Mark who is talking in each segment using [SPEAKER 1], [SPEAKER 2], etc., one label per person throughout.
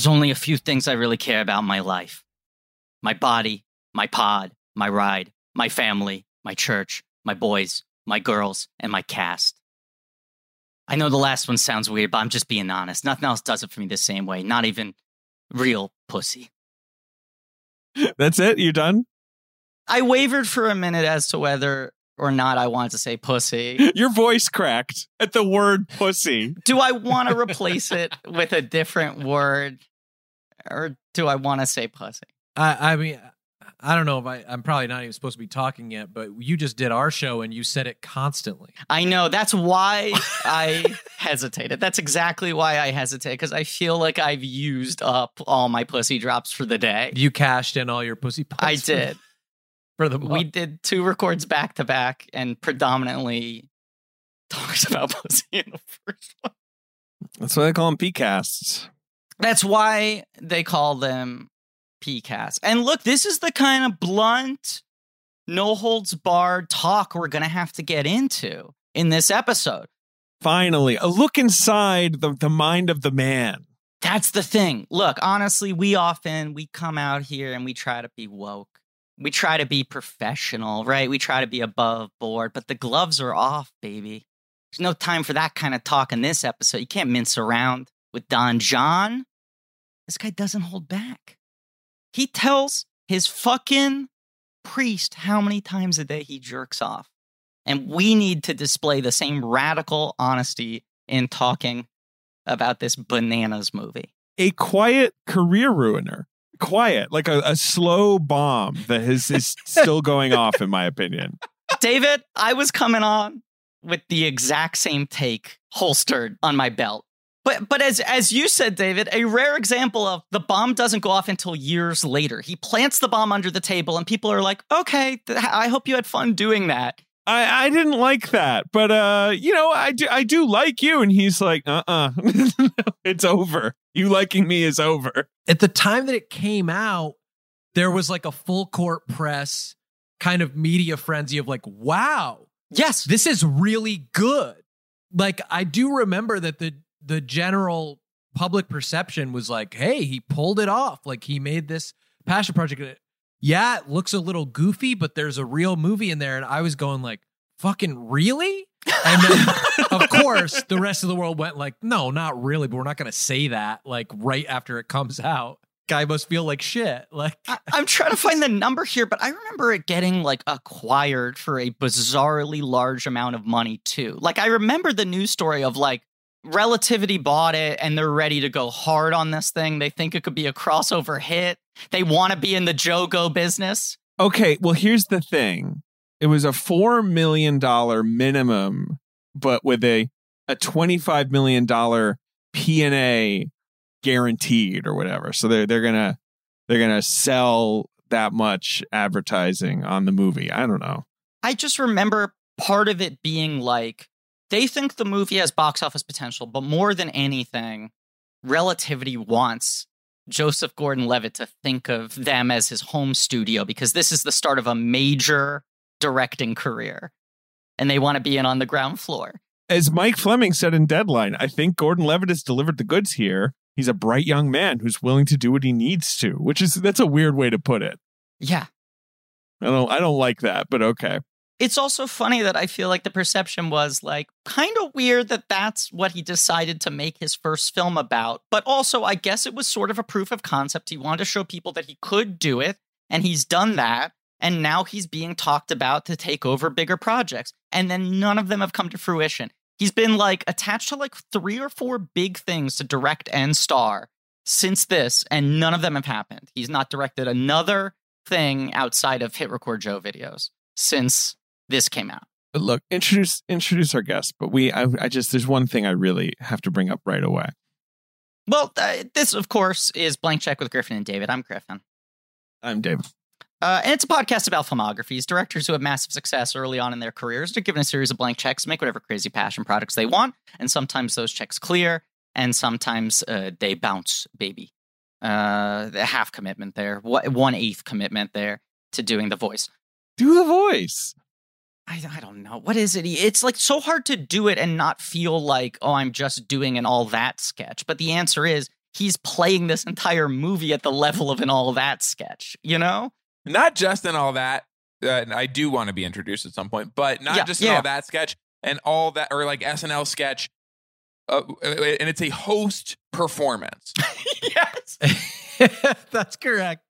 [SPEAKER 1] There's only a few things I really care about in my life my body, my pod, my ride, my family, my church, my boys, my girls, and my cast. I know the last one sounds weird, but I'm just being honest. Nothing else does it for me the same way. Not even real pussy.
[SPEAKER 2] That's it? You're done?
[SPEAKER 1] I wavered for a minute as to whether or not I wanted to say pussy.
[SPEAKER 2] Your voice cracked at the word pussy.
[SPEAKER 1] Do I want to replace it with a different word? Or do I want to say pussy?
[SPEAKER 3] I, I mean, I don't know if I, I'm probably not even supposed to be talking yet, but you just did our show and you said it constantly.
[SPEAKER 1] I know. That's why I hesitated. That's exactly why I hesitate because I feel like I've used up all my pussy drops for the day.
[SPEAKER 3] You cashed in all your pussy points.
[SPEAKER 1] I did.
[SPEAKER 3] For the
[SPEAKER 1] We did two records back to back and predominantly talked about pussy in the first one.
[SPEAKER 2] That's why they call them PCasts.
[SPEAKER 1] That's why they call them PCAS. And look, this is the kind of blunt, no holds barred talk we're going to have to get into in this episode.
[SPEAKER 2] Finally, a look inside the, the mind of the man.
[SPEAKER 1] That's the thing. Look, honestly, we often we come out here and we try to be woke. We try to be professional, right? We try to be above board, but the gloves are off, baby. There's no time for that kind of talk in this episode. You can't mince around with Don Jon. This guy doesn't hold back. He tells his fucking priest how many times a day he jerks off. And we need to display the same radical honesty in talking about this bananas movie.
[SPEAKER 2] A quiet career ruiner. Quiet, like a, a slow bomb that is, is still going off, in my opinion.
[SPEAKER 1] David, I was coming on with the exact same take holstered on my belt. But but as as you said, David, a rare example of the bomb doesn't go off until years later. He plants the bomb under the table, and people are like, "Okay, th- I hope you had fun doing that."
[SPEAKER 2] I, I didn't like that, but uh, you know, I do I do like you, and he's like, uh, uh it's over. You liking me is over.
[SPEAKER 3] At the time that it came out, there was like a full court press kind of media frenzy of like, wow,
[SPEAKER 1] Yes,
[SPEAKER 3] this is really good. Like I do remember that the the general public perception was like, hey, he pulled it off. Like he made this passion project. Yeah, it looks a little goofy, but there's a real movie in there. And I was going like, fucking really? And then of course the rest of the world went like, no, not really, but we're not gonna say that like right after it comes out. Guy must feel like shit. Like
[SPEAKER 1] I, I'm trying to find the number here, but I remember it getting like acquired for a bizarrely large amount of money too. Like I remember the news story of like Relativity bought it and they're ready to go hard on this thing. They think it could be a crossover hit. They want to be in the Jogo business.
[SPEAKER 2] Okay, well, here's the thing. It was a four million dollar minimum, but with a a twenty five million dollar P and A guaranteed or whatever. So they're they're gonna they're gonna sell that much advertising on the movie. I don't know.
[SPEAKER 1] I just remember part of it being like they think the movie has box office potential, but more than anything, Relativity wants Joseph Gordon Levitt to think of them as his home studio because this is the start of a major directing career. And they want to be in on the ground floor.
[SPEAKER 2] As Mike Fleming said in Deadline, I think Gordon Levitt has delivered the goods here. He's a bright young man who's willing to do what he needs to, which is that's a weird way to put it.
[SPEAKER 1] Yeah.
[SPEAKER 2] I don't I don't like that, but okay.
[SPEAKER 1] It's also funny that I feel like the perception was like kind of weird that that's what he decided to make his first film about. But also, I guess it was sort of a proof of concept. He wanted to show people that he could do it, and he's done that. And now he's being talked about to take over bigger projects. And then none of them have come to fruition. He's been like attached to like three or four big things to direct and star since this, and none of them have happened. He's not directed another thing outside of Hit Record Joe videos since this came out.
[SPEAKER 2] But look, introduce introduce our guest. But we, I, I just there's one thing I really have to bring up right away.
[SPEAKER 1] Well, uh, this, of course, is Blank Check with Griffin and David. I'm Griffin.
[SPEAKER 2] I'm David.
[SPEAKER 1] Uh, and it's a podcast about filmographies. Directors who have massive success early on in their careers are given a series of blank checks make whatever crazy passion products they want. And sometimes those checks clear, and sometimes uh, they bounce, baby. Uh, the half commitment there, one eighth commitment there to doing the voice.
[SPEAKER 2] Do the voice.
[SPEAKER 1] I, I don't know. What is it? It's like so hard to do it and not feel like, oh, I'm just doing an all that sketch. But the answer is, he's playing this entire movie at the level of an all that sketch, you know?
[SPEAKER 4] Not just in all that. Uh, I do want to be introduced at some point, but not
[SPEAKER 1] Yeah,
[SPEAKER 4] just in
[SPEAKER 1] yeah.
[SPEAKER 4] all that sketch and all that, or like SNL sketch. Uh, and it's a host performance.
[SPEAKER 1] yes.
[SPEAKER 3] That's correct.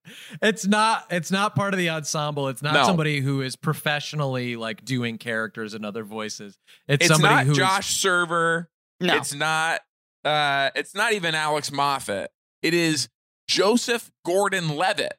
[SPEAKER 3] It's not it's not part of the ensemble. It's not
[SPEAKER 4] No.
[SPEAKER 3] somebody who is professionally like doing characters and other voices. It's,
[SPEAKER 4] It's
[SPEAKER 3] somebody
[SPEAKER 4] not
[SPEAKER 3] who's
[SPEAKER 4] Josh Server.
[SPEAKER 1] No.
[SPEAKER 4] It's not. Uh, it's not even Alex Moffat. It is Joseph Gordon-Levitt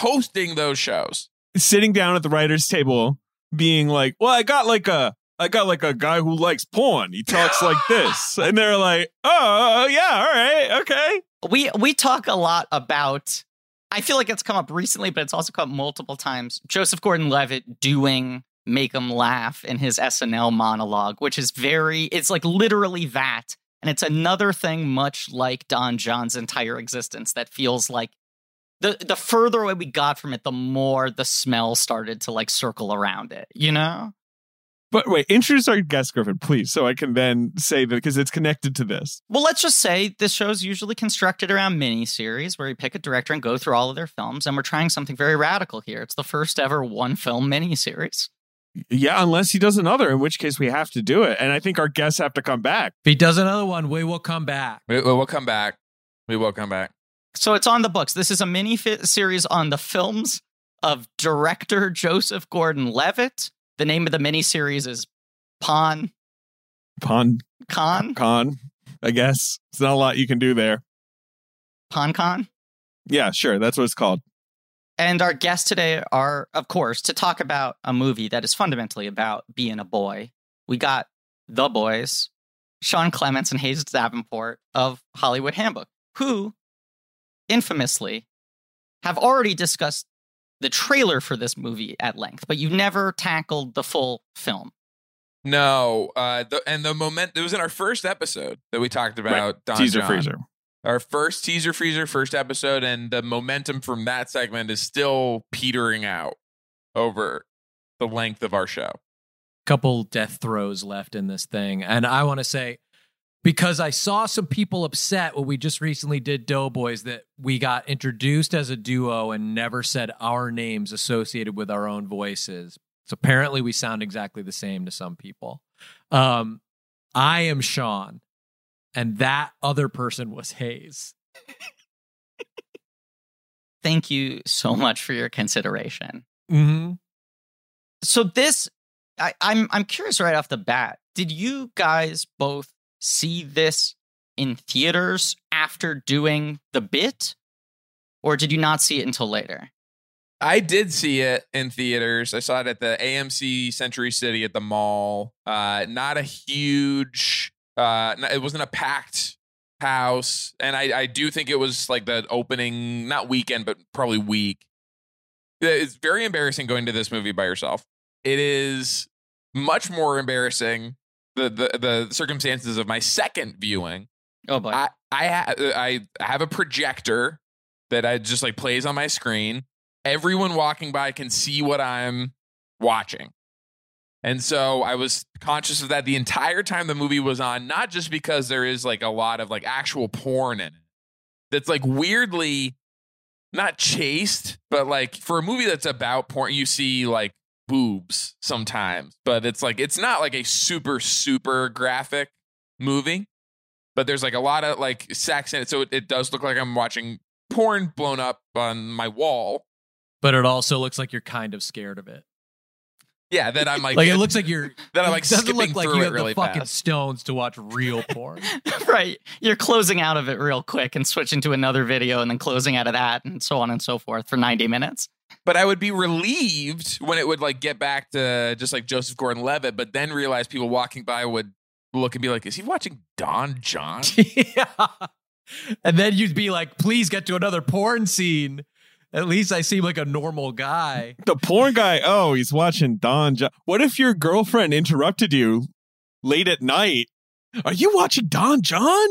[SPEAKER 4] hosting those shows.
[SPEAKER 2] Sitting down at the writers' table, being like, "Well, I got like a, I got like a guy who likes porn. He talks like this," and they're like, "Oh, yeah, all right, okay."
[SPEAKER 1] We we talk a lot about I feel like it's come up recently, but it's also come up multiple times. Joseph Gordon-Levitt doing make him laugh in his SNL monologue, which is very it's like literally that. And it's another thing much like Don Jon's entire existence that feels like the the further away we got from it, the more the smell started to like circle around it, you know?
[SPEAKER 2] But wait, introduce our guest, Griffin, please, so I can then say that because it's connected to this.
[SPEAKER 1] Well, let's just say this show is usually constructed around mini series where we pick a director and go through all of their films, and we're trying something very radical here. It's the first ever one film mini series.
[SPEAKER 2] Yeah, unless he does another, in which case we have to do it. And I think our guests have to come back.
[SPEAKER 3] if he does another one, we will come back.
[SPEAKER 4] We, we'll come back. We will come back.
[SPEAKER 1] So it's on the books. This is a mini fi- series on the films of director Joseph Gordon Levitt. The name of the miniseries is Pon
[SPEAKER 2] Pon
[SPEAKER 1] Con.
[SPEAKER 2] con, I guess. It's not a lot you can do there.
[SPEAKER 1] Pon Con.
[SPEAKER 2] Yeah, sure. That's what it's called.
[SPEAKER 1] And our guests today are, of course, to talk about a movie that is fundamentally about being a boy. We got the boys, Sean Clements and Hayes Davenport of Hollywood Handbook, who infamously have already discussed the trailer for this movie at length, but you never tackled the full film.
[SPEAKER 4] No, uh, the, and the moment it was in our first episode that we talked about Don
[SPEAKER 2] Teaser
[SPEAKER 4] John.
[SPEAKER 2] freezer.
[SPEAKER 4] Our first teaser freezer, first episode, and the momentum from that segment is still petering out over the length of our show.
[SPEAKER 3] couple death throes left in this thing. And I want to say, because I saw some people upset when we just recently did Doughboys that we got introduced as a duo and never said our names associated with our own voices. So apparently we sound exactly the same to some people. Um, I am Sean, and that other person was Hayes.
[SPEAKER 1] Thank you so much for your consideration.
[SPEAKER 3] Mm-hmm.
[SPEAKER 1] so this I, I'm I'm curious right off the bat. Did you guys both see this in theaters after doing the bit? Or did you not see it until later?
[SPEAKER 4] I did see it in theaters. I saw it at the AMC Century City at the mall. Uh, not a huge. Uh, it wasn't a packed house, and I, I do think it was like the opening, not weekend, but probably week. It's very embarrassing going to this movie by yourself. It is much more embarrassing the the, the circumstances of my second viewing.
[SPEAKER 1] Oh boy.
[SPEAKER 4] I I, ha- I have a projector that I just like plays on my screen. Everyone walking by can see what I'm watching. And so I was conscious of that the entire time the movie was on, not just because there is like a lot of like actual porn in it. That's like weirdly not chaste, but like for a movie that's about porn, you see like boobs sometimes, but it's like it's not like a super super graphic movie but there's like a lot of like sex in it so it, it does look like i'm watching porn blown up on my wall
[SPEAKER 3] But it also looks like you're kind of scared of it.
[SPEAKER 4] yeah that i'm like,
[SPEAKER 3] Like it looks like you're
[SPEAKER 4] that i'm like
[SPEAKER 3] it doesn't
[SPEAKER 4] skipping
[SPEAKER 3] look like
[SPEAKER 4] through
[SPEAKER 3] you
[SPEAKER 4] it
[SPEAKER 3] have
[SPEAKER 4] really
[SPEAKER 3] the fucking
[SPEAKER 4] fast
[SPEAKER 3] stones to watch real porn.
[SPEAKER 1] right. You're closing out of it real quick and switching to another video and then closing out of that and so on and so forth for 90 minutes.
[SPEAKER 4] But i would be relieved when it would like get back to just like joseph gordon-levitt but then realize people walking by would look and be like is he watching don jon
[SPEAKER 3] yeah. And then you'd be like, please get to another porn scene. At least I seem like a normal guy.
[SPEAKER 2] The porn guy, oh, he's watching Don Jon. What if your girlfriend interrupted you late at night? Are you watching Don Jon?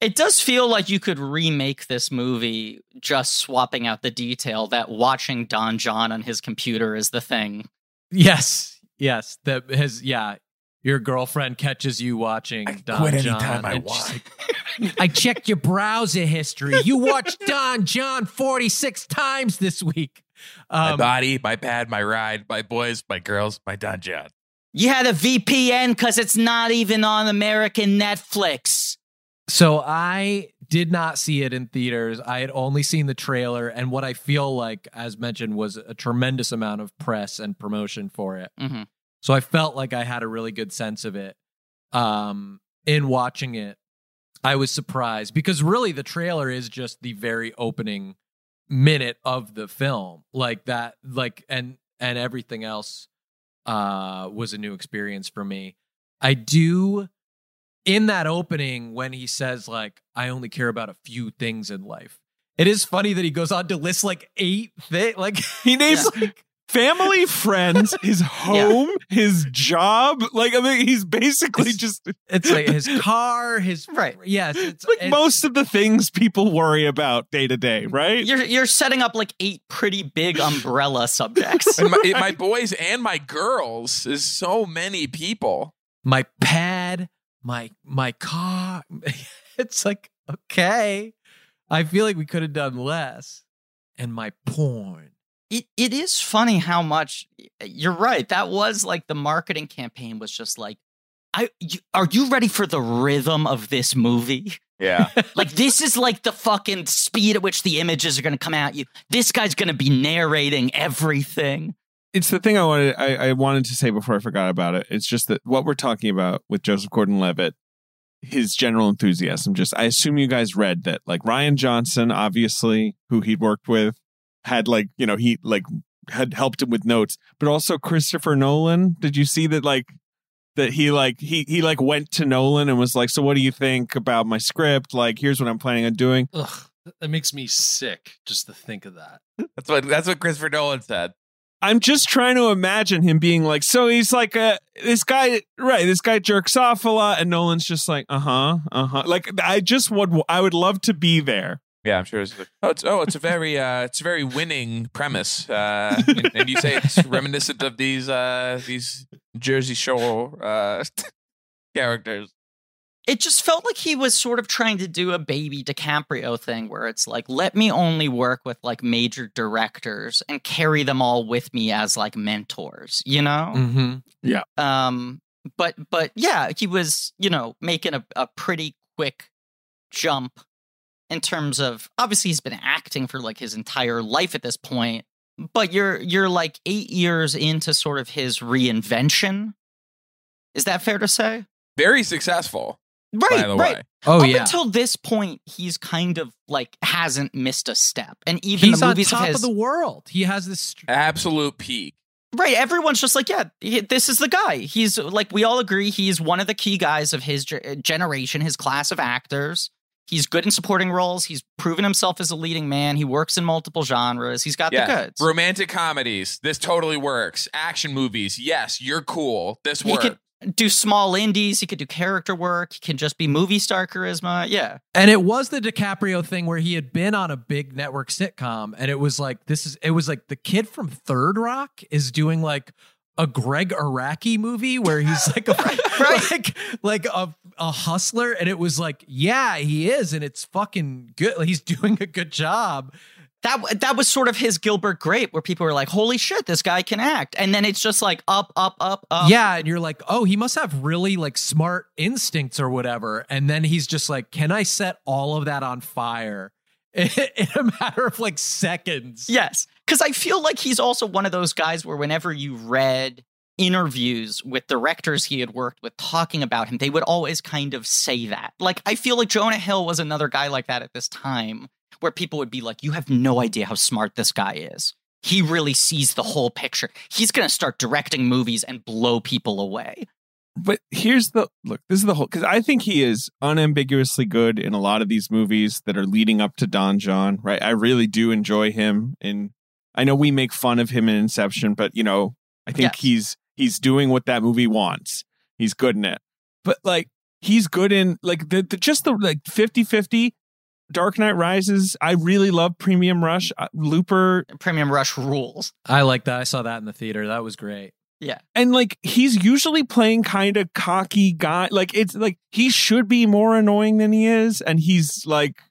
[SPEAKER 1] It does feel like you could remake this movie just swapping out the detail that watching Don Jon on his computer is the thing.
[SPEAKER 3] Yes. Yes. That has yeah. Your girlfriend catches you watching
[SPEAKER 4] I
[SPEAKER 3] Don
[SPEAKER 4] quit
[SPEAKER 3] John.
[SPEAKER 4] anytime I
[SPEAKER 3] and she's
[SPEAKER 4] want.
[SPEAKER 3] like, I checked your browser history. You watched Don Jon 46 times this week.
[SPEAKER 4] my
[SPEAKER 3] Um,
[SPEAKER 4] body, my pad, my ride, my boys, my girls, my dungeon.
[SPEAKER 1] You had a VPN because it's not even on American Netflix.
[SPEAKER 3] So I did not see it in theaters. I had only seen the trailer, and what I feel like, as mentioned, was a tremendous amount of press and promotion for it.
[SPEAKER 1] Mhm.
[SPEAKER 3] So I felt like I had a really good sense of it. Um, in watching it, I was surprised because really the trailer is just the very opening minute of the film, like that, like and and everything else uh was a new experience for me. I do in that opening when he says like I only care about a few things in life. It is funny that he goes on to list like eight things. Like
[SPEAKER 2] He names
[SPEAKER 1] Yeah.
[SPEAKER 2] like family, friends, his home, his job. Like I mean, he's basically just
[SPEAKER 3] it's like his car, his
[SPEAKER 1] Right.
[SPEAKER 3] Yes, it's
[SPEAKER 2] like
[SPEAKER 3] it's-
[SPEAKER 2] most of the things people worry about day to day, mm-hmm. right?
[SPEAKER 1] You're you're setting up like eight pretty big umbrella subjects.
[SPEAKER 4] And my, my boys and my girls is so many people.
[SPEAKER 3] my pad, my my car. it's like okay. I feel like we could have done less. And my porn.
[SPEAKER 1] it, it is funny how much you're right. That was like the marketing campaign was just like, I you, are you ready for the rhythm of this movie?
[SPEAKER 4] Yeah.
[SPEAKER 1] Like this is like the fucking speed at which the images are going to come at you. This guy's going to be narrating everything.
[SPEAKER 2] It's the thing I wanted I, I wanted to say before I forgot about it. It's just that what we're talking about with Joseph Gordon Levitt, his general enthusiasm. Just I assume you guys read that like Rian Johnson, obviously, who he'd worked with, had like, you know, he like had helped him with notes, but also Christopher Nolan. Did you see that like that he like he he like went to Nolan and was like, So what do you think about my script? Like, here's what I'm planning on doing.
[SPEAKER 5] Ugh, that makes me sick just to think of that.
[SPEAKER 4] That's what that's what Christopher Nolan said.
[SPEAKER 2] I'm just trying to imagine him being like, so he's like a this guy, right? This guy jerks off a lot, and Nolan's just like, uh huh, uh huh. Like I just would, I would love to be there.
[SPEAKER 4] Yeah, I'm sure it's like, oh, it's oh, it's a very uh, it's a very winning premise, uh, and, and you say it's reminiscent of these uh, these Jersey Shore uh, characters.
[SPEAKER 1] It just felt like he was sort of trying to do a baby DiCaprio thing where it's like, let me only work with like major directors and carry them all with me as like mentors, you know?
[SPEAKER 3] Mm-hmm. Yeah.
[SPEAKER 1] Um but but yeah he was you know making a, a pretty quick jump in terms of obviously he's been acting for like his entire life at this point but you're you're like eight years into sort of his reinvention is that fair to say
[SPEAKER 4] Very successful,
[SPEAKER 1] right
[SPEAKER 4] by the
[SPEAKER 1] right
[SPEAKER 4] way.
[SPEAKER 3] Oh
[SPEAKER 1] up
[SPEAKER 3] yeah.
[SPEAKER 1] until this point he's kind of like hasn't missed a step and even
[SPEAKER 3] He's
[SPEAKER 1] the
[SPEAKER 3] on
[SPEAKER 1] movies
[SPEAKER 3] top
[SPEAKER 1] of
[SPEAKER 3] of, the world. He has this str-
[SPEAKER 4] Absolute peak.
[SPEAKER 1] Right, everyone's just like, yeah, he- this is the guy. He's like, we all agree he's one of the key guys of his ge- uh, generation, his class of actors. He's good in supporting roles. He's proven himself as a leading man. He works in multiple genres. He's got
[SPEAKER 4] Yeah.
[SPEAKER 1] the goods.
[SPEAKER 4] Romantic comedies. This totally works. Action movies. Yes, you're cool. This
[SPEAKER 1] he
[SPEAKER 4] works.
[SPEAKER 1] could do small indies. He could do character work. He can just be movie star charisma. Yeah,
[SPEAKER 3] And it was the DiCaprio thing where he had been on a big network sitcom, and it was like this is it was like the kid from Third Rock is doing like a Gregg Araki movie where he's like a
[SPEAKER 1] right.
[SPEAKER 3] like like a, a hustler, and it was like yeah he is, and it's fucking good. He's doing a good job.
[SPEAKER 1] That that was sort of his Gilbert Grape, where people were like, "Holy shit, this guy can act," and then it's just like up, up, up, up.
[SPEAKER 3] yeah, and you're like, oh, he must have really like smart instincts or whatever. And then he's just like, can I set all of that on fire in a matter of like seconds?
[SPEAKER 1] Yes, because I feel like he's also one of those guys where whenever you read interviews with directors he had worked with talking about him, they would always kind of say that. Like, I feel like Jonah Hill was another guy like that at this time, where people would be like, You have no idea how smart this guy is. He really sees the whole picture. He's going to start directing movies and blow people away.
[SPEAKER 2] But here's the look. This is the whole because I think he is unambiguously good in a lot of these movies that are leading up to Don Jon. Right, I really do enjoy him, and I know we make fun of him in Inception, but you know, I think
[SPEAKER 1] Yes.
[SPEAKER 2] he's he's doing what that movie wants. He's good in it, but like he's good in like the, the just the like 50-50 Dark Knight Rises. I really love Premium Rush. Uh, Looper.
[SPEAKER 1] Premium Rush rules.
[SPEAKER 3] I like that. I saw that in the theater. That was great.
[SPEAKER 1] Yeah.
[SPEAKER 2] And like he's usually playing kind of cocky guy. Like it's like he should be more annoying than he is. And he's like,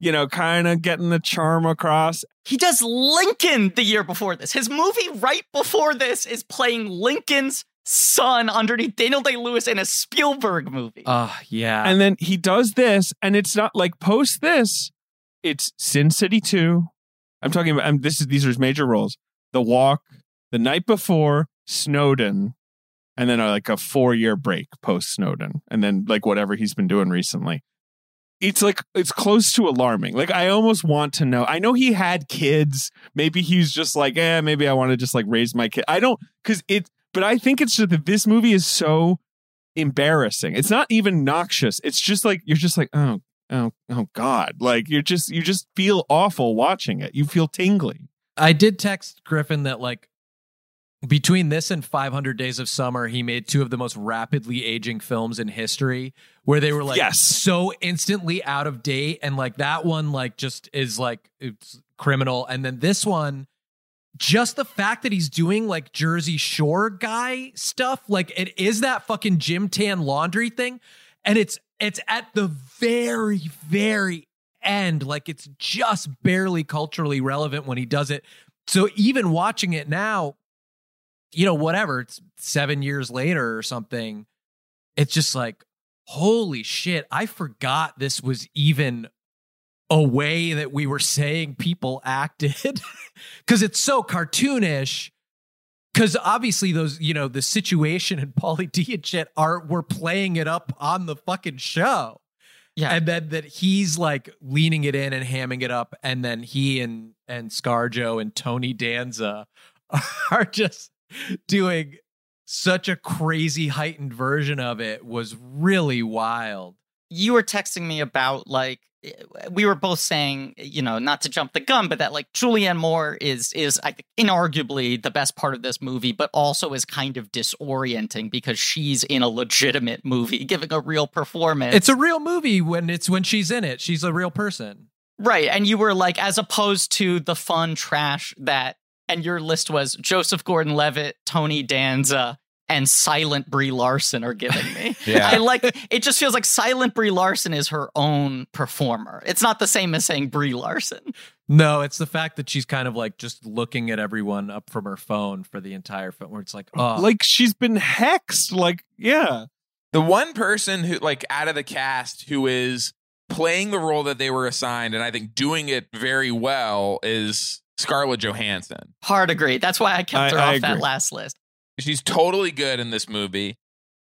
[SPEAKER 2] you know, kind of getting the charm across.
[SPEAKER 1] He does Lincoln the year before this. His movie right before this is playing Lincoln's son underneath Daniel Day Lewis in a Spielberg movie.
[SPEAKER 3] Uh yeah.
[SPEAKER 2] And then he does this, and it's not like post this, it's Sin City 2. I'm talking about um, this is these are his major roles. The Walk, The Night Before, Snowden, and then uh, like a four year break post Snowden, and then like whatever he's been doing recently. It's like it's close to alarming. Like I almost want to know. I know he had kids. Maybe he's just like, eh, maybe I want to just like raise my kid. I don't because it. But I think it's just that this movie is so embarrassing. It's not even noxious. It's just like you're just like, oh, oh, oh God. Like you're just you just feel awful watching it. You feel tingly.
[SPEAKER 3] I did text Griffin that like between this and 500 Days of Summer, he made two of the most rapidly aging films in history where they were like
[SPEAKER 2] Yes.
[SPEAKER 3] so instantly out of date. And like that one, like just is like it's criminal. And then this one, just the fact that he's doing like Jersey Shore guy stuff, like it is that fucking gym tan laundry thing. And it's it's at the very, very end. Like it's just barely culturally relevant when he does it. So even watching it now, you know, whatever, it's seven years later or something, it's just like, holy shit, I forgot this was even a way that we were saying people acted. Cause it's so cartoonish. Cause obviously those, you know, the situation and Pauly D and shit are we're playing it up on the fucking show.
[SPEAKER 1] Yeah.
[SPEAKER 3] And then that he's like leaning it in and hamming it up. And then he and and Scarjo and Tony Danza are just doing such a crazy heightened version of it was really wild.
[SPEAKER 1] you were texting me about like we were both saying, you know, not to jump the gun, but that like Julianne Moore is is I think inarguably the best part of this movie, but also is kind of disorienting because she's in a legitimate movie, giving a real performance.
[SPEAKER 3] It's a real movie when it's when she's in it. She's a real person.
[SPEAKER 1] right, and you were like, as opposed to the fun trash that, and your list was Joseph Gordon-Levitt, Tony Danza. And silent Brie Larson are giving me.
[SPEAKER 4] Yeah.
[SPEAKER 1] I like it. Just feels like silent Brie Larson is her own performer. It's not the same as saying Brie Larson.
[SPEAKER 3] No, it's the fact that she's kind of like just looking at everyone up from her phone for the entire film where it's like, oh
[SPEAKER 2] Like she's been hexed. Like, yeah.
[SPEAKER 4] The one person who, like, out of the cast who is playing the role that they were assigned, and I think doing it very well, is Scarlett Johansson.
[SPEAKER 1] Hard agree. That's why I kept her
[SPEAKER 2] I- I
[SPEAKER 1] off that last list.
[SPEAKER 4] She's totally good in this movie.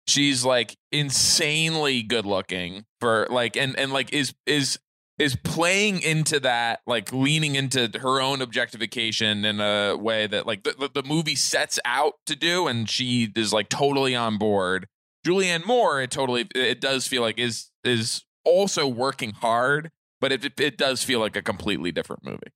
[SPEAKER 4] She's like insanely good looking for like, and and like is is is playing into that, like leaning into her own objectification in a way that like the, the, movie sets out to do, and she is like totally on board. Julianne Moore, it totally it does feel like is is also working hard, but it, it does feel like a completely different movie.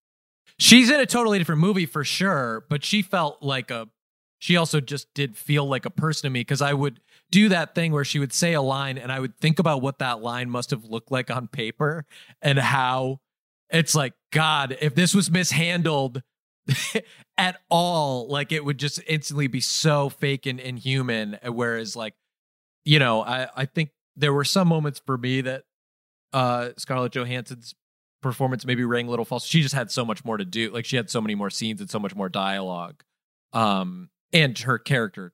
[SPEAKER 3] she's in a totally different movie for sure, but she felt like a she also just did feel like a person to me because I would do that thing where she would say a line and I would think about what that line must have looked like on paper and how it's like, God, if this was mishandled at all, like it would just instantly be so fake and inhuman. Whereas, like, you know, I, I think there were some moments for me that uh Scarlett Johansson's performance maybe rang a little false. She just had so much more to do. Like she had so many more scenes and so much more dialogue. Um and her character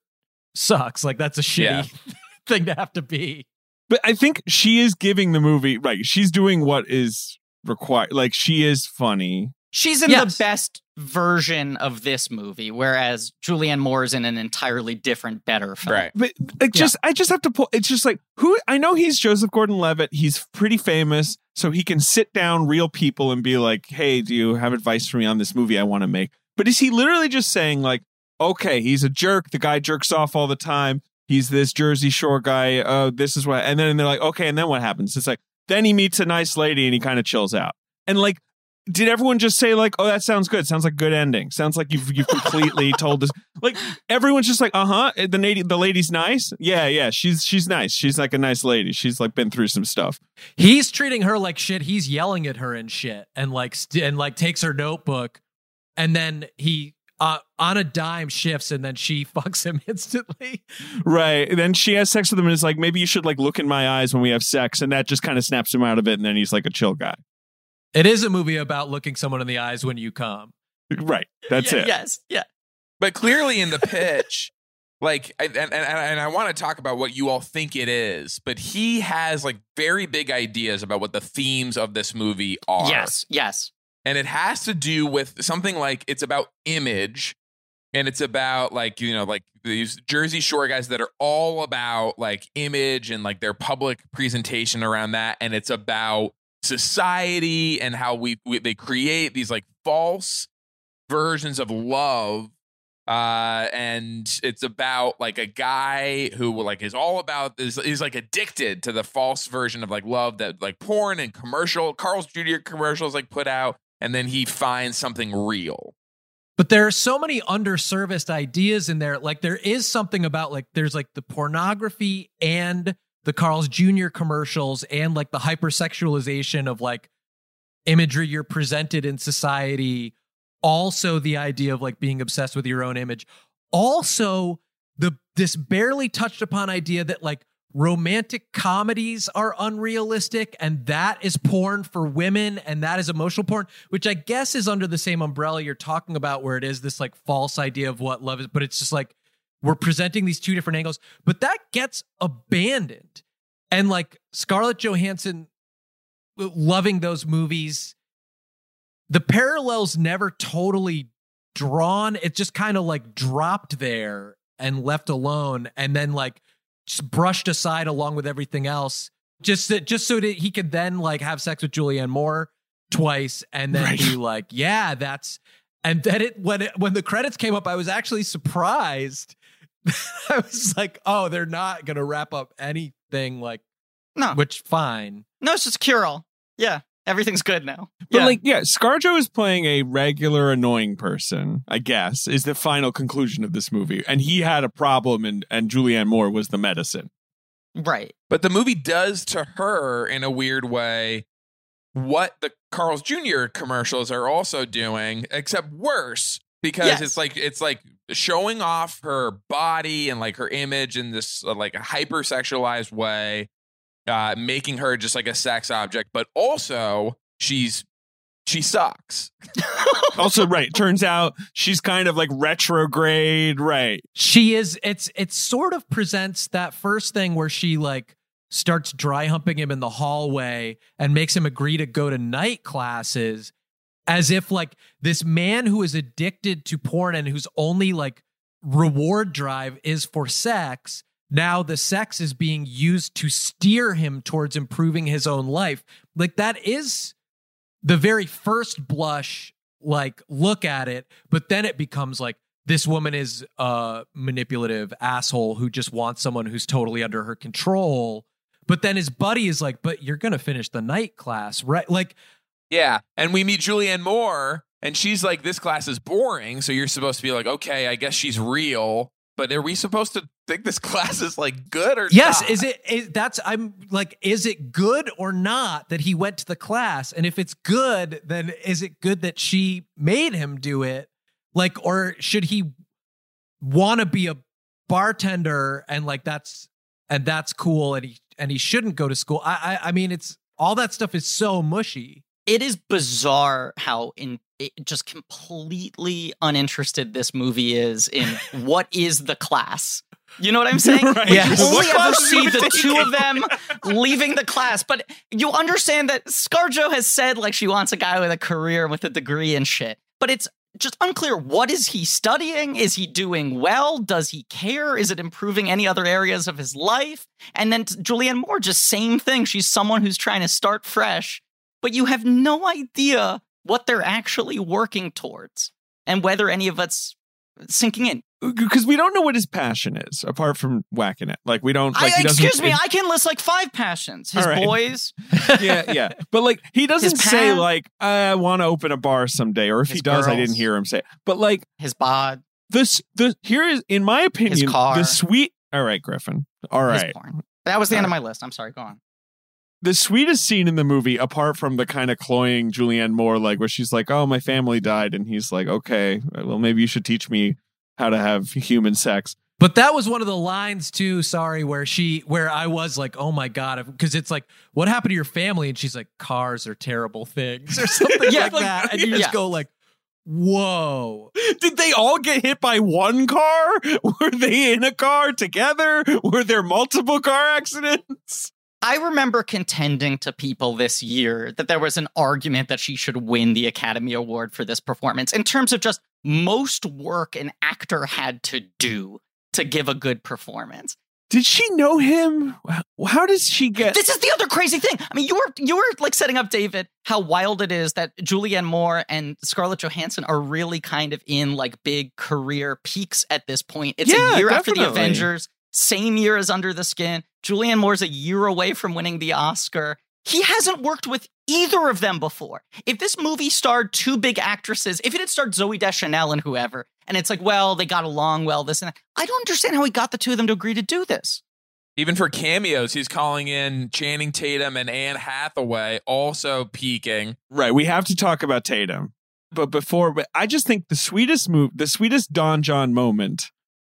[SPEAKER 3] sucks. Like that's a shitty
[SPEAKER 4] Yeah.
[SPEAKER 3] thing to have to be.
[SPEAKER 2] But I think she is giving the movie right. She's doing what is required. Like she is funny.
[SPEAKER 1] She's in
[SPEAKER 3] Yes.
[SPEAKER 1] the best version of this movie, whereas Julianne Moore is in an entirely different, better film.
[SPEAKER 4] Right.
[SPEAKER 2] But uh, like, just I just have to pull. It's just like who I know. He's Joseph Gordon-Levitt. He's pretty famous, so he can sit down real people and be like, "Hey, do you have advice for me on this movie I want to make?" But is he literally just saying like, "Okay, he's a jerk. The guy jerks off all the time. He's this Jersey Shore guy. Uh, this is what." And then they're like, "Okay," and then what happens? It's like then he meets a nice lady and he kind of chills out. And like, did everyone just say like, "Oh, that sounds good. Sounds like a good ending. Sounds like you've you've completely told this." Like everyone's just like, "Uh huh." The lady, the lady's nice. Yeah, yeah. She's she's nice. She's like a nice lady. She's like been through some stuff.
[SPEAKER 3] He's treating her like shit. He's yelling at her and shit and like st- and like takes her notebook and then he uh, on a dime shifts and then she fucks him instantly.
[SPEAKER 2] Right. And then she has sex with him and is like, maybe you should like look in my eyes when we have sex. And that just kind of snaps him out of it. And then he's like a chill guy.
[SPEAKER 3] It is a movie about looking someone in the eyes when you come.
[SPEAKER 2] Right. That's
[SPEAKER 1] Yeah,
[SPEAKER 2] it.
[SPEAKER 1] Yes. Yeah.
[SPEAKER 4] But clearly in the pitch, like, and, and, and I want to talk about what you all think it is, but he has like very big ideas about what the themes of this movie are.
[SPEAKER 1] Yes. Yes.
[SPEAKER 4] And it has to do with something like it's about image and it's about like, you know, like these Jersey Shore guys that are all about like image and like their public presentation around that. And it's about society and how we, we they create these like false versions of love uh and it's about like a guy who like is all about this is like addicted to the false version of like love that like porn and commercial Carl's Jr. commercials like put out and then he finds something real
[SPEAKER 3] But there are so many underserviced ideas in there. Like there is something about like there's like the pornography and the Carl's Jr. commercials and like the hypersexualization of like imagery you're presented in society. Also the idea of like being obsessed with your own image. Also the this barely touched upon idea that like romantic comedies are unrealistic and that is porn for women and that is emotional porn which i guess is under the same umbrella you're talking about where it is this like false idea of what love is but it's just like we're presenting these two different angles. But that gets abandoned. And like scarlett johansson uh, loving those movies the parallels never totally drawn. It just kind of like dropped there and left alone. And then like just brushed aside along with everything else just just so that he could then like have sex with Julianne Moore twice and then
[SPEAKER 2] Right.
[SPEAKER 3] be like yeah that's and then it when it when the credits came up I was actually surprised I was like oh they're not going to wrap up anything like
[SPEAKER 1] No.
[SPEAKER 3] which fine
[SPEAKER 1] No, it's just cure all. Yeah. Everything's good now.
[SPEAKER 2] But
[SPEAKER 3] Yeah.
[SPEAKER 2] like, yeah, Scarjo is playing a regular annoying person, I guess, is the final conclusion of this movie. And he had a problem and, and Julianne Moore was the medicine.
[SPEAKER 1] Right.
[SPEAKER 4] but the movie does to her in a weird way what the Carl's Jr. commercials are also doing except worse because
[SPEAKER 1] Yes.
[SPEAKER 4] it's like it's like showing off her body and like her image in this uh, like hypersexualized way uh making her just like a sex object but also she's she sucks
[SPEAKER 2] Also, right, turns out she's kind of like retrograde, right?
[SPEAKER 3] she is it's it sort of presents that first thing where she like starts dry humping him in the hallway and makes him agree to go to night classes as if like this man who is addicted to porn and whose only like reward drive is for sex now the sex is being used to steer him towards improving his own life like that is the very first blush like look at it but then it becomes like this woman is a manipulative asshole who just wants someone who's totally under her control but then his buddy is like but you're gonna finish the night class right like
[SPEAKER 4] Yeah. And we meet Julianne Moore, and she's like, This class is boring. So you're supposed to be like, Okay, I guess she's real. But are we supposed to think this class is like good or
[SPEAKER 3] yes
[SPEAKER 4] not?
[SPEAKER 3] is it is, that's i'm like is it good or not that he went to the class? And if it's good then is it good that she made him do it? Like or should he want to be a bartender and like that's and that's cool and he and he shouldn't go to school? I i, I mean it's all that stuff is so mushy.
[SPEAKER 1] It is bizarre how in it, just completely uninterested this movie is in what is the class. You know what I'm saying?
[SPEAKER 2] Right.
[SPEAKER 1] You only ever see
[SPEAKER 2] he
[SPEAKER 1] the two of them leaving the class, but you understand that ScarJo has said like she wants a guy with a career with a degree and shit. But it's just unclear what is he studying? Is he doing well? Does he care? Is it improving any other areas of his life? And then Julianne Moore, just same thing. She's someone who's trying to start fresh, but you have no idea what they're actually working towards and whether any of us sinking in.
[SPEAKER 2] Uh, because we don't know what his passion is, apart from whacking it. Like, we don't, like,
[SPEAKER 1] I,
[SPEAKER 2] he doesn't.
[SPEAKER 1] excuse me, I can list like five passions. His
[SPEAKER 2] right.
[SPEAKER 1] boys,
[SPEAKER 2] yeah, yeah. But like he doesn't say like I want to open a bar someday, or if he does, I didn't hear him say. It. But like
[SPEAKER 1] his bod,
[SPEAKER 2] this, the here is in my opinion the sweet. All right, Griffin. all right.
[SPEAKER 1] That was the end
[SPEAKER 2] All
[SPEAKER 1] of uh, my list. I'm sorry. Go on.
[SPEAKER 2] The sweetest scene in the movie, apart from the kind of cloying Julianne Moore, like where she's like, "Oh, my family died," and he's like, "Okay, well, maybe you should teach me how to have human sex."
[SPEAKER 3] But that was one of the lines too. Sorry, where she, where I was like, "Oh my god," because it's like, "What happened to your family?" And she's like, "Cars are terrible things," or something
[SPEAKER 1] Yeah,
[SPEAKER 3] like
[SPEAKER 1] like,
[SPEAKER 3] that. And you
[SPEAKER 1] yeah.
[SPEAKER 3] just go like, "Whoa!"
[SPEAKER 2] Did they all get hit by one car? Were they in a car together? Were there multiple car accidents?
[SPEAKER 1] I remember contending to people this year that there was an argument that she should win the Academy Award for this performance in terms of just most work an actor had to do to give a good performance.
[SPEAKER 2] Did she know him? How does she get?
[SPEAKER 1] This is the other crazy thing. I mean, you were you were like setting up David how wild it is that Julianne Moore and Scarlett Johansson are really kind of in like big career peaks at this point. It's
[SPEAKER 2] Yeah,
[SPEAKER 1] a year after the. Avengers, same year as Under the Skin. Julianne Moore's a year away from winning the Oscar. He hasn't worked with either of them before. If this movie starred two big actresses, if it had starred Zooey Deschanel and whoever, and it's like, well, they got along well, this and that, I don't understand how he got the two of them to agree to do this.
[SPEAKER 4] Even for cameos, he's calling in Channing Tatum and Anne Hathaway, also peaking.
[SPEAKER 2] Right, we have to talk about Tatum. But before, but I just think the sweetest move, the sweetest Don Jon moment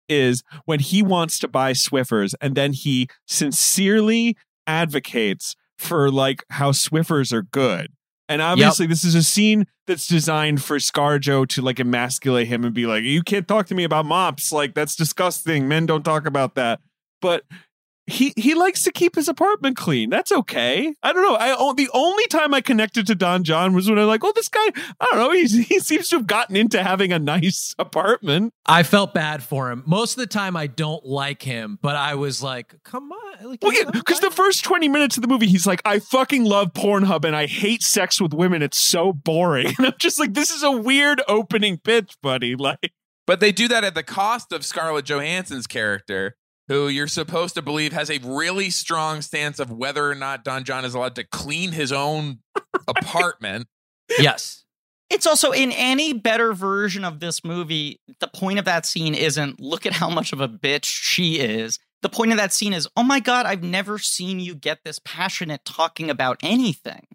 [SPEAKER 2] is when he wants to buy Swiffers and then he sincerely advocates for like how Swiffers are good. And obviously, this is a scene that's designed for ScarJo to like emasculate him and be like, "You can't talk to me about mops. Like that's disgusting. Men don't talk about that." But he he likes to keep his apartment clean. That's okay. I don't know. I the only time I connected to Don Jon was when I like, oh, this guy. I don't know. He's, he seems to have gotten into having a nice apartment.
[SPEAKER 3] I felt bad for him. Most of the time, I don't like him, but I was like, "Come on!" Like,
[SPEAKER 2] Well, yeah, because the first twenty minutes of the movie, he's like, I fucking love Pornhub and I hate sex with women. It's so boring. And I'm just like, this is a weird opening pitch, buddy. Like,
[SPEAKER 4] But they do that at the cost of Scarlett Johansson's character, who you're supposed to believe has a really strong stance of whether or not Don Jon is allowed to clean his own apartment.
[SPEAKER 3] yes,
[SPEAKER 1] It's also in any better version of this movie, the point of that scene isn't look at how much of a bitch she is. The point of that scene is, oh my God, I've never seen you get this passionate talking about anything.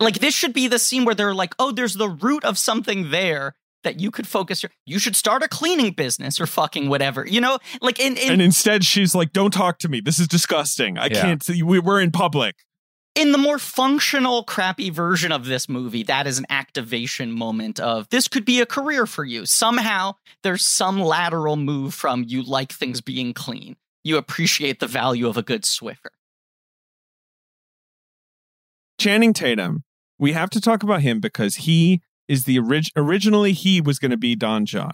[SPEAKER 1] Like, this should be the scene where they're like, oh, there's the root of something there that you could focus your. You should start a cleaning business or fucking whatever. You know, like in, in
[SPEAKER 2] and instead, she's like, don't talk to me. This is disgusting. I
[SPEAKER 4] Yeah.
[SPEAKER 2] can't see. We, we're in public.
[SPEAKER 1] in the more functional, crappy version of this movie, that is an activation moment of this could be a career for you. Somehow there's some lateral move from you like things being clean. You appreciate the value of a good Swiffer.
[SPEAKER 2] Channing Tatum, we have to talk about him because he is the orig- originally he was going to be Don Jon.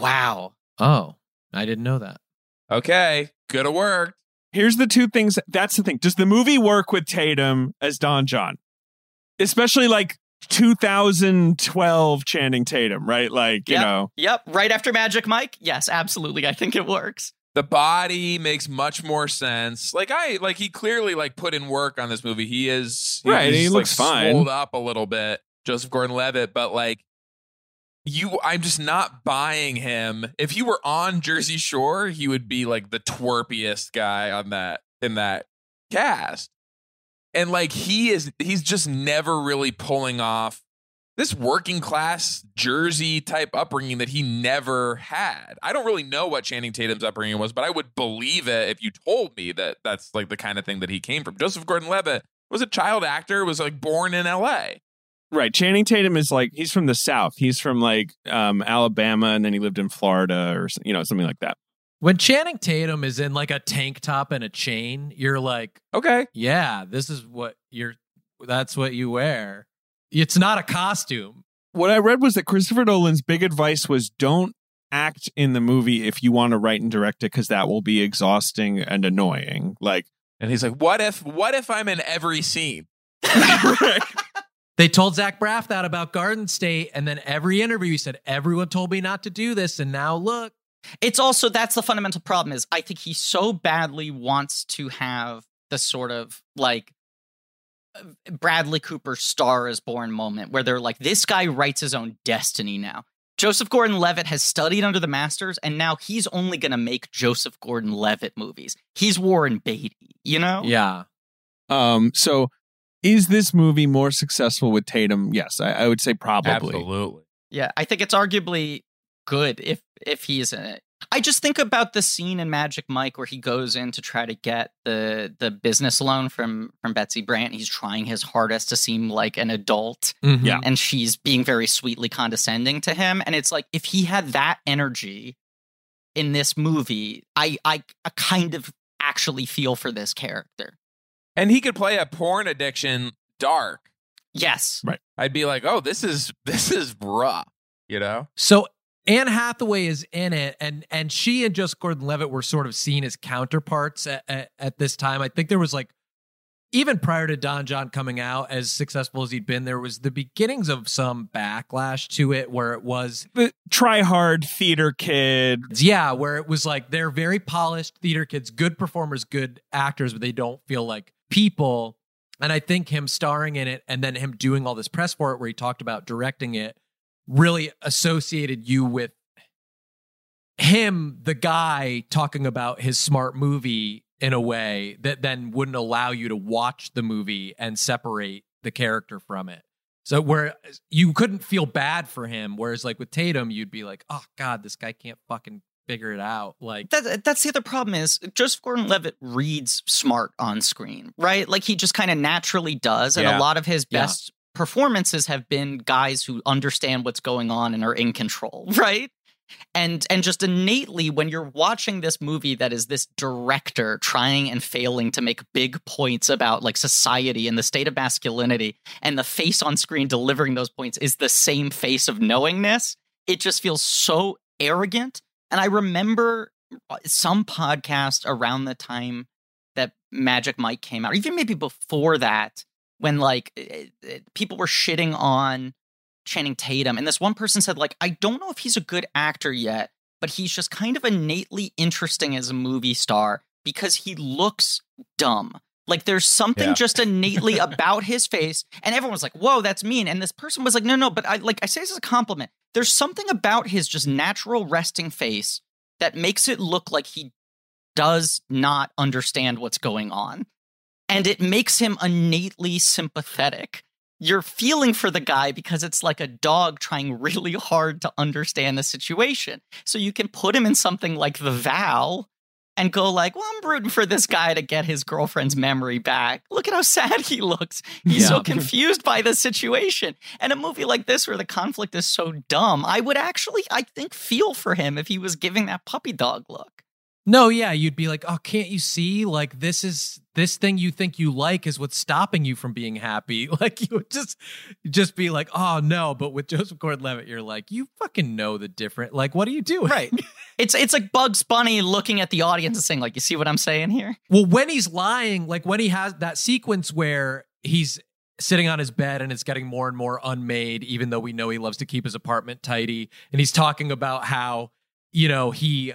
[SPEAKER 1] Wow.
[SPEAKER 3] Oh, I didn't know that.
[SPEAKER 4] Okay, could have worked.
[SPEAKER 2] Here's the two things. That's the thing. Does the movie work with Tatum as Don Jon? Especially like 2012 Channing Tatum, right? Like, you
[SPEAKER 1] Yep.
[SPEAKER 2] know,
[SPEAKER 1] Yep. Right after Magic Mike? Yes, absolutely. I think it works.
[SPEAKER 4] The body makes much more sense. Like I like he clearly like put in work on this movie. He is
[SPEAKER 2] Right,
[SPEAKER 4] he's,
[SPEAKER 2] he
[SPEAKER 4] like,
[SPEAKER 2] looks fine.
[SPEAKER 4] swolled up a little bit, Joseph Gordon-Levitt, but like you I'm just not buying him. If he were on Jersey Shore, he would be like the twerpiest guy on that in that cast. And like he is he's just never really pulling off this working class Jersey type upbringing that he never had. I don't really know what Channing Tatum's upbringing was, but I would believe it if you told me that that's like the kind of thing that he came from. Joseph Gordon-Levitt was a child actor, was like born in LA.
[SPEAKER 2] Right. Channing Tatum is like, he's from the South. He's from like um, Alabama and then he lived in Florida or, you know, something like that.
[SPEAKER 3] When Channing Tatum is in like a tank top and a chain, you're like,
[SPEAKER 4] Okay.
[SPEAKER 3] yeah, this is what you're. That's what you wear. It's not a costume.
[SPEAKER 2] What I read was that Christopher Nolan's big advice was don't act in the movie if you want to write and direct it because that will be exhausting and annoying. Like,
[SPEAKER 4] And he's like, "What if what if I'm in every scene?"
[SPEAKER 3] They told Zach Braff that about Garden State, and then every interview he said, "Everyone told me not to do this, and now look."
[SPEAKER 1] It's also that's the fundamental problem is I think he so badly wants to have the sort of like uh, Bradley Cooper star is born moment where they're like this guy writes his own destiny now. Joseph Gordon-Levitt has studied under the masters and now he's only going to make Joseph Gordon-Levitt movies. He's Warren Beatty, you know?
[SPEAKER 3] Yeah,
[SPEAKER 2] Um, so is this movie more successful with Tatum? Yes, I, I would say probably.
[SPEAKER 4] Absolutely.
[SPEAKER 1] Yeah, I think it's arguably good if if he's in it. I just think about the scene in Magic Mike where he goes in to try to get the the business loan from from Betsy Brandt. He's trying his hardest to seem like an adult,
[SPEAKER 3] Mhm.
[SPEAKER 2] Yeah.
[SPEAKER 1] and she's being very sweetly condescending to him. And it's like if he had that energy in this movie, I I, I kind of actually feel for this character.
[SPEAKER 4] And he could play a porn addiction dark.
[SPEAKER 1] Yes, Right.
[SPEAKER 4] I'd be like, oh, this is this is rough. You know?
[SPEAKER 3] So Anne Hathaway is in it, and and she and just Gordon-Levitt were sort of seen as counterparts at, at, at this time. I think there was like even prior to Don Jon coming out, as successful as he'd been, there was the beginnings of some backlash to it, where it was
[SPEAKER 2] The try hard theater kid.
[SPEAKER 3] yeah, where it was like they're very polished theater kids, good performers, good actors, but they don't feel like people. And I think him starring in it and then him doing all this press for it, where he talked about directing it, really associated you with him, the guy talking about his smart movie in a way that then wouldn't allow you to watch the movie and separate the character from it. So where you couldn't feel bad for him, whereas like with Tatum, you'd be like, "Oh God, this guy can't fucking figure it out." Like,
[SPEAKER 1] that, that's the other problem is Joseph Gordon-Levitt reads smart on screen, right? Like he just kind of naturally does, and
[SPEAKER 4] Yeah.
[SPEAKER 1] a lot of his
[SPEAKER 3] Yeah.
[SPEAKER 1] best performances have been guys who understand what's going on and are in control, right? And and just innately, when you're watching this movie that is this director trying and failing to make big points about like society and the state of masculinity, and the face on screen delivering those points is the same face of knowingness, it just feels so arrogant. And I remember uh, some podcast around the time that Magic Mike came out, or even maybe before that, when like it, it- people were shitting on Channing Tatum, and this one person said, like, I don't know if he's a good actor yet, but he's just kind of innately interesting as a movie star because he looks dumb. Like there's something
[SPEAKER 4] Yeah.
[SPEAKER 1] just innately about his face, and everyone's like, "Whoa, that's mean." And this person was like, "No, no," but I like I say this as a compliment. There's something about his just natural resting face that makes it look like he does not understand what's going on. And it makes him innately sympathetic. You're feeling for the guy because it's like a dog trying really hard to understand the situation. So you can put him in something like The Vow and go like, "Well, I'm rooting for this guy to get his girlfriend's memory back. Look at how sad he looks. He's so confused by the situation." And a movie like this where the conflict is so dumb, I would actually I think feel for him if he was giving that puppy dog look.
[SPEAKER 3] No, yeah, you'd be like, "Oh, can't you see? Like, this is this thing you think you like is what's stopping you from being happy." Like, you would just just be like, "Oh no!" But with Joseph Gordon-Levitt, you're like, "You fucking know the different. Like, what are you doing?"
[SPEAKER 1] Right. It's it's like Bugs Bunny looking at the audience and saying like, "You see what I'm saying here?"
[SPEAKER 3] Well, when he's lying, like when he has that sequence where he's sitting on his bed and it's getting more and more unmade, even though we know he loves to keep his apartment tidy, and he's talking about how you know he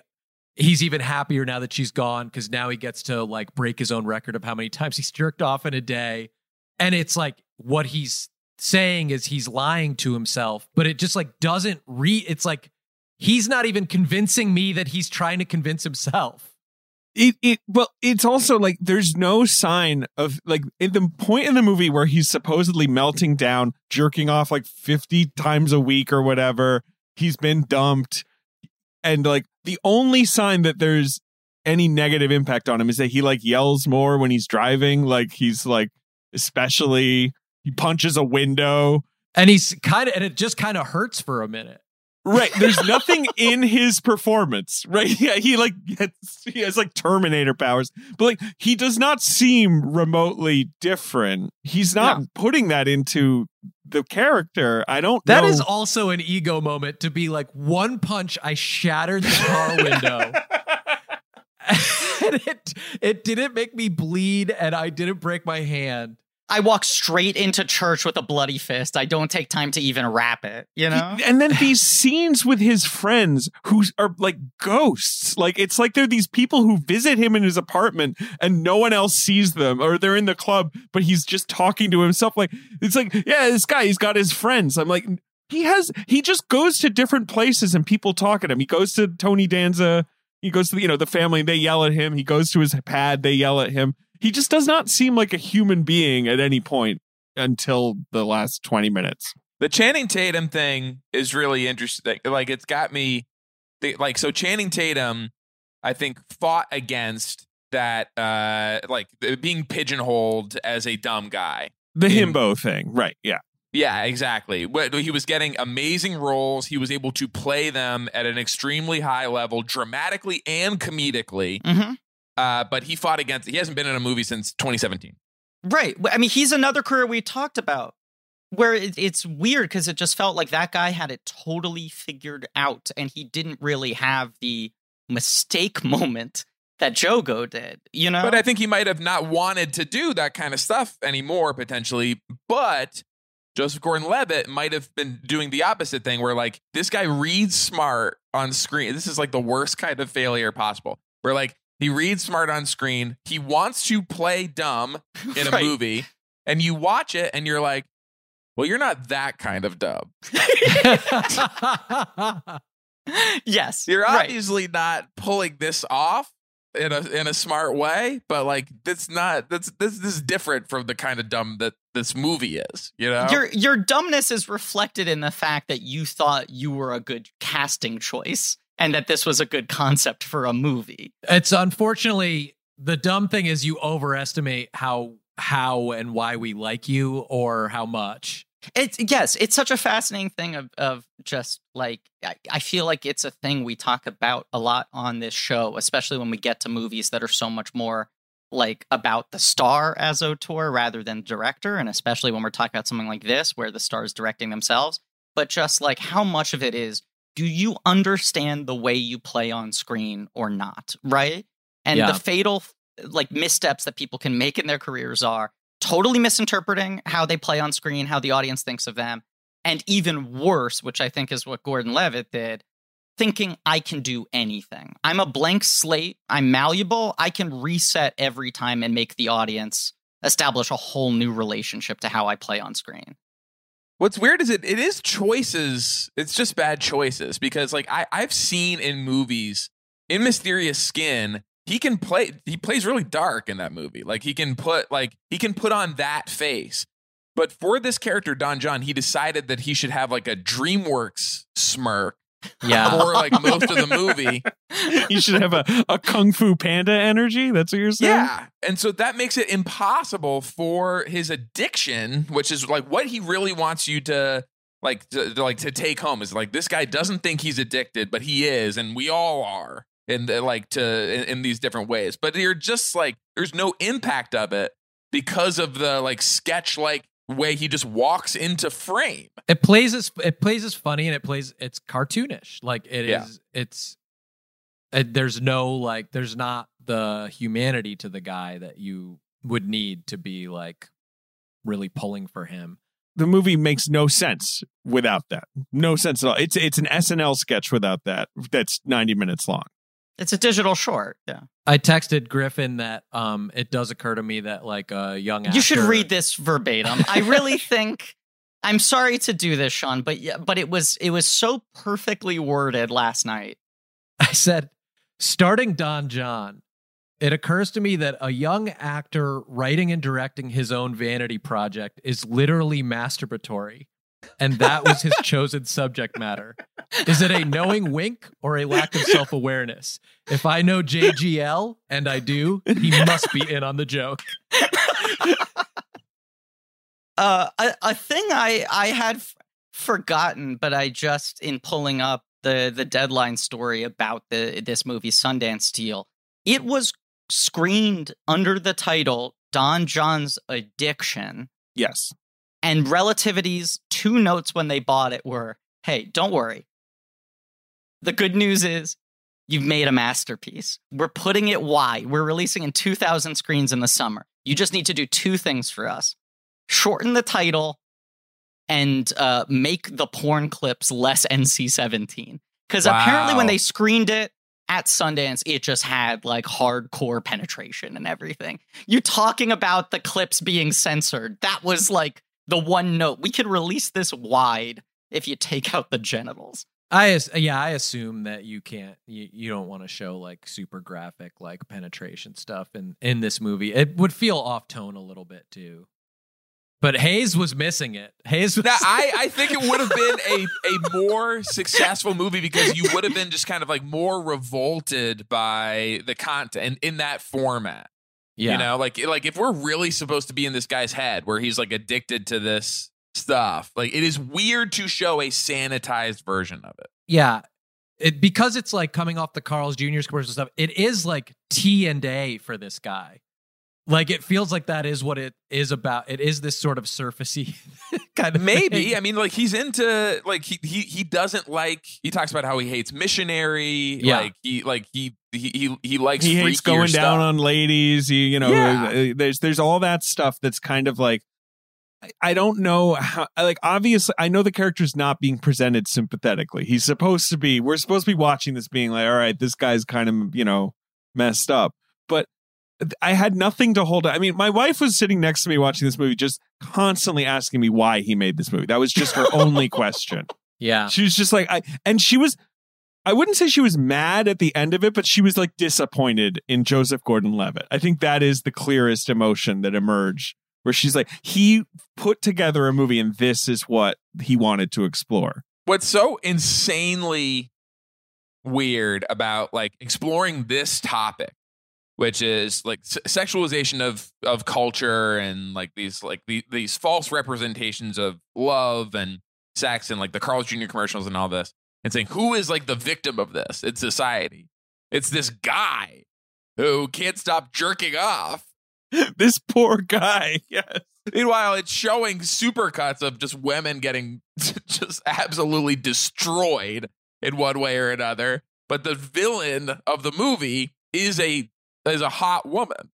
[SPEAKER 3] he's even happier now that she's gone because now he gets to like break his own record of how many times he's jerked off in a day, and it's like what he's saying is he's lying to himself, but it just like doesn't re. It's like he's not even convincing me that he's trying to convince himself.
[SPEAKER 2] It it well, it's also like there's no sign of like at the point in the movie where he's supposedly melting down, jerking off like 50 times a week or whatever. He's been dumped. And like the only sign that there's any negative impact on him is that he like yells more when he's driving. Like he's like especially he punches a window.
[SPEAKER 3] and he's kind of and it just kind of hurts for a minute
[SPEAKER 2] Right. There's nothing in his performance. Right. Yeah. He like gets, he has like Terminator powers, but like he does not seem remotely different. He's not putting that into the character. I don't
[SPEAKER 3] That
[SPEAKER 2] know.
[SPEAKER 3] is also an ego moment to be like one punch i shattered the car window and it it didn't make me bleed and i didn't break my hand
[SPEAKER 1] I walk straight into church with a bloody fist. I don't take time to even wrap it. You know.
[SPEAKER 2] and then these scenes with his friends who are like ghosts. Like it's like they're these people who visit him in his apartment and no one else sees them, or they're in the club, but he's just talking to himself. Like it's like, yeah, this guy, he's got his friends. I'm like, he has, he just goes to different places and people talk at him. He goes to Tony Danza. He goes to the, you know the family. They yell at him. He goes to his pad. They yell at him. He just does not seem like a human being at any point until the last 20 minutes.
[SPEAKER 4] The Channing Tatum thing is really interesting. Like it's got me they, like so Channing Tatum I think fought against that uh like being pigeonholed as a dumb guy.
[SPEAKER 2] The
[SPEAKER 4] In-
[SPEAKER 2] himbo thing. Right. Yeah.
[SPEAKER 4] Yeah, exactly. He was getting amazing roles. He was able to play them at an extremely high level, dramatically and comedically.
[SPEAKER 1] hmm
[SPEAKER 4] Uh, but he fought against. He hasn't been in a movie since 2017.
[SPEAKER 1] Right. I mean, he's another career we talked about where it, it's weird because it just felt like that guy had it totally figured out and he didn't really have the mistake moment that Jogo did, you know?
[SPEAKER 4] But I think he might have not wanted to do that kind of stuff anymore, potentially. But Joseph Gordon Levitt might have been doing the opposite thing where, like, this guy reads smart on screen. This is like the worst kind of failure possible, where, like, he reads smart on screen. He wants to play dumb in a
[SPEAKER 1] Right.
[SPEAKER 4] movie, and you watch it and you're like, well, you're not that kind of dumb.
[SPEAKER 1] yes.
[SPEAKER 4] You're
[SPEAKER 1] right.
[SPEAKER 4] obviously not pulling this off in a in a smart way, but like that's not that's this, this is different from the kind of dumb that this movie is. You know,
[SPEAKER 1] Your your dumbness is reflected in the fact that you thought you were a good casting choice and that this was a good concept for a movie.
[SPEAKER 3] it's unfortunately the dumb thing is you overestimate how how and why we like you or how much.
[SPEAKER 1] It's yes, it's such a fascinating thing of of just like I, I feel like it's a thing we talk about a lot on this show, especially when we get to movies that are so much more like about the star as auteur rather than director, and especially when we're talking about something like this where the star is directing themselves. But just like how much of it is, do you understand the way you play on screen or not? Right? And
[SPEAKER 3] Yeah.
[SPEAKER 1] the fatal like missteps that people can make in their careers are totally misinterpreting how they play on screen, how the audience thinks of them, and even worse, which I think is what Gordon Levitt did, thinking I can do anything. I'm a blank slate, I'm malleable, I can reset every time and make the audience establish a whole new relationship to how I play on screen.
[SPEAKER 4] What's weird is it it is choices. It's just bad choices because like I I've seen in movies in Mysterious Skin. He can play. He plays really dark in that movie. Like he can put like he can put on that face. But for this character, Don Jon, he decided that he should have like a DreamWorks smirk
[SPEAKER 3] Yeah.
[SPEAKER 4] or like most of the movie.
[SPEAKER 2] You should have a, a Kung Fu Panda energy. That's what you're saying?
[SPEAKER 4] Yeah. And so that makes it impossible for his addiction, which is like what he really wants you to like to, to, like to take home is like this guy doesn't think he's addicted, but he is, and we all are. And uh, like to in, in these different ways. But you're just like there's no impact of it because of the like sketch like way he just walks into frame.
[SPEAKER 3] It plays as it plays as funny and it plays it's cartoonish. Like it is
[SPEAKER 4] Yeah.
[SPEAKER 3] it's it, there's no like there's not the humanity to the guy that you would need to be like really pulling for him.
[SPEAKER 2] The movie makes no sense without that. No sense at all. It's it's an SNL sketch without that. That's 90 minutes long.
[SPEAKER 1] It's a digital short. Yeah.
[SPEAKER 3] I texted Griffin that um it does occur to me that like a young actor
[SPEAKER 1] You should read this verbatim. I really think I'm sorry to do this, Sean, but yeah, but it was it was so perfectly worded last night.
[SPEAKER 3] I said, starting Don Jon, it occurs to me that a young actor writing and directing his own vanity project is literally masturbatory. And that was his chosen subject matter. Is it a knowing wink or a lack of self awareness? If I know JGL, and I do, he must be in on the joke.
[SPEAKER 1] Uh, a, a thing I I had f- forgotten, but I just in pulling up the the deadline story about the this movie Sundance Deal, it was screened under the title Don Jon's Addiction.
[SPEAKER 2] Yes.
[SPEAKER 1] And Relativity's two notes when they bought it were, "Hey, don't worry. The good news is you've made a masterpiece. We're putting it wide. We're releasing in 2,000 screens in the summer. You just need to do two things for us: shorten the title and uh, make the porn clips less NC-17. Because apparently, when they screened it." At Sundance, it just had like hardcore penetration and everything. You're talking about the clips being censored. That was like the one note. We could release this wide if you take out the genitals.
[SPEAKER 3] I uh, yeah, I assume that you can't you, you don't want to show like super graphic like penetration stuff in in this movie. It would feel off tone a little bit too. But Hayes was missing it. Hayes was
[SPEAKER 4] Now, I, I think it would have been a, a more successful movie because you would have been just kind of like more revolted by the content in that format.
[SPEAKER 3] Yeah.
[SPEAKER 4] You know, like like if we're really supposed to be in this guy's head where he's like addicted to this stuff, like it is weird to show a sanitized version of it.
[SPEAKER 3] Yeah. It because it's like coming off the Carl's Jr.'s commercial stuff, it is like T and A for this guy. Like it feels like that is what it is about. It is this sort of surfacey kind of
[SPEAKER 4] Maybe.
[SPEAKER 3] thing.
[SPEAKER 4] I mean, like he's into like he he he doesn't like he talks about how he hates missionary.
[SPEAKER 3] Yeah.
[SPEAKER 4] Like he like he he he, he likes
[SPEAKER 2] he hates going
[SPEAKER 4] stuff.
[SPEAKER 2] down on ladies. He, you know,
[SPEAKER 4] Yeah.
[SPEAKER 2] uh, there's there's all that stuff that's kind of like I- I don't know how. Like, obviously, I know the character's not being presented sympathetically. He's supposed to be. We're supposed to be watching this, being like, all right, this guy's kind of you know messed up. But I had nothing to hold. I mean, my wife was sitting next to me watching this movie, just constantly asking me why he made this movie. That was just her only question.
[SPEAKER 3] Yeah.
[SPEAKER 2] She was just like, I, and she was, I wouldn't say she was mad at the end of it, but she was like disappointed in Joseph Gordon Levitt. I think that is the clearest emotion that emerged, where she's like, he put together a movie and this is what he wanted to explore.
[SPEAKER 4] what's so insanely weird about like exploring this topic which is like sexualization of of culture and like these like the, these false representations of love and sex and like the Carl's Jr. commercials and all this and saying who is like the victim of this it's society it's this guy who can't stop jerking off
[SPEAKER 2] this poor guy. Yes.
[SPEAKER 4] Meanwhile, it's showing supercuts of just women getting just absolutely destroyed in one way or another. But the villain of the movie is a is a hot woman.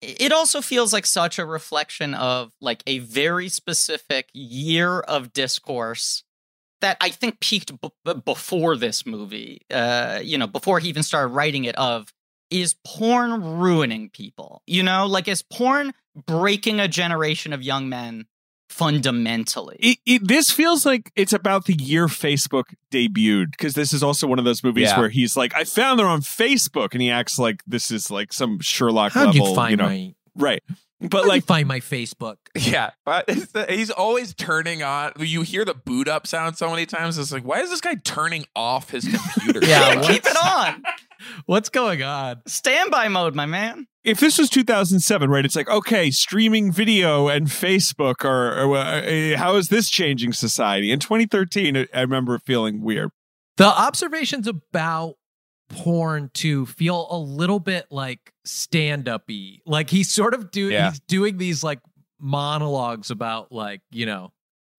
[SPEAKER 1] it also feels like such a reflection of like a very specific year of discourse that I think peaked b- before this movie. Uh, you know, before he even started writing it. Of is porn ruining people? You know, like is porn breaking a generation of young men fundamentally?
[SPEAKER 2] It, it, this feels like it's about the year Facebook debuted because this is also one of those movies
[SPEAKER 4] Yeah.
[SPEAKER 2] where he's like, I found her on Facebook, and he acts like this is like some Sherlock
[SPEAKER 3] How'd
[SPEAKER 2] level,
[SPEAKER 3] you find
[SPEAKER 2] know,
[SPEAKER 3] my
[SPEAKER 2] right? But
[SPEAKER 3] how'd
[SPEAKER 2] like,
[SPEAKER 3] find my Facebook?
[SPEAKER 4] Yeah, but it's- he's always turning on. You hear the boot up sound so many times. It's like, why is this guy turning off his computer?
[SPEAKER 3] Yeah,
[SPEAKER 1] Yeah, keep it on.
[SPEAKER 3] What's going on?
[SPEAKER 1] Standby mode, my man.
[SPEAKER 2] if this was 2007, right? It's like, okay, streaming video and Facebook are, are uh, how is this changing society? In 2013, I- I remember feeling weird.
[SPEAKER 3] The observations about porn to feel a little bit like stand uppy. Like he's sort of doing
[SPEAKER 4] Yeah.
[SPEAKER 3] he's doing these like monologues about like, you know,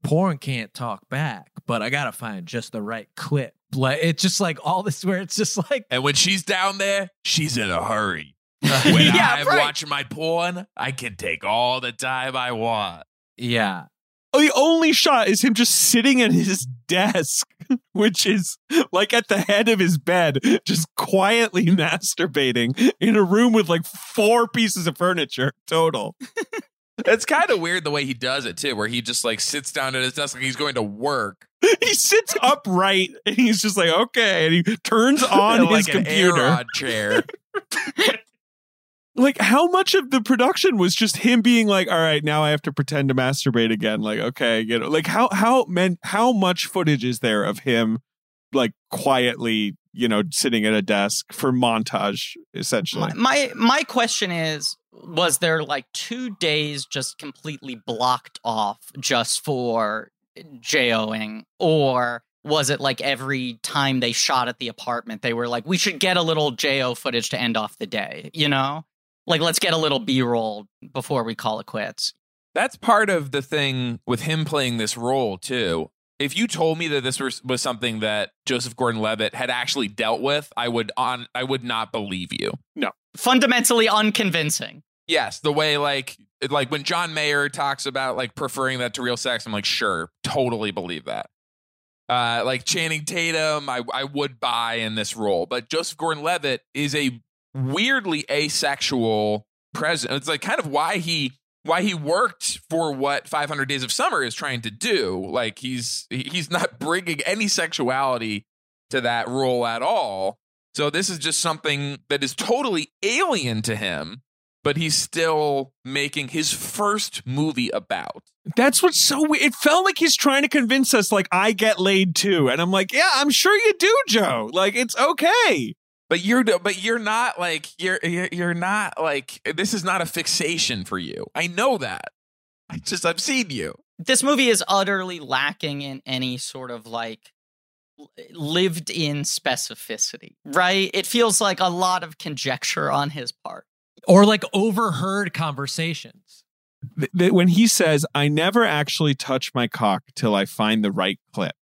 [SPEAKER 3] porn can't talk back, but I gotta find just the right clip. Like it's just like all this where it's just like
[SPEAKER 4] And when she's down there, she's in a hurry. Uh, when
[SPEAKER 1] Yeah,
[SPEAKER 4] I'm
[SPEAKER 1] right.
[SPEAKER 4] watching my porn, I can take all the time I want.
[SPEAKER 3] Yeah.
[SPEAKER 2] Oh, the only shot is him just sitting at his desk, which is like at the head of his bed, just quietly masturbating in a room with like four pieces of furniture total.
[SPEAKER 4] It's kind of weird the way he does it too, where he just like sits down at his desk like he's going to work
[SPEAKER 2] He sits upright and he's just like, okay. And he turns on
[SPEAKER 4] like
[SPEAKER 2] his computer.
[SPEAKER 4] Chair.
[SPEAKER 2] like how much of the production was just him being like all right now i have to pretend to masturbate again like okay you know like how how man how much footage is there of him like quietly you know sitting at a desk for montage essentially
[SPEAKER 1] My, my my question is was there like 2 days just completely blocked off just for JOing or was it like every time they shot at the apartment they were like we should get a little JO footage to end off the day, you know? Like let's get a little B-roll before we call it quits.
[SPEAKER 4] That's part of the thing with him playing this role too. If you told me that this was, was something that Joseph Gordon-Levitt had actually dealt with, I would on I would not believe you. No.
[SPEAKER 1] Fundamentally unconvincing.
[SPEAKER 4] Yes, the way like like when John Mayer talks about like preferring that to real sex, I'm like, sure, totally believe that. Uh, like Channing Tatum, I I would buy in this role, but Joseph Gordon-Levitt is a weirdly asexual present. It's like kind of why he why he worked for what 500 Days of Summer is trying to do. Like he's he's not bringing any sexuality to that role at all. So this is just something that is totally alien to him, but he's still making his first movie about.
[SPEAKER 2] That's what's so weird. It felt like he's trying to convince us, like, I get laid too. And I'm like, yeah, I'm sure you do, Joe. Like, it's okay.
[SPEAKER 4] But you're but you're not like you're you're you're not like this is not a fixation for you. I know that. I just I've seen you.
[SPEAKER 1] This movie is utterly lacking in any sort of like lived in specificity, right? It feels like a lot of conjecture on his part.
[SPEAKER 3] Or like overheard conversations.
[SPEAKER 2] Th- th- when he says, I never actually touch my cock till I find the right clip.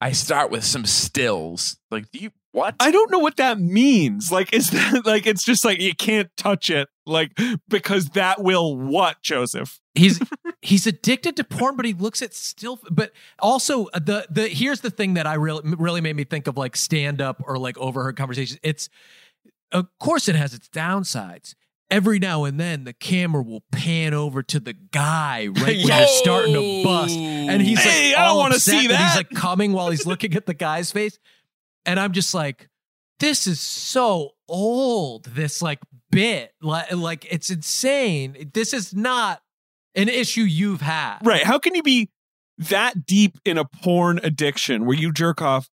[SPEAKER 4] I start with some stills. Like, do you what?
[SPEAKER 2] I don't know what that means. Like, is that like it's just like you can't touch it, like because that will what, Joseph?
[SPEAKER 3] He's he's addicted to porn, but he looks at still. But also uh, the the here's the thing that I really really made me think of like stand up or like overheard conversations. It's of course it has its downsides. Every now and then the camera will pan over to the guy right when they're starting to bust, and he's like,
[SPEAKER 2] I don't wanna see
[SPEAKER 3] that He's like coming while he's looking at the guy's face, and I'm just like, this is so old. This like bit, like, like it's insane. This is not an issue you've had.
[SPEAKER 2] Right. How can you be that deep in a porn addiction where you jerk off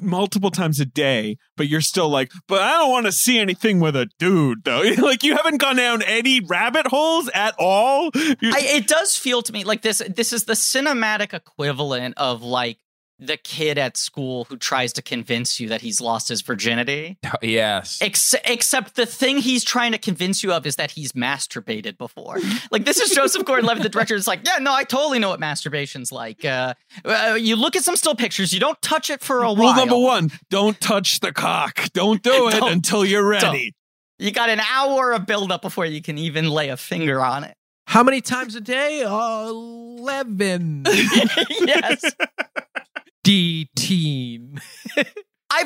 [SPEAKER 2] multiple times a day, but you're still like, but I don't want to see anything with a dude though. like you haven't gone down any rabbit holes at all.
[SPEAKER 1] I, it does feel to me like this. This is the cinematic equivalent of like the kid at school who tries to convince you that he's lost his virginity.
[SPEAKER 4] yes.
[SPEAKER 1] Ex- except the thing he's trying to convince you of is that he's masturbated before. like this is Joseph Gordon-Levitt, the director. It's like, yeah, no, I totally know what masturbation's like. Uh, uh, you look at some still pictures. You don't touch it for a
[SPEAKER 2] Rule
[SPEAKER 1] while.
[SPEAKER 2] Rule number one: don't touch the cock. Don't do it
[SPEAKER 1] Don't-
[SPEAKER 2] until you're ready.
[SPEAKER 1] You got an hour of buildup before you can even lay a finger on it.
[SPEAKER 3] How many times a day? Uh, Eleven.
[SPEAKER 1] yes.
[SPEAKER 3] D teen.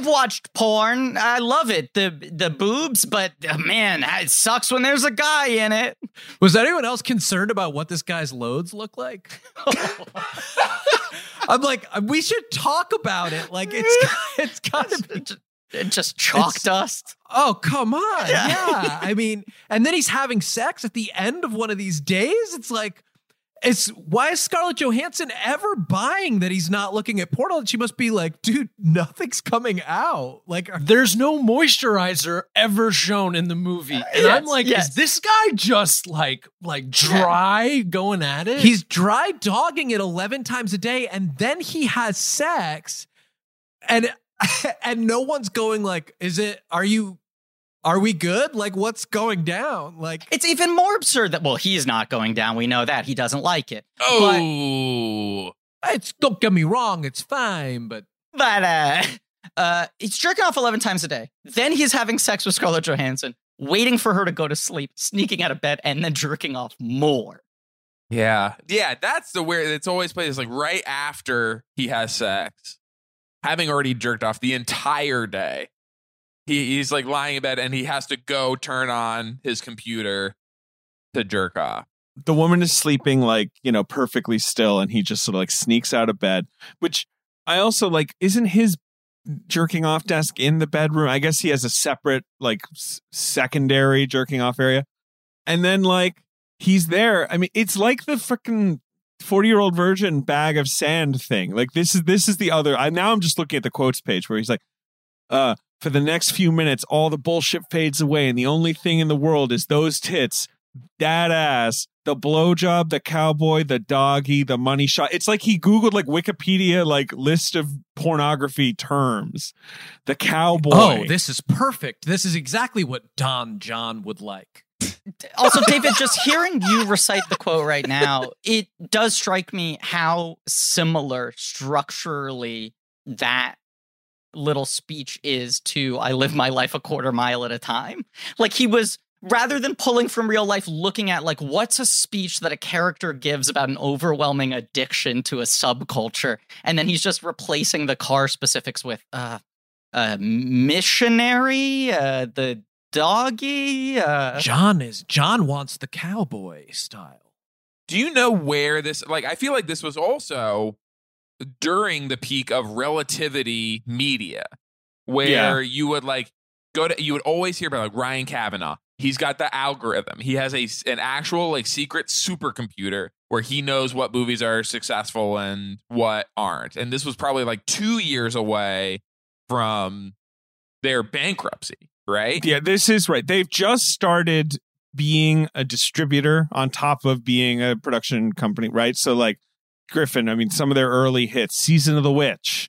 [SPEAKER 1] I've watched porn. I love it. The the boobs, but uh, man, it sucks when there's a guy in it.
[SPEAKER 3] Was anyone else concerned about what this guy's loads look like? I'm like, we should talk about it. Like it's it's gotta be.
[SPEAKER 1] It's it's just chalk
[SPEAKER 3] It's-
[SPEAKER 1] dust.
[SPEAKER 3] Oh come on,
[SPEAKER 1] Yeah.
[SPEAKER 3] yeah. I mean, and then he's having sex at the end of one of these days. It's like, it's why is Scarlett Johansson ever buying that he's not looking at porn? She must be like, dude, nothing's coming out. Like,
[SPEAKER 5] There's no moisturizer ever shown in the movie. And
[SPEAKER 1] Yes,
[SPEAKER 5] I'm like,
[SPEAKER 1] yes.
[SPEAKER 5] is this guy just like like dry going at it?
[SPEAKER 3] he's dry dogging it 11 times a day and then he has sex and and no one's going like is it are you are we good like what's going down like
[SPEAKER 1] It's even more absurd that well, he's not going down. We know that he doesn't like it.
[SPEAKER 4] Oh.
[SPEAKER 3] it's don't get me wrong it's fine but
[SPEAKER 1] But uh, uh, he's jerking off eleven times a day. Then he's having sex with Scarlett Johansson, waiting for her to go to sleep, sneaking out of bed, and then jerking off more.
[SPEAKER 4] Yeah. Yeah, that's the weird it's always played is like right after he has sex, having already jerked off the entire day. He, he's like lying in bed and he has to go turn on his computer to jerk off.
[SPEAKER 2] the woman is sleeping like you know perfectly still and he just sort of like sneaks out of bed which i also like isn't his jerking off desk in the bedroom? I guess he has a separate like s- secondary jerking off area. And then like he's there. I mean it's like the freaking 40 year old virgin bag of sand thing. Like this is this is the other i now i'm just looking at the quotes page where he's like uh for the next few minutes all the bullshit fades away and the only thing in the world is those tits that ass, the blowjob, the cowboy, the doggy, the money shot. It's like he Googled like Wikipedia like list of pornography terms. The cowboy.
[SPEAKER 3] oh this is perfect this is exactly what don jon would like
[SPEAKER 1] Also, David, just hearing you recite the quote right now, it does strike me how similar structurally that little speech is to I live my life a quarter mile at a time. Like he was rather than pulling from real life looking at like what's a speech that a character gives about an overwhelming addiction to a subculture and then he's just replacing the car specifics with uh missionary uh the doggy uh
[SPEAKER 3] john is john wants the cowboy style
[SPEAKER 4] Do you know where this like I feel like this was also during the peak of relativity media where
[SPEAKER 2] Yeah.
[SPEAKER 4] you would like go to you would always hear about like Ryan Kavanaugh. He's got the algorithm. He has a an actual like secret supercomputer where he knows what movies are successful and what aren't. And this was probably like 2 years away from their bankruptcy, right?
[SPEAKER 2] Yeah, this is right. They've just started being a distributor on top of being a production company, right? So like Griffin, I mean, some of their early hits, Season of the Witch,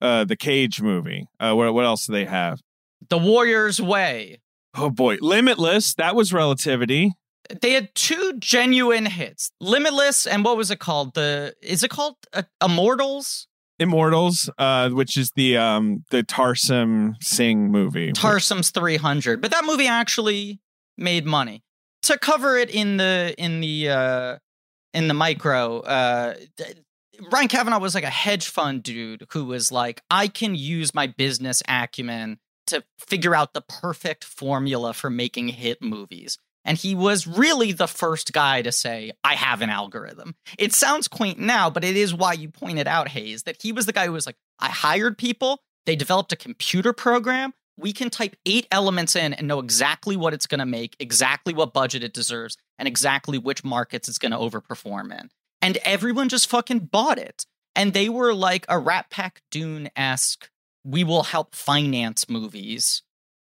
[SPEAKER 2] uh, the Cage movie. Uh, what what else do they have?
[SPEAKER 1] The Warrior's Way.
[SPEAKER 2] Oh boy, Limitless. That was Relativity.
[SPEAKER 1] They had two genuine hits. Limitless and what was it called? The is it called uh, Immortals?
[SPEAKER 2] Immortals, uh, which is the um the Tarsem Singh movie.
[SPEAKER 1] Tarsem's 300. But that movie actually made money. To cover it in the in the uh in the micro, uh Ryan Kavanaugh was like a hedge fund dude who was like, I can use my business acumen to figure out the perfect formula for making hit movies. And he was really the first guy to say, I have an algorithm. It sounds quaint now, but it is why you pointed out, Hayes, that he was the guy who was like, I hired people, they developed a computer program. We can type eight elements in and know exactly what it's going to make, exactly what budget it deserves, and exactly which markets it's going to overperform in. And everyone just fucking bought it. And they were like a RatPac-Dune esque, we will help finance movies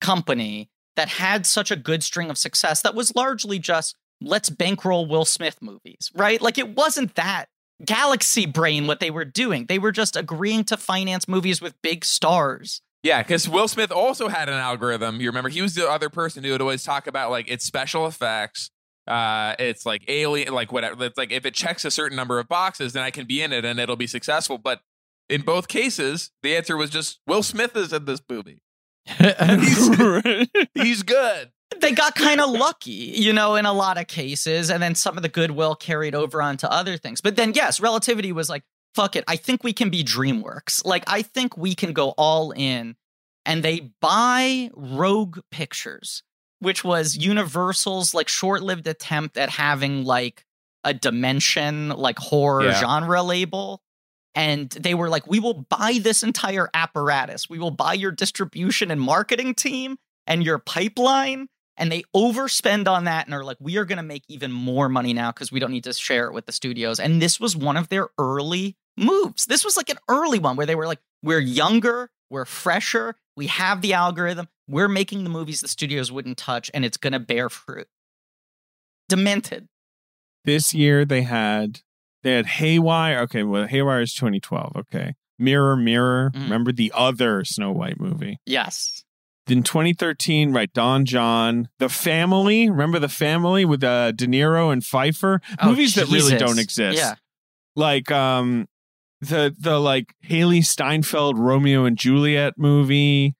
[SPEAKER 1] company that had such a good string of success that was largely just let's bankroll Will Smith movies, right? Like it wasn't that galaxy brain what they were doing. They were just agreeing to finance movies with big stars.
[SPEAKER 4] Yeah, because Will Smith also had an algorithm. You remember he was the other person who would always talk about like it's special effects. Uh, it's like alien, like whatever. It's like if it checks a certain number of boxes, then I can be in it and it'll be successful. But in both cases, the answer was just Will Smith is in this movie. He's good.
[SPEAKER 1] They got kind of lucky, you know, in a lot of cases. And then some of the goodwill carried over onto other things. But then, yes, relativity was like, fuck it. I think we can be DreamWorks. Like, I think we can go all in. And they buy Rogue Pictures, which was Universal's like short lived attempt at having like a dimension, like horror
[SPEAKER 4] Yeah.
[SPEAKER 1] genre label. And they were like, we will buy this entire apparatus. We will buy your distribution and marketing team and your pipeline. And they overspend on that and are like, we are going to make even more money now because we don't need to share it with the studios. And this was one of their early moves. This was like an early one where they were like, we're younger, we're fresher, we have the algorithm, we're making the movies the studios wouldn't touch, and it's going to bear fruit. Demented.
[SPEAKER 2] this year they had they had Haywire. Okay, well Haywire is 2012. Okay, Mirror Mirror.
[SPEAKER 1] Mm.
[SPEAKER 2] Remember the other Snow White movie?
[SPEAKER 1] Yes.
[SPEAKER 2] Then 2013, right? Don Jon, The Family. Remember The Family with uh, De Niro and Pfeiffer?
[SPEAKER 1] Oh,
[SPEAKER 2] Movies that really don't exist.
[SPEAKER 1] Yeah.
[SPEAKER 2] like um the the like Hailee Steinfeld Romeo and Juliet movie.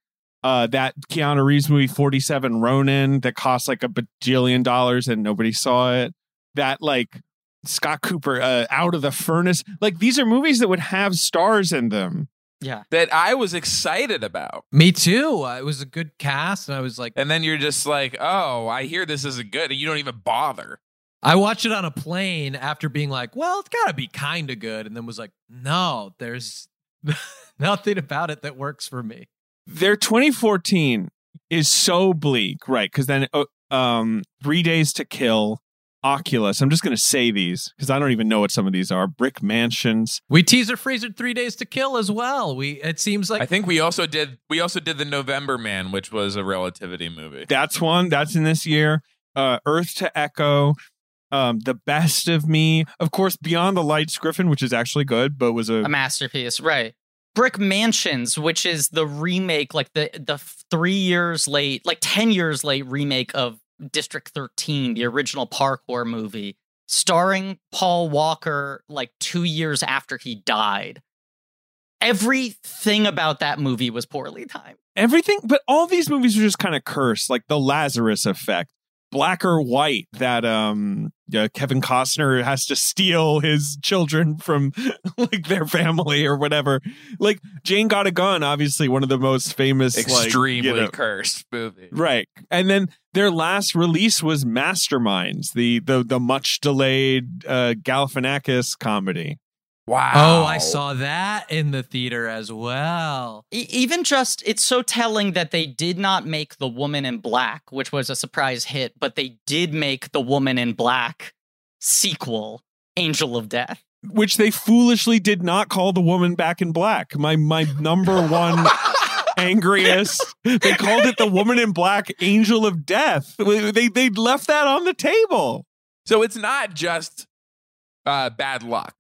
[SPEAKER 2] Uh, that Keanu Reeves movie, 47 Ronin, that cost like a bajillion dollars and nobody saw it. That like Scott Cooper, uh, Out of the Furnace. Like these are movies that would have stars in them.
[SPEAKER 1] Yeah.
[SPEAKER 4] That I was excited about.
[SPEAKER 3] Me too. Uh, It was a good cast, and I was like,
[SPEAKER 4] And then you're just like, oh, I hear this isn't good. And you don't even bother.
[SPEAKER 3] I watched it on a plane after being like, well, it's got to be kind of good, and then was like, no, there's nothing about it that works for me.
[SPEAKER 2] Their 2014 is so bleak, right? Because then, uh, um, Three Days to Kill, Oculus. I'm just going to say these because I don't even know what some of these are. Brick Mansions.
[SPEAKER 3] We teaser freezer three days to kill as well. We it seems like
[SPEAKER 4] I think we also did we also did the November Man, which was a relativity movie.
[SPEAKER 2] That's one. That's in this year. Uh, Earth to Echo. Um, the best of me, of course, Beyond the Lights, Griffin, which is actually good, but was a
[SPEAKER 1] a masterpiece, right? Brick Mansions, which is the remake, like the the three years late, like ten years late remake of District Thirteen, the original parkour movie, starring Paul Walker, like two years after he died. Everything about that movie was poorly timed.
[SPEAKER 2] everything. But all these movies are just kind of cursed, like the Lazarus Effect, Black or White, that um uh, Kevin Costner has to steal his children from like their family or whatever. Like Jane Got a Gun, obviously one of the most famous, like,
[SPEAKER 4] Extremely
[SPEAKER 2] you know-
[SPEAKER 4] cursed movie.
[SPEAKER 2] right. And then their last release was Masterminds, the the the much delayed uh, Galifianakis comedy.
[SPEAKER 4] Wow.
[SPEAKER 3] Oh, I saw that in the theater as well.
[SPEAKER 1] E- even just it's so telling that they did not make the woman in black which was a surprise hit but they did make the woman in black sequel angel of death
[SPEAKER 2] which they foolishly did not call the woman back in black. My my number one angriest. They called it the woman in black angel of death. They they left that on the table.
[SPEAKER 4] So it's not just uh, bad luck.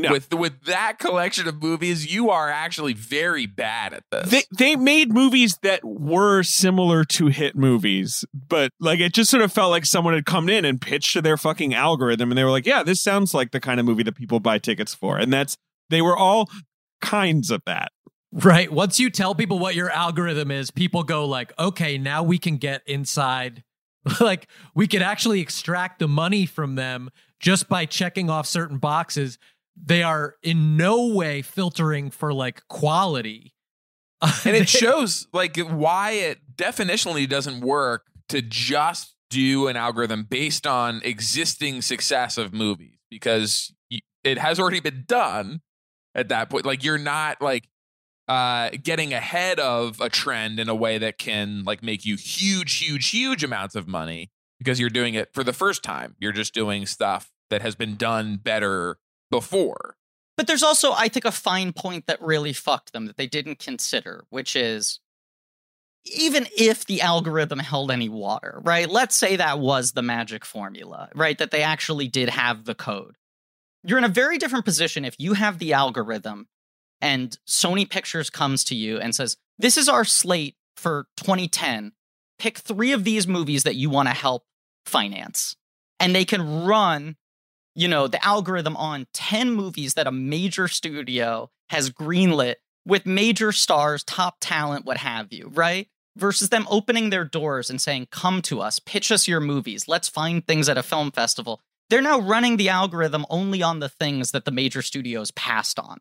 [SPEAKER 2] No.
[SPEAKER 4] With with that collection of movies, you are actually very bad at this.
[SPEAKER 2] They they made movies that were similar to hit movies, but like it just sort of felt like someone had come in and pitched to their fucking algorithm and they were like, "Yeah, this sounds like the kind of movie that people buy tickets for." And that's they were all kinds of that.
[SPEAKER 3] Right. Once you tell people what your algorithm is, people go like, okay, now we can get inside. like we could actually extract the money from them just by checking off certain boxes. They are in no way filtering for like quality.
[SPEAKER 4] and it shows like why it definitionally doesn't work to just do an algorithm based on existing success of movies because it has already been done at that point like you're not like uh getting ahead of a trend in a way that can like make you huge huge huge amounts of money because you're doing it for the first time you're just doing stuff that has been done better before
[SPEAKER 1] But there's also, I think, a fine point that really fucked them that they didn't consider, which is even if the algorithm held any water, right? Let's say that was the magic formula, right? That they actually did have the code. You're in a very different position if you have the algorithm and Sony Pictures comes to you and says, This is our slate for 2010. Pick three of these movies that you want to help finance. And they can run you know, the algorithm on 10 movies that a major studio has greenlit with major stars, top talent, what have you, right? Versus them opening their doors and saying, come to us, pitch us your movies, let's find things at a film festival. They're now running the algorithm only on the things that the major studios passed on.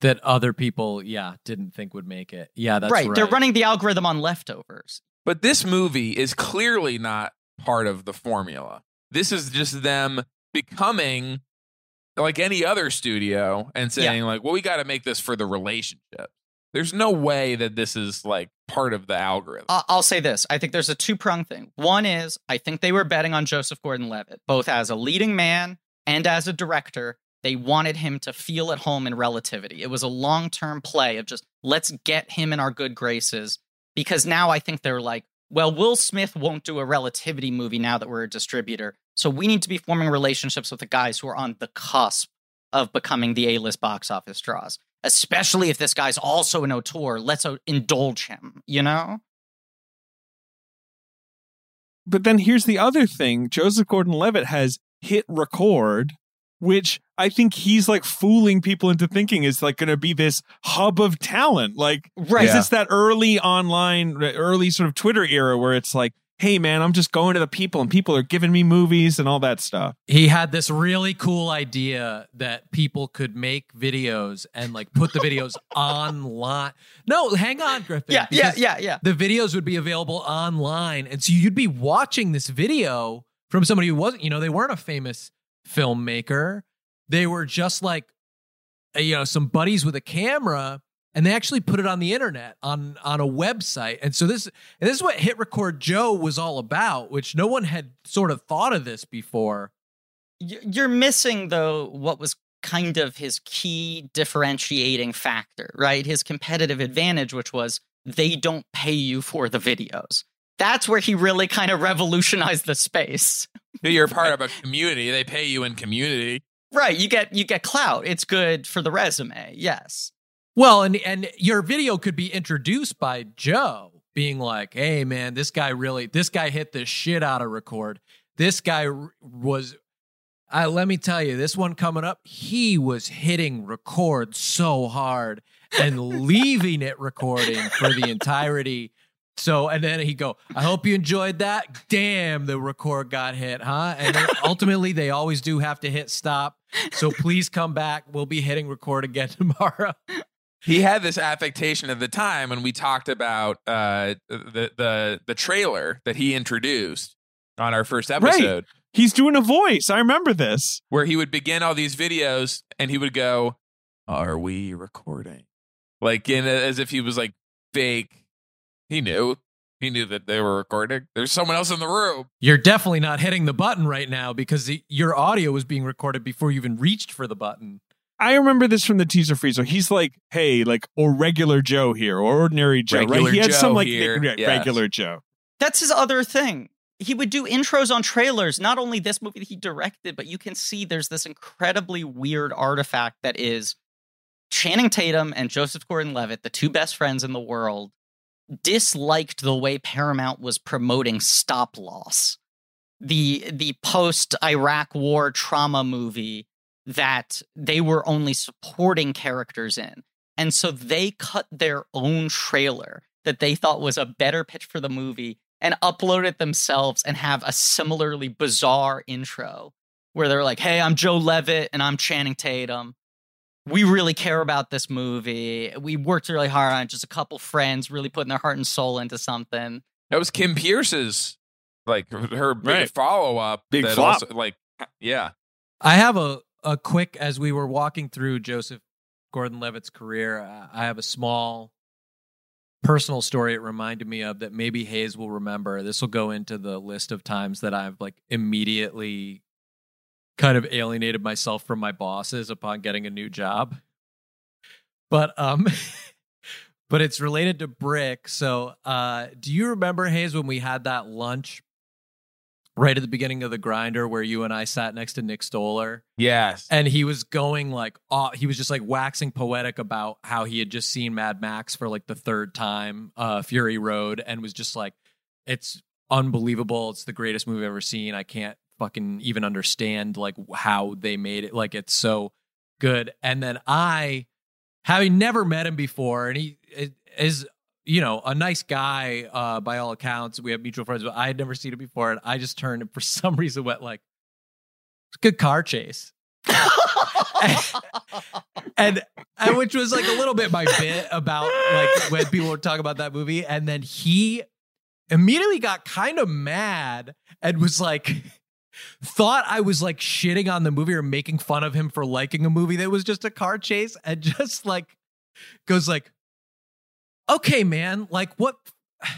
[SPEAKER 3] that other people, yeah, didn't think would make it. Yeah, that's
[SPEAKER 1] right.
[SPEAKER 3] right.
[SPEAKER 1] They're running the algorithm on leftovers.
[SPEAKER 4] But this movie is clearly not part of the formula. This is just them becoming like any other studio and saying like, "Well, we got to make this for the relationship." There's no way that this is like part of the algorithm.
[SPEAKER 1] I'll say this. I think there's a two prong thing. One is I think they were betting on Joseph Gordon Levitt, both as a leading man and as a director. They wanted him to feel at home in relativity. It was a long term play of just let's get him in our good graces because now I think they're like, well, Will Smith won't do a relativity movie now that we're a distributor. So we need to be forming relationships with the guys who are on the cusp of becoming the A list box office draws, especially if this guy's also an auteur. Let's uh, indulge him, you know?
[SPEAKER 2] But then here's the other thing Joseph Gordon Levitt has hit record, which I think he's like fooling people into thinking is like going to be this hub of talent. Like,
[SPEAKER 1] Right.
[SPEAKER 2] is this that early online, early sort of Twitter era where it's like, hey, man, I'm just going to the people and people are giving me movies and all that stuff.
[SPEAKER 3] he had this really cool idea that people could make videos and like put the videos online. No, hang on, Griffin.
[SPEAKER 1] Yeah, yeah, yeah, yeah.
[SPEAKER 3] The videos would be available online. And so you'd be watching this video from somebody who wasn't, you know, they weren't a famous filmmaker. They were just like, you know, some buddies with a camera. And they actually put it on the internet on on a website. And so this and this is what Hit Record Joe was all about, which no one had sort of thought of this before.
[SPEAKER 1] You're missing though what was kind of his key differentiating factor, right? His competitive advantage, which was they don't pay you for the videos. That's where he really kind of revolutionized the space.
[SPEAKER 4] You're part of a community. They pay you in community.
[SPEAKER 1] Right, you get you get clout. It's good for the resume. Yes.
[SPEAKER 3] Well, and and your video could be introduced by Joe being like, "Hey man, this guy really this guy hit the shit out of record. This guy r- was I let me tell you, this one coming up, he was hitting record so hard and leaving it recording for the entirety So and then he go, I hope you enjoyed that. Damn, the record got hit, huh? And then ultimately they always do have to hit stop. So please come back. We'll be hitting record again tomorrow.
[SPEAKER 4] He had this affectation at the time when we talked about uh, the the the trailer that he introduced on our first episode,
[SPEAKER 2] He's doing a voice. I remember this.
[SPEAKER 4] where he would begin all these videos and he would go, "Are we recording?" Like in as if he was like fake. He knew. He knew that they were recording. There's someone else in the room.
[SPEAKER 3] You're definitely not hitting the button right now because the, your audio was being recorded before you even reached for the button.
[SPEAKER 2] I remember this from the teaser freeze. So he's like, "Hey, like, or regular Joe here, or ordinary Joe."
[SPEAKER 4] Regular
[SPEAKER 2] right? He had
[SPEAKER 4] Joe
[SPEAKER 2] some like
[SPEAKER 4] here,
[SPEAKER 2] nick-
[SPEAKER 4] yes.
[SPEAKER 2] regular Joe.
[SPEAKER 1] That's his other thing. He would do intros on trailers, not only this movie that he directed, but you can see there's this incredibly weird artifact that is Channing Tatum and Joseph Gordon Levitt, the two best friends in the world, disliked the way Paramount was promoting Stop Loss, the the post Iraq war trauma movie that they were only supporting characters in. And so they cut their own trailer that they thought was a better pitch for the movie and upload it themselves and have a similarly bizarre intro where they're like, "Hey, I'm Joe Levitt and I'm Channing Tatum. We really care about this movie. We worked really hard on it. Just a couple friends really putting their heart and soul into something."
[SPEAKER 4] That was Kim Peirce's like her big
[SPEAKER 2] Right.
[SPEAKER 4] follow up.
[SPEAKER 2] Big
[SPEAKER 4] that
[SPEAKER 2] flop.
[SPEAKER 4] Also, like yeah.
[SPEAKER 3] I have a, a quick, as we were walking through Joseph Gordon Levitt's career, uh, I have a small personal story it reminded me of that maybe Hayes will remember. This will go into the list of times that I've like immediately kind of alienated myself from my bosses upon getting a new job. But um but it's related to brick. So uh do you remember Hayes when we had that lunch right at the beginning of the grinder where you and I sat next to Nick Stoller
[SPEAKER 4] Yes.
[SPEAKER 3] and he was going like aw- he was just like waxing poetic about how he had just seen Mad Max for like the third time, uh Fury Road and was just like it's unbelievable. It's the greatest movie I've ever seen. I can't fucking even understand like how they made it. Like it's so good. And then I having never met him before and he is you know, a nice guy uh, by all accounts. We have mutual friends, but I had never seen him before, and I just turned and for some reason went like, "It's a good car chase," and, and which was like a little bit my bit about like when people were talking about that movie, and then he immediately got kind of mad and was like. Thought I was like shitting on the movie or making fun of him for liking a movie that was just a car chase, and just like goes like, okay, man, like what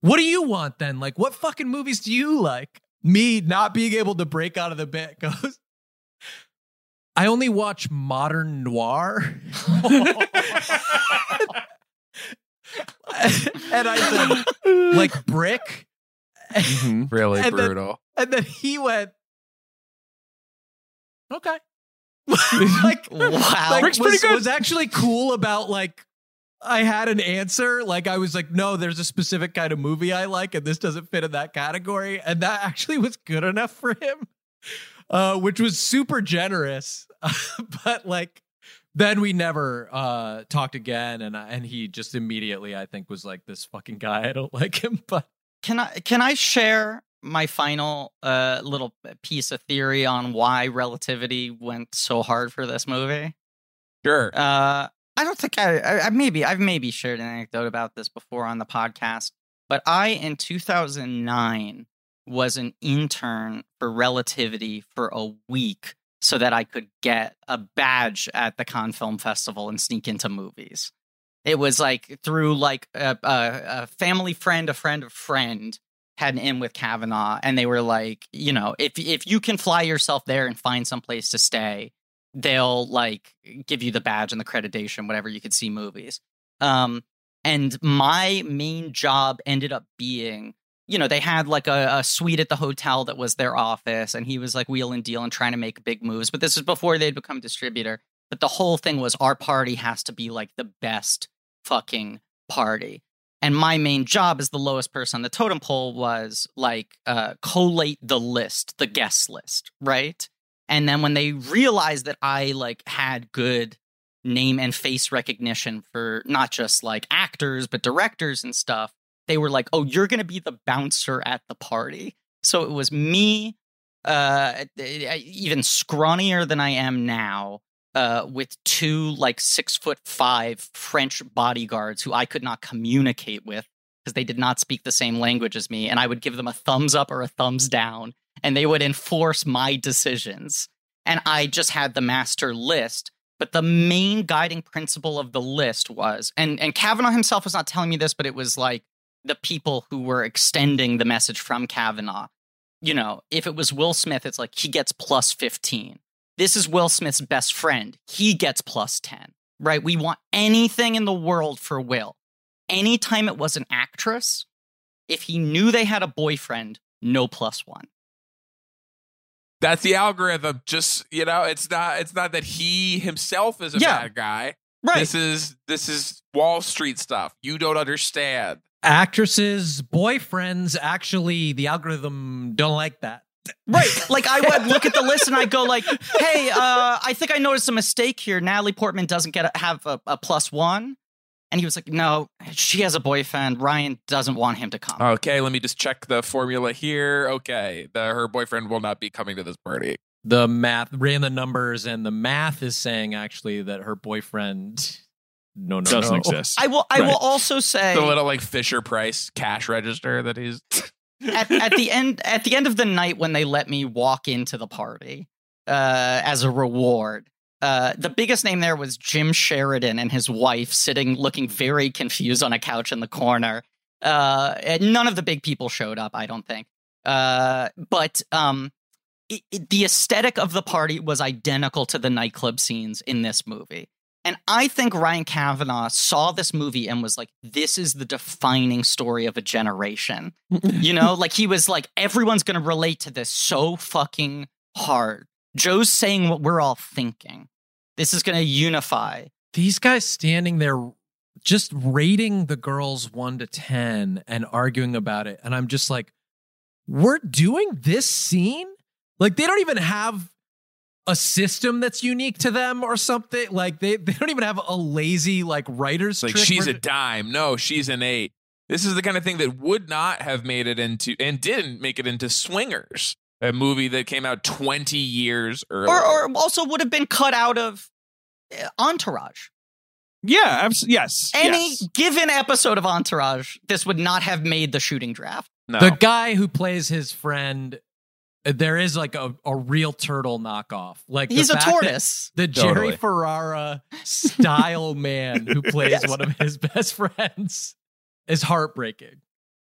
[SPEAKER 3] what do you want then? Like what fucking movies do you like? Me not being able to break out of the bit goes I only watch modern noir. and I said, like brick.
[SPEAKER 2] Mhm.
[SPEAKER 4] really
[SPEAKER 3] and then-
[SPEAKER 4] brutal.
[SPEAKER 3] And then he went, okay. like,
[SPEAKER 1] Wow.
[SPEAKER 3] like
[SPEAKER 2] Brick's
[SPEAKER 3] was,
[SPEAKER 2] pretty good.
[SPEAKER 3] was actually cool about like I had an answer. Like I was like, no, there's a specific kind of movie I like, and this doesn't fit in that category. And that actually was good enough for him, uh, which was super generous. but like then we never uh talked again and and he just immediately I think was like this fucking guy I don't like him but
[SPEAKER 1] Can I can I share my final uh, little piece of theory on why relativity went so hard for this movie?
[SPEAKER 4] Sure.
[SPEAKER 1] Uh, I don't think I, I, I maybe I've maybe shared an anecdote about this before on the podcast, but I in 2009 was an intern for Relativity for a week so that I could get a badge at the Cannes Film Festival and sneak into movies. It was like through like a, a, a family friend, a friend of friend had an in with Kavanaugh, and they were like, you know, if if you can fly yourself there and find some place to stay, they'll like give you the badge and the accreditation, whatever you could see movies. Um, and my main job ended up being, you know, they had like a, a suite at the hotel that was their office, and he was like wheel and deal and trying to make big moves. But this was before they'd become distributor. But the whole thing was our party has to be like the best fucking party. And my main job as the lowest person on the totem pole was like uh, collate the list, the guest list, right? And then when they realized that I like had good name and face recognition for not just like actors but directors and stuff, they were like, "Oh, you're going to be the bouncer at the party." So it was me, uh, even scrawnier than I am now, uh, with two like six foot five French bodyguards who I could not communicate with because they did not speak the same language as me, and I would give them a thumbs up or a thumbs down, and they would enforce my decisions. And I just had the master list. But the main guiding principle of the list was, and, and Kavanaugh himself was not telling me this, but it was like the people who were extending the message from Kavanaugh. You know, if it was Will Smith, it's like he gets plus 15. This is Will Smith's best friend. He gets plus 10, right? We want anything in the world for Will. Anytime it was an actress, if he knew they had a boyfriend, no plus one.
[SPEAKER 4] That's the algorithm. Just you know, it's not. It's not that he himself is a
[SPEAKER 1] Yeah.
[SPEAKER 4] bad guy.
[SPEAKER 1] Right.
[SPEAKER 4] This is this is Wall Street stuff. You don't understand.
[SPEAKER 3] Actresses, boyfriends, actually, the algorithm don't like that.
[SPEAKER 1] Right. Like I would look at the list and I go like, "Hey, uh, I think I noticed a mistake here. Natalie Portman doesn't get a, have a, a plus one." And he was like, "No, she has a boyfriend. Ryan doesn't want him to come."
[SPEAKER 4] Okay, let me just check the formula here. Okay, the, her boyfriend will not be coming to this party.
[SPEAKER 3] The math ran the numbers, and the math is saying actually that her boyfriend, no, no,
[SPEAKER 2] Doesn't
[SPEAKER 3] no.
[SPEAKER 2] exist.
[SPEAKER 1] I will. I
[SPEAKER 2] Right.
[SPEAKER 1] will also say
[SPEAKER 4] The little like Fisher Price cash register that he's.
[SPEAKER 1] at, at the end at the end of the night when they let me walk into the party uh, as a reward. Uh, the biggest name there was Jim Sheridan and his wife sitting looking very confused on a couch in the corner. Uh, none of the big people showed up, I don't think. Uh, but um, it, it- the aesthetic of the party was identical to the nightclub scenes in this movie. And I think Ryan Kavanaugh saw this movie and was like, this is the defining story of a generation. You know, like he was like, everyone's going to relate to this so fucking hard. Joe's saying what we're all thinking. This is going to unify.
[SPEAKER 3] These guys standing there just rating the girls one to 10 and arguing about it. And I'm just like, we're doing this scene? Like, they don't even have a system that's unique to them or something. Like, they, they don't even have a lazy, like, writer's
[SPEAKER 4] Like
[SPEAKER 3] trick
[SPEAKER 4] she's a dime. No, she's an eight. This is the kind of thing that would not have made it into and didn't make it into Swingers, a movie that came out 20 years earlier.
[SPEAKER 1] Or, or also would have been cut out of uh, Entourage.
[SPEAKER 2] yeah, abs- yes.
[SPEAKER 1] Any
[SPEAKER 2] yes.
[SPEAKER 1] given episode of Entourage, this would not have made the shooting draft.
[SPEAKER 4] no.
[SPEAKER 3] The guy who plays his friend, uh, there is like a, a real turtle knockoff. Like
[SPEAKER 1] He's a tortoise.
[SPEAKER 3] The Jerry
[SPEAKER 4] Totally.
[SPEAKER 3] Ferrara style man who plays
[SPEAKER 1] Yes.
[SPEAKER 3] one of his best friends is heartbreaking.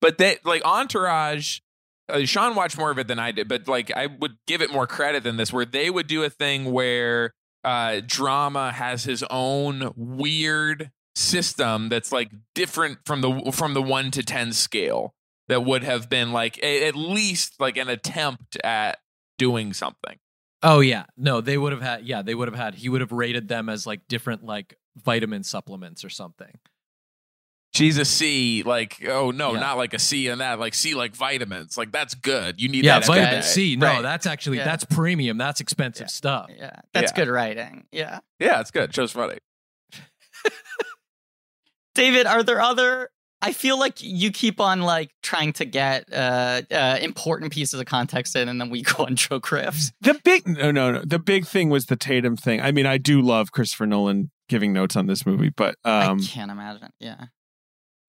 [SPEAKER 4] But they like Entourage. Uh, Sean watched more of it than I did, but like I would give it more credit than this, where they would do a thing where uh, drama has his own weird system that's like different from the from the one to ten scale. That would have been like a, at least like an attempt at doing something.
[SPEAKER 3] Oh yeah, no, they would have had. Yeah, they would have had. He would have rated them as like different like vitamin supplements or something.
[SPEAKER 4] She's a C, like oh no,
[SPEAKER 3] Yeah.
[SPEAKER 4] not like a C and that, like C like vitamins, like that's good. You need
[SPEAKER 3] Yeah,
[SPEAKER 4] that
[SPEAKER 3] vitamin. C. No,
[SPEAKER 1] Right.
[SPEAKER 3] that's actually
[SPEAKER 1] Yeah.
[SPEAKER 3] that's premium. That's expensive
[SPEAKER 1] Yeah.
[SPEAKER 3] stuff.
[SPEAKER 1] Yeah, that's
[SPEAKER 4] Yeah.
[SPEAKER 1] good writing. Yeah.
[SPEAKER 4] Yeah, it's good. Show's funny.
[SPEAKER 1] David, are there other? I feel like you keep on like trying to get uh, uh, important pieces of context in, and then we go on Joe Criffs.
[SPEAKER 2] The big no no no. The big thing was the Tatum thing. I mean, I do love Christopher Nolan giving notes on this movie, but um
[SPEAKER 1] I can't imagine. Yeah.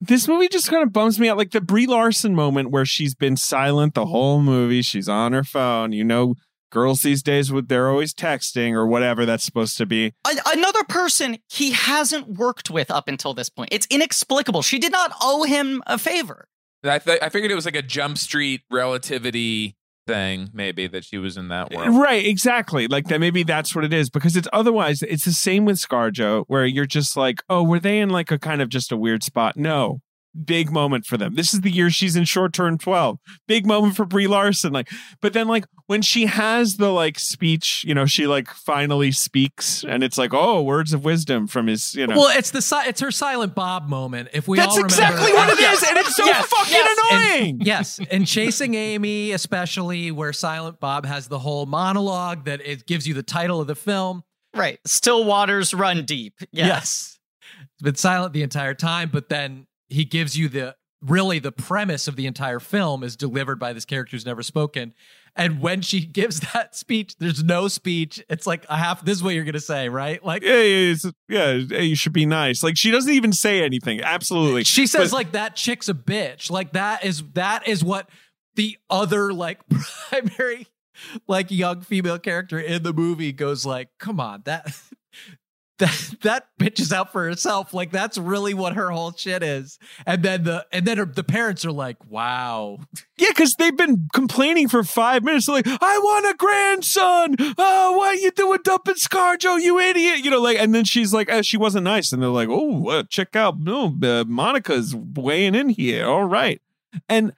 [SPEAKER 2] This movie just kind of bums me out. Like the Brie Larson moment where she's been silent the whole movie. She's on her phone. You know, girls these days would they're always texting or whatever that's supposed to be.
[SPEAKER 1] Another person he hasn't worked with up until this point. It's inexplicable. She did not owe him a favor.
[SPEAKER 4] I th- I figured it was like a Jump Street relativity thing, maybe that she was in that eh, world.
[SPEAKER 2] Right, exactly. Like that maybe that's what it is because it's otherwise it's the same with ScarJo where you're just like, "Oh, were they in like a kind of just a weird spot?" No. Big moment for them. This is the year she's in short term 12. Big moment for Brie Larson like but then like when she has the like speech, you know, she like finally speaks and it's like, "Oh, words of wisdom from his, you know."
[SPEAKER 3] Well, it's the si- it's her Silent Bob moment. If we
[SPEAKER 2] that's
[SPEAKER 3] all remember,
[SPEAKER 2] exactly what it is and it's so
[SPEAKER 1] Yes,
[SPEAKER 2] fucking
[SPEAKER 1] yes,
[SPEAKER 2] annoying.
[SPEAKER 3] yes, and chasing Amy, especially where Silent Bob has the whole monologue that it gives you the title of the film.
[SPEAKER 1] Right. Still waters run deep. Yes.
[SPEAKER 3] It's been silent the entire time, but then he gives you the really the premise of the entire film is delivered by this character who's never spoken. And when she gives that speech, there's no speech. It's like a half. this is what you're gonna say, right? Like
[SPEAKER 2] Yeah, yeah, yeah, yeah, you should be nice. Like she doesn't even say anything. Absolutely.
[SPEAKER 3] she says
[SPEAKER 2] But-
[SPEAKER 3] like that chick's a bitch. Like that is that is what the other like primary like young female character in the movie goes like, come on, that that that bitch is out for herself. Like that's really what her whole shit is. And then the and then her, the parents are like, wow.
[SPEAKER 2] Yeah, because they've been complaining for five minutes. They're like, I want a grandson. Oh, are you doing dumping ScarJo, you idiot? You know, like, and then she's like, oh, she wasn't nice. And they're like, oh, uh, check out, no, uh, Monica's weighing in here. All right. And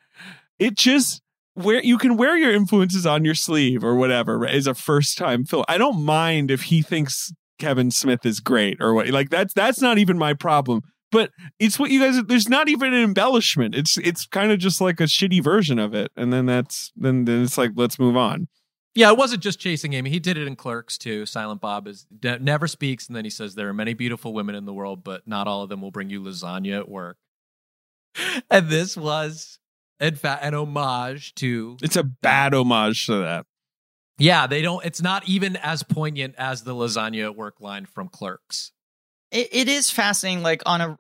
[SPEAKER 2] it just, where you can wear your influences on your sleeve or whatever right, is a first time film. I don't mind if he thinks Kevin Smith is great or what. Like that's that's not even my problem. But it's what you guys. There's not even an embellishment. It's it's kind of just like a shitty version of it, and then that's then then it's like let's move on.
[SPEAKER 3] Yeah, it wasn't just chasing Amy. He did it in Clerks too. Silent Bob is de- never speaks, and then he says there are many beautiful women in the world, but not all of them will bring you lasagna at work. And this was, in fact, an homage to.
[SPEAKER 2] It's a bad homage to that.
[SPEAKER 3] Yeah, they don't. It's not even as poignant as the lasagna at work line from Clerks.
[SPEAKER 1] it, it is fascinating like on a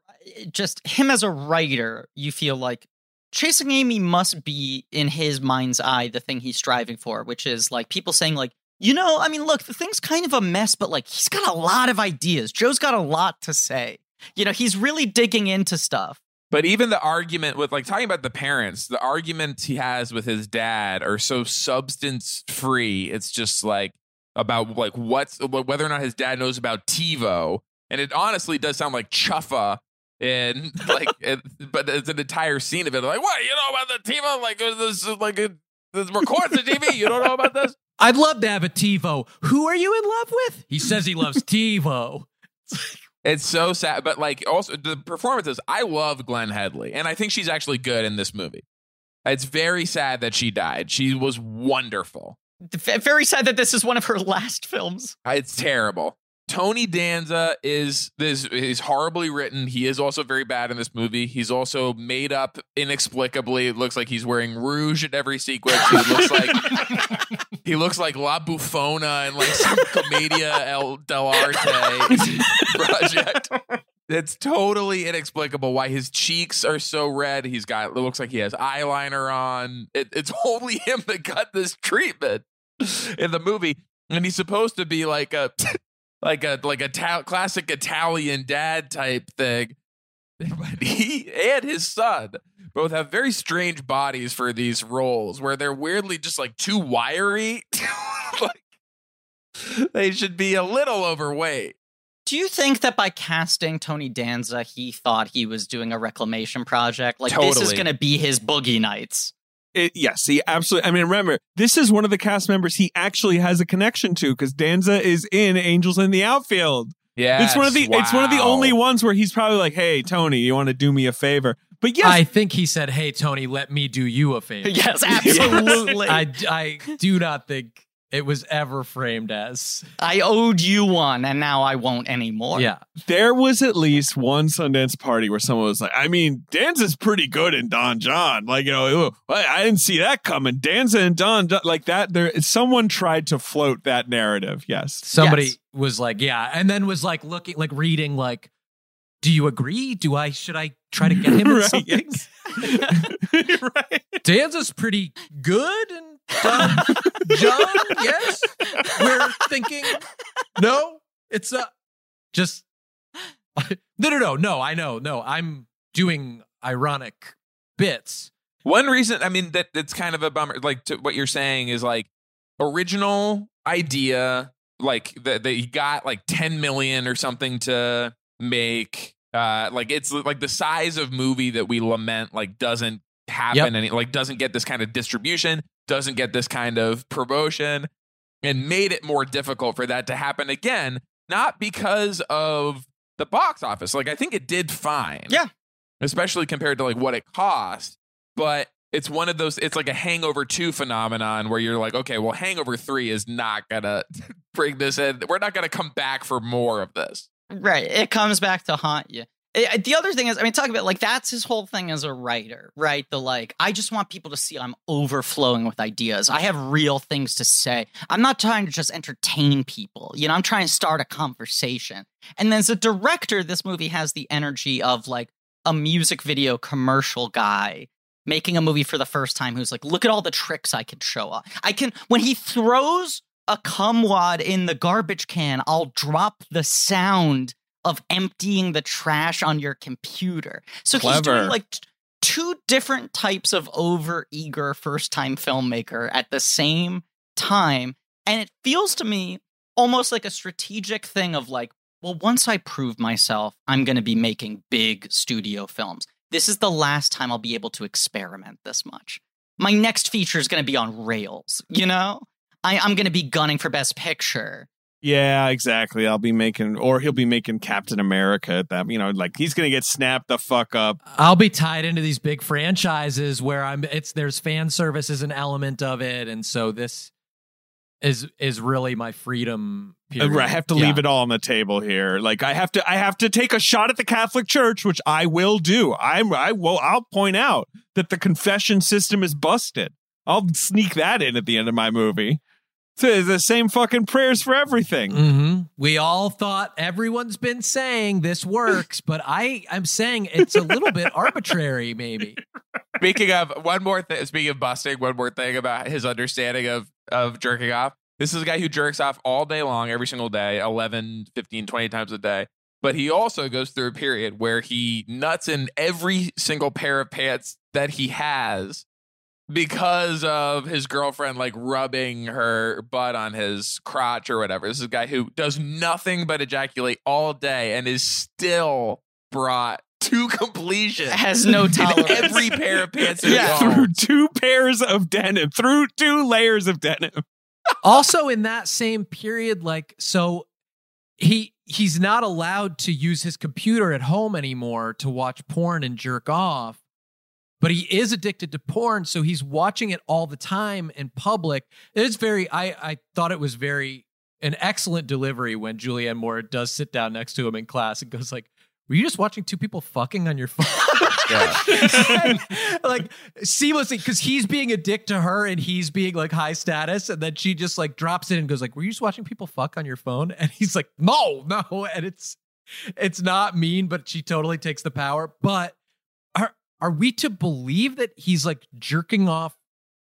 [SPEAKER 1] just him as a writer you feel like chasing amy must be in his mind's eye the thing he's striving for which is like people saying like you know i mean look the thing's kind of a mess but like he's got a lot of ideas joe's got a lot to say you know he's really digging into stuff
[SPEAKER 4] But even the argument with like talking about the parents, the arguments he has with his dad are so substance free. It's just like about like what's whether or not his dad knows about TiVo, and it honestly does sound like Chuffa. And like, it, but it's an entire scene of it. Like, what you know about the TiVo? Like, uh, this is like a, this records the TV. You don't know about this?
[SPEAKER 3] I'd love to have a TiVo. Who are you in love with? He says he loves TiVo.
[SPEAKER 4] It's so sad, but like also the performances. I love Glenne Headly, and I think she's actually good in this movie. It's very sad that she died. She was wonderful.
[SPEAKER 1] Very sad that this is one of her last films uh,
[SPEAKER 4] It's terrible. Tony Danza is this is horribly written. He is also very bad in this movie. He's also made up inexplicably. It looks like he's wearing rouge at every sequence. He looks like he looks like La Bufona and like some Commedia El dell'arte project. It's totally inexplicable why his cheeks are so red. He's got it looks like he has eyeliner on. It, it's only him that got this treatment in the movie, and he's supposed to be like a like a like a ta- classic Italian dad type thing. But he and his son both have very strange bodies for these roles, where they're weirdly just like too wiry. like they should be a little overweight.
[SPEAKER 1] do you think that by casting tony danza he thought he was doing a reclamation project like this is going to be his boogie nights
[SPEAKER 2] It, yes, he absolutely. I mean, remember, this is one of the cast members he actually has a connection to because Danza is in Angels in the Outfield.
[SPEAKER 4] Yeah,
[SPEAKER 2] it's one of the. It's one of the only ones where he's probably like, "Hey, Tony, you want to do me a favor?" But yes,
[SPEAKER 3] I think he said, "Hey Tony, let me do you a favor."
[SPEAKER 1] yes absolutely
[SPEAKER 3] I, I do not think it was ever framed as
[SPEAKER 1] I owed you one, and now I won't anymore.
[SPEAKER 3] yeah.
[SPEAKER 2] there was at least one Sundance party where someone was like, "I mean, Danza's pretty good in Don Jon." Like, you know, "Oh, I I didn't see that coming. Danza and Don, Jon, like that. There, someone tried to float that narrative. Yes,
[SPEAKER 3] Somebody
[SPEAKER 1] Yes.
[SPEAKER 3] was like, "Yeah," and then was like looking, like reading, like, "Do you agree? Do I should I try to get him in
[SPEAKER 2] Right,
[SPEAKER 3] something?"
[SPEAKER 2] yes. right.
[SPEAKER 3] Danza's pretty good, and Don Jon, yes, we're thinking. No, it's uh, just no, no, no, no. I know, no. I'm doing ironic bits.
[SPEAKER 4] One reason, I mean, that that's kind of a bummer. Like to, what you're saying is like original idea, like that they got like 10 million or something to make. Uh, like it's like the size of movie that we lament like doesn't happen any like doesn't get this kind of distribution, doesn't get this kind of promotion, and made it more difficult for that to happen again. Not because of the box office. Like I think it did fine.
[SPEAKER 1] Yeah.
[SPEAKER 4] Especially compared to like what it cost but it's one of those it's like a hangover 2 phenomenon where you're like okay well hangover 3 is not gonna bring this in we're not gonna come back for more of this
[SPEAKER 1] Right. It comes back to haunt you. Eh, The other thing is, I mean, talk about like that's his whole thing as a writer, right? The like, I just want people to see I'm overflowing with ideas. I have real things to say. I'm not trying to just entertain people. You know, I'm trying to start a conversation. And then as a director, this movie has the energy of like a music video commercial guy making a movie for the first time who's like, look at all the tricks I can show off. I can, when he throws a cum wad in the garbage can, I'll drop the sound of emptying the trash on your computer. So he's doing like t- two different types of over eager first time filmmaker at the same time. And it feels to me almost like a strategic thing of like, well, once I prove myself, I'm going to be making big studio films. This is the last time I'll be able to experiment this much. My next feature is going to be on rails, you know? I, I'm going to be gunning for Best Picture.
[SPEAKER 2] Yeah, exactly. I'll be making, or he'll be making Captain America at that. You know, like he's gonna get snapped the fuck up.
[SPEAKER 3] I'll be tied into these big franchises where I'm it's there's fan service is an element of it and so this is is really my freedom period.
[SPEAKER 2] I have to
[SPEAKER 3] Yeah.
[SPEAKER 2] leave it all on the table here. Like I have to, I have to take a shot at the Catholic Church, which I will do. I'm, I will, I'll point out that the confession system is busted. I'll sneak that in at the end of my movie. So it's the same fucking prayers for everything.
[SPEAKER 3] Mhm. We all thought everyone's been saying this works, but I I'm saying it's a little bit arbitrary maybe.
[SPEAKER 4] Speaking of one more thing, speaking of busting, one more thing about his understanding of of jerking off. This is a guy who jerks off all day long, every single day, 11, 15, 20 times a day. But he also goes through a period where he nuts in every single pair of pants that he has because of his girlfriend like rubbing her butt on his crotch or whatever. This is a guy who does nothing but ejaculate all day and is still brought to completion
[SPEAKER 1] Has no
[SPEAKER 4] in
[SPEAKER 1] tolerance.
[SPEAKER 4] every pair of pants
[SPEAKER 1] Yeah.
[SPEAKER 4] he.
[SPEAKER 2] Through two pairs of denim, through two layers of denim.
[SPEAKER 3] also in that same period like so he he's not allowed to use his computer at home anymore to watch porn and jerk off but he is addicted to porn so he's watching it all the time in public. It's very i i thought it was very an excellent delivery when julianne moore does sit down next to him in class and goes like were you just watching two people fucking on your phone? Like seamlessly because he's being a dick to her and he's being like high status and then she just like drops it and goes like were you just watching people fuck on your phone? And he's like no no. And it's it's not mean but she totally takes the power. But are are we to believe that he's like jerking off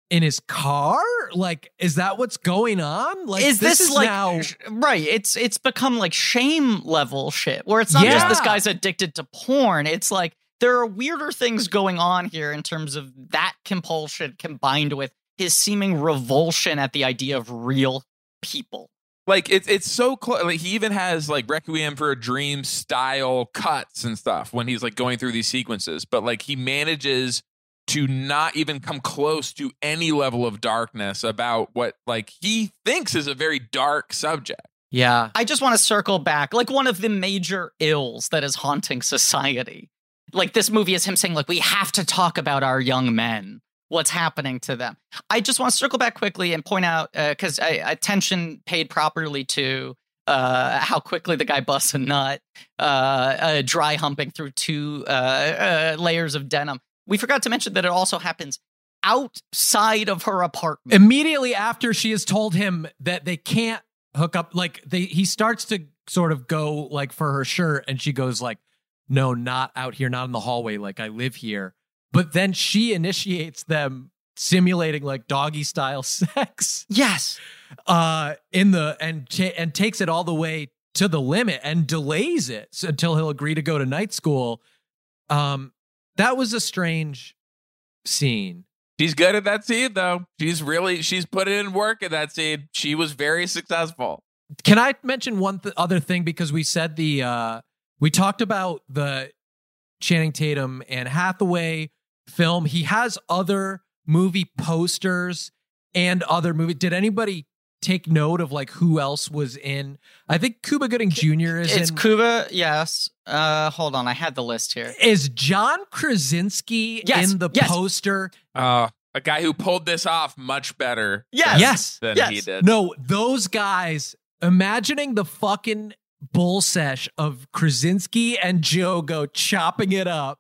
[SPEAKER 3] in his car like is that what's going on like
[SPEAKER 1] is this,
[SPEAKER 3] is
[SPEAKER 1] like
[SPEAKER 3] now
[SPEAKER 1] right? It's it's become like shame level shit where it's not just this guy's addicted to porn. It's like there are weirder things going on here in terms of that compulsion combined with his seeming revulsion at the idea of real people.
[SPEAKER 4] Like it's it's so close. Like he even has like Requiem for a Dream style cuts and stuff when he's like going through these sequences. But like he manages to not even come close to any level of darkness about what like he thinks is a very dark subject.
[SPEAKER 3] yeah
[SPEAKER 1] I just want to circle back, like one of the major ills that is haunting society. Like this movie is him saying, like, we have to talk about our young men, what's happening to them. I just want to circle back quickly and point out, because attention paid properly to uh, how quickly the guy busts a nut, uh, uh, dry humping through two uh, uh, layers of denim. We forgot to mention that it also happens outside of her apartment.
[SPEAKER 3] immediately after she has told him that they can't hook up like they he starts to sort of go like for her shirt and she goes like no not out here not in the hallway like i live here but then she initiates them simulating like doggy style sex
[SPEAKER 1] yes.
[SPEAKER 3] uh in the and ta- and takes it all the way to the limit and delays it until he'll agree to go to night school um that was a strange scene
[SPEAKER 4] She's good at that scene though. She's really she's put in work at that scene. She was very successful.
[SPEAKER 3] Can I mention one th- other thing because we said the uh we talked about the Channing Tatum and Hathaway film. He has other movie posters and other movie. Did anybody take note of like who else was in? I think Cuba Gooding Jr. is
[SPEAKER 1] It's
[SPEAKER 3] in.
[SPEAKER 1] Cuba, yes. Uh, hold on, I had the list here.
[SPEAKER 3] is John Krasinski
[SPEAKER 1] Yes,
[SPEAKER 3] in the
[SPEAKER 1] yes.
[SPEAKER 3] poster?
[SPEAKER 4] Uh a guy who pulled this off much better
[SPEAKER 1] Yes.
[SPEAKER 3] Yes.
[SPEAKER 4] than
[SPEAKER 1] Yes.
[SPEAKER 4] he did.
[SPEAKER 3] No, those guys. Imagining the fucking bull sesh of Krasinski and Jogo chopping it up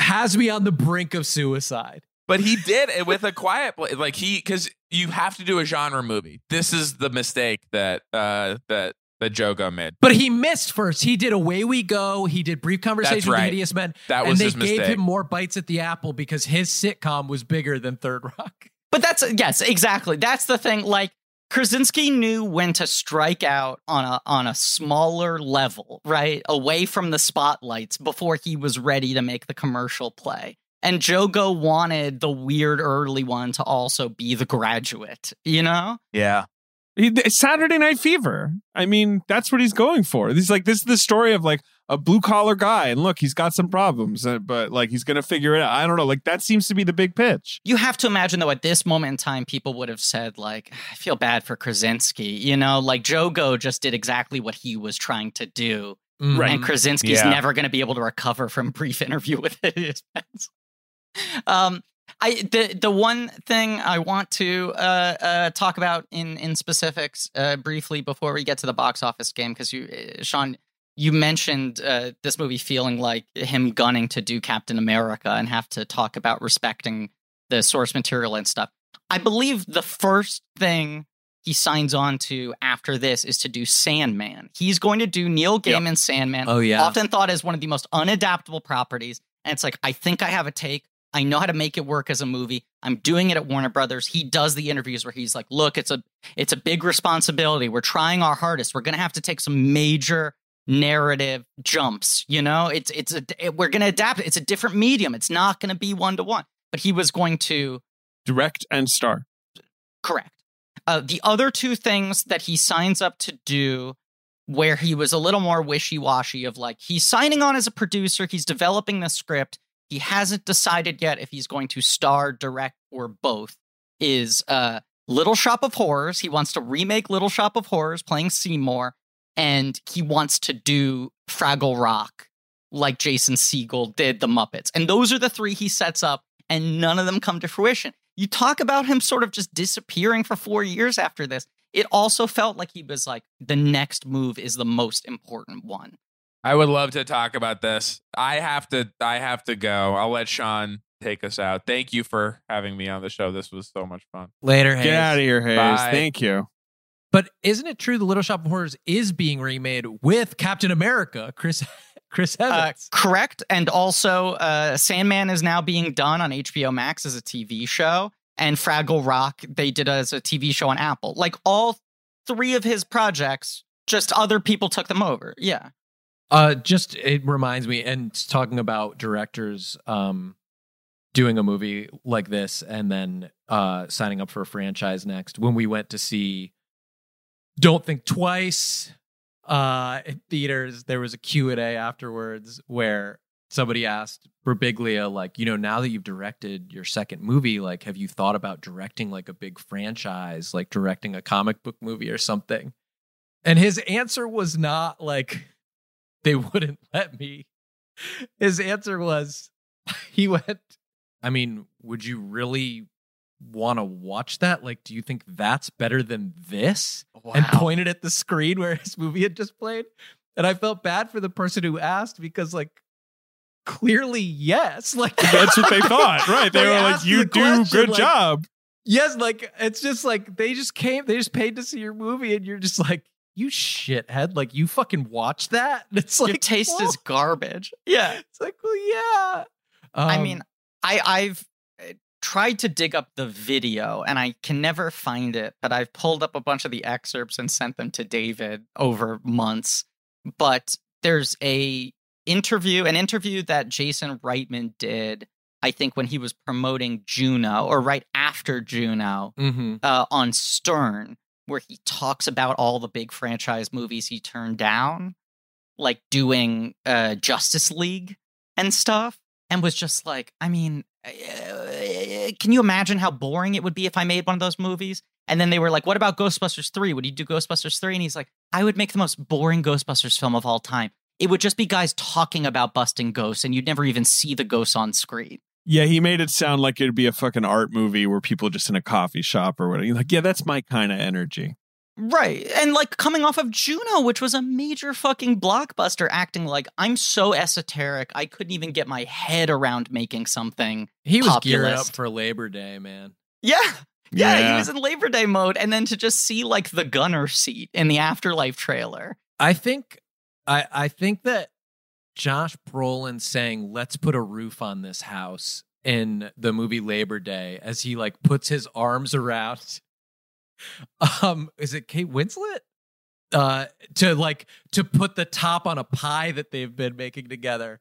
[SPEAKER 3] has me on the brink of suicide.
[SPEAKER 4] But he did it with a quiet play. Like he, because you have to do a genre movie. This is the mistake that uh that that Jogo made.
[SPEAKER 3] But he missed first. He did Away We Go. He did Brief Conversation
[SPEAKER 4] That's
[SPEAKER 3] with the Hideous Men.
[SPEAKER 4] That
[SPEAKER 3] and
[SPEAKER 4] was
[SPEAKER 3] they
[SPEAKER 4] his
[SPEAKER 3] gave
[SPEAKER 4] mistake.
[SPEAKER 3] him more bites at the apple because his sitcom was bigger than Third Rock.
[SPEAKER 1] But that's yes, exactly. That's the thing. Like Krasinski knew when to strike out on a on a smaller level, right, away from the spotlights before he was ready to make the commercial play. And Jogo wanted the weird early one to also be the graduate, you know?
[SPEAKER 4] Yeah.
[SPEAKER 2] Saturday Night Fever. I mean, that's what he's going for. He's like, this is the story of like a blue collar guy, and look, he's got some problems, uh, but like he's gonna figure it out. I don't know. Like that seems to be the big pitch.
[SPEAKER 1] You have to imagine though, at this moment in time, people would have said, like, I feel bad for Krasinski. You know, like Jogo just did exactly what he was trying to do.
[SPEAKER 2] Right.
[SPEAKER 1] and Krasinski's
[SPEAKER 4] Yeah.
[SPEAKER 1] never going to be able to recover from brief interview with his Pets. Um, I the the one thing I want to uh, uh, talk about in in specifics uh, briefly before we get to the box office game because you uh, Sean you mentioned uh, this movie feeling like him gunning to do Captain America and have to talk about respecting the source material and stuff. I believe the first thing he signs on to after this is to do Sandman. He's going to do Neil Gaiman's Sandman.
[SPEAKER 3] Oh, yeah.
[SPEAKER 1] Often thought as one of the most unadaptable properties. And it's like, I think I have a take. I know how to make it work as a movie. I'm doing it at Warner Brothers. He does the interviews where he's like, look, it's a it's a big responsibility. We're trying our hardest. We're gonna have to take some major narrative jumps. You know, it's it's a it- we're gonna adapt it. It's a different medium. It's not gonna be one to one. But he was going to
[SPEAKER 2] Direct and star.
[SPEAKER 1] Correct. Uh, the other two things that he signs up to do, where he was a little more wishy washy, of like, he's signing on as a producer, he's developing the script, he hasn't decided yet if he's going to star, direct, or both, is uh, Little Shop of Horrors. He wants to remake Little Shop of Horrors, playing Seymour, and he wants to do Fraggle Rock like Jason Segel did the Muppets. And those are the three he sets up, and none of them come to fruition. You talk about him sort of just disappearing for four years after this. It also felt like he was like, the next move is the most important one.
[SPEAKER 4] I would love to talk about this. I have to I have to go. I'll let Sean take us out. Thank you for having me on the show. This was so much fun.
[SPEAKER 3] Later,
[SPEAKER 2] Get out of here, Hayes.
[SPEAKER 4] Bye.
[SPEAKER 2] Thank you.
[SPEAKER 3] But isn't it true the Little Shop of Horrors is being remade with Captain America, Chris Chris
[SPEAKER 1] Uh,
[SPEAKER 3] Evans?
[SPEAKER 1] correct. And also, uh, Sandman is now being done on HBO Max as a TV show, and Fraggle Rock, they did as a TV show on Apple. Like all three of his projects, just other people took them over. Yeah.
[SPEAKER 3] Uh, just it reminds me, and talking about directors, um, doing a movie like this and then uh signing up for a franchise next. When we went to see Don't Think Twice, uh, in theaters, there was a Q and A afterwards where somebody asked Birbiglia, like, you know, now that you've directed your second movie, like, have you thought about directing like a big franchise, like directing a comic book movie or something? And his answer was not like they wouldn't let me. His answer was he went, I mean, would you really want to watch that? Like, do you think that's better than this? And pointed at the screen where his movie had just played. And I felt bad for the person who asked because, like, clearly, yes. Like,
[SPEAKER 2] That's what they thought, right? They,
[SPEAKER 3] They
[SPEAKER 2] were like, "You do
[SPEAKER 3] question,
[SPEAKER 2] good
[SPEAKER 3] like-
[SPEAKER 2] job."
[SPEAKER 3] Yes, like it's just like they just came, they just paid to see your movie, and you're just like, you shithead, like you fucking watch that. And it's like
[SPEAKER 1] Your taste
[SPEAKER 3] whoa.
[SPEAKER 1] is garbage. Yeah.
[SPEAKER 3] It's like, well, yeah.
[SPEAKER 1] I
[SPEAKER 3] Um,
[SPEAKER 1] mean, I I've tried to dig up the video and I can never find it, but I've pulled up a bunch of the excerpts and sent them to David over months. But there's a interview, an interview that Jason Reitman did, I think when he was promoting Juno or right after Juno
[SPEAKER 3] mhm.
[SPEAKER 1] uh, on Stern, where he talks about all the big franchise movies he turned down, like doing uh, Justice League and stuff, and was just like, I mean, uh, Uh, can you imagine how boring it would be if I made one of those movies? And then they were like, "What about Ghostbusters 3? Would you do Ghostbusters 3?" And he's like, "I would make the most boring Ghostbusters film of all time. It would just be guys talking about busting ghosts, and you'd never even see the ghosts on screen."
[SPEAKER 2] Yeah, he made it sound like it'd be a fucking art movie where people are just in a coffee shop or whatever. You're like, yeah, that's my kind of energy.
[SPEAKER 1] Right. And like coming off of Juno, which was a major fucking blockbuster, acting like I'm so esoteric, I couldn't even get my head around making something.
[SPEAKER 3] He was geared up for Labor Day, man.
[SPEAKER 1] Yeah. Yeah,
[SPEAKER 2] Yeah.
[SPEAKER 1] he was in Labor Day mode. And then to just see like the gunner seat in the Afterlife trailer.
[SPEAKER 3] I think I I think that Josh Brolin saying let's put a roof on this house in the movie Labor Day as he like puts his arms around um is it Kate Winslet? Uh to like to put the top on a pie that they've been making together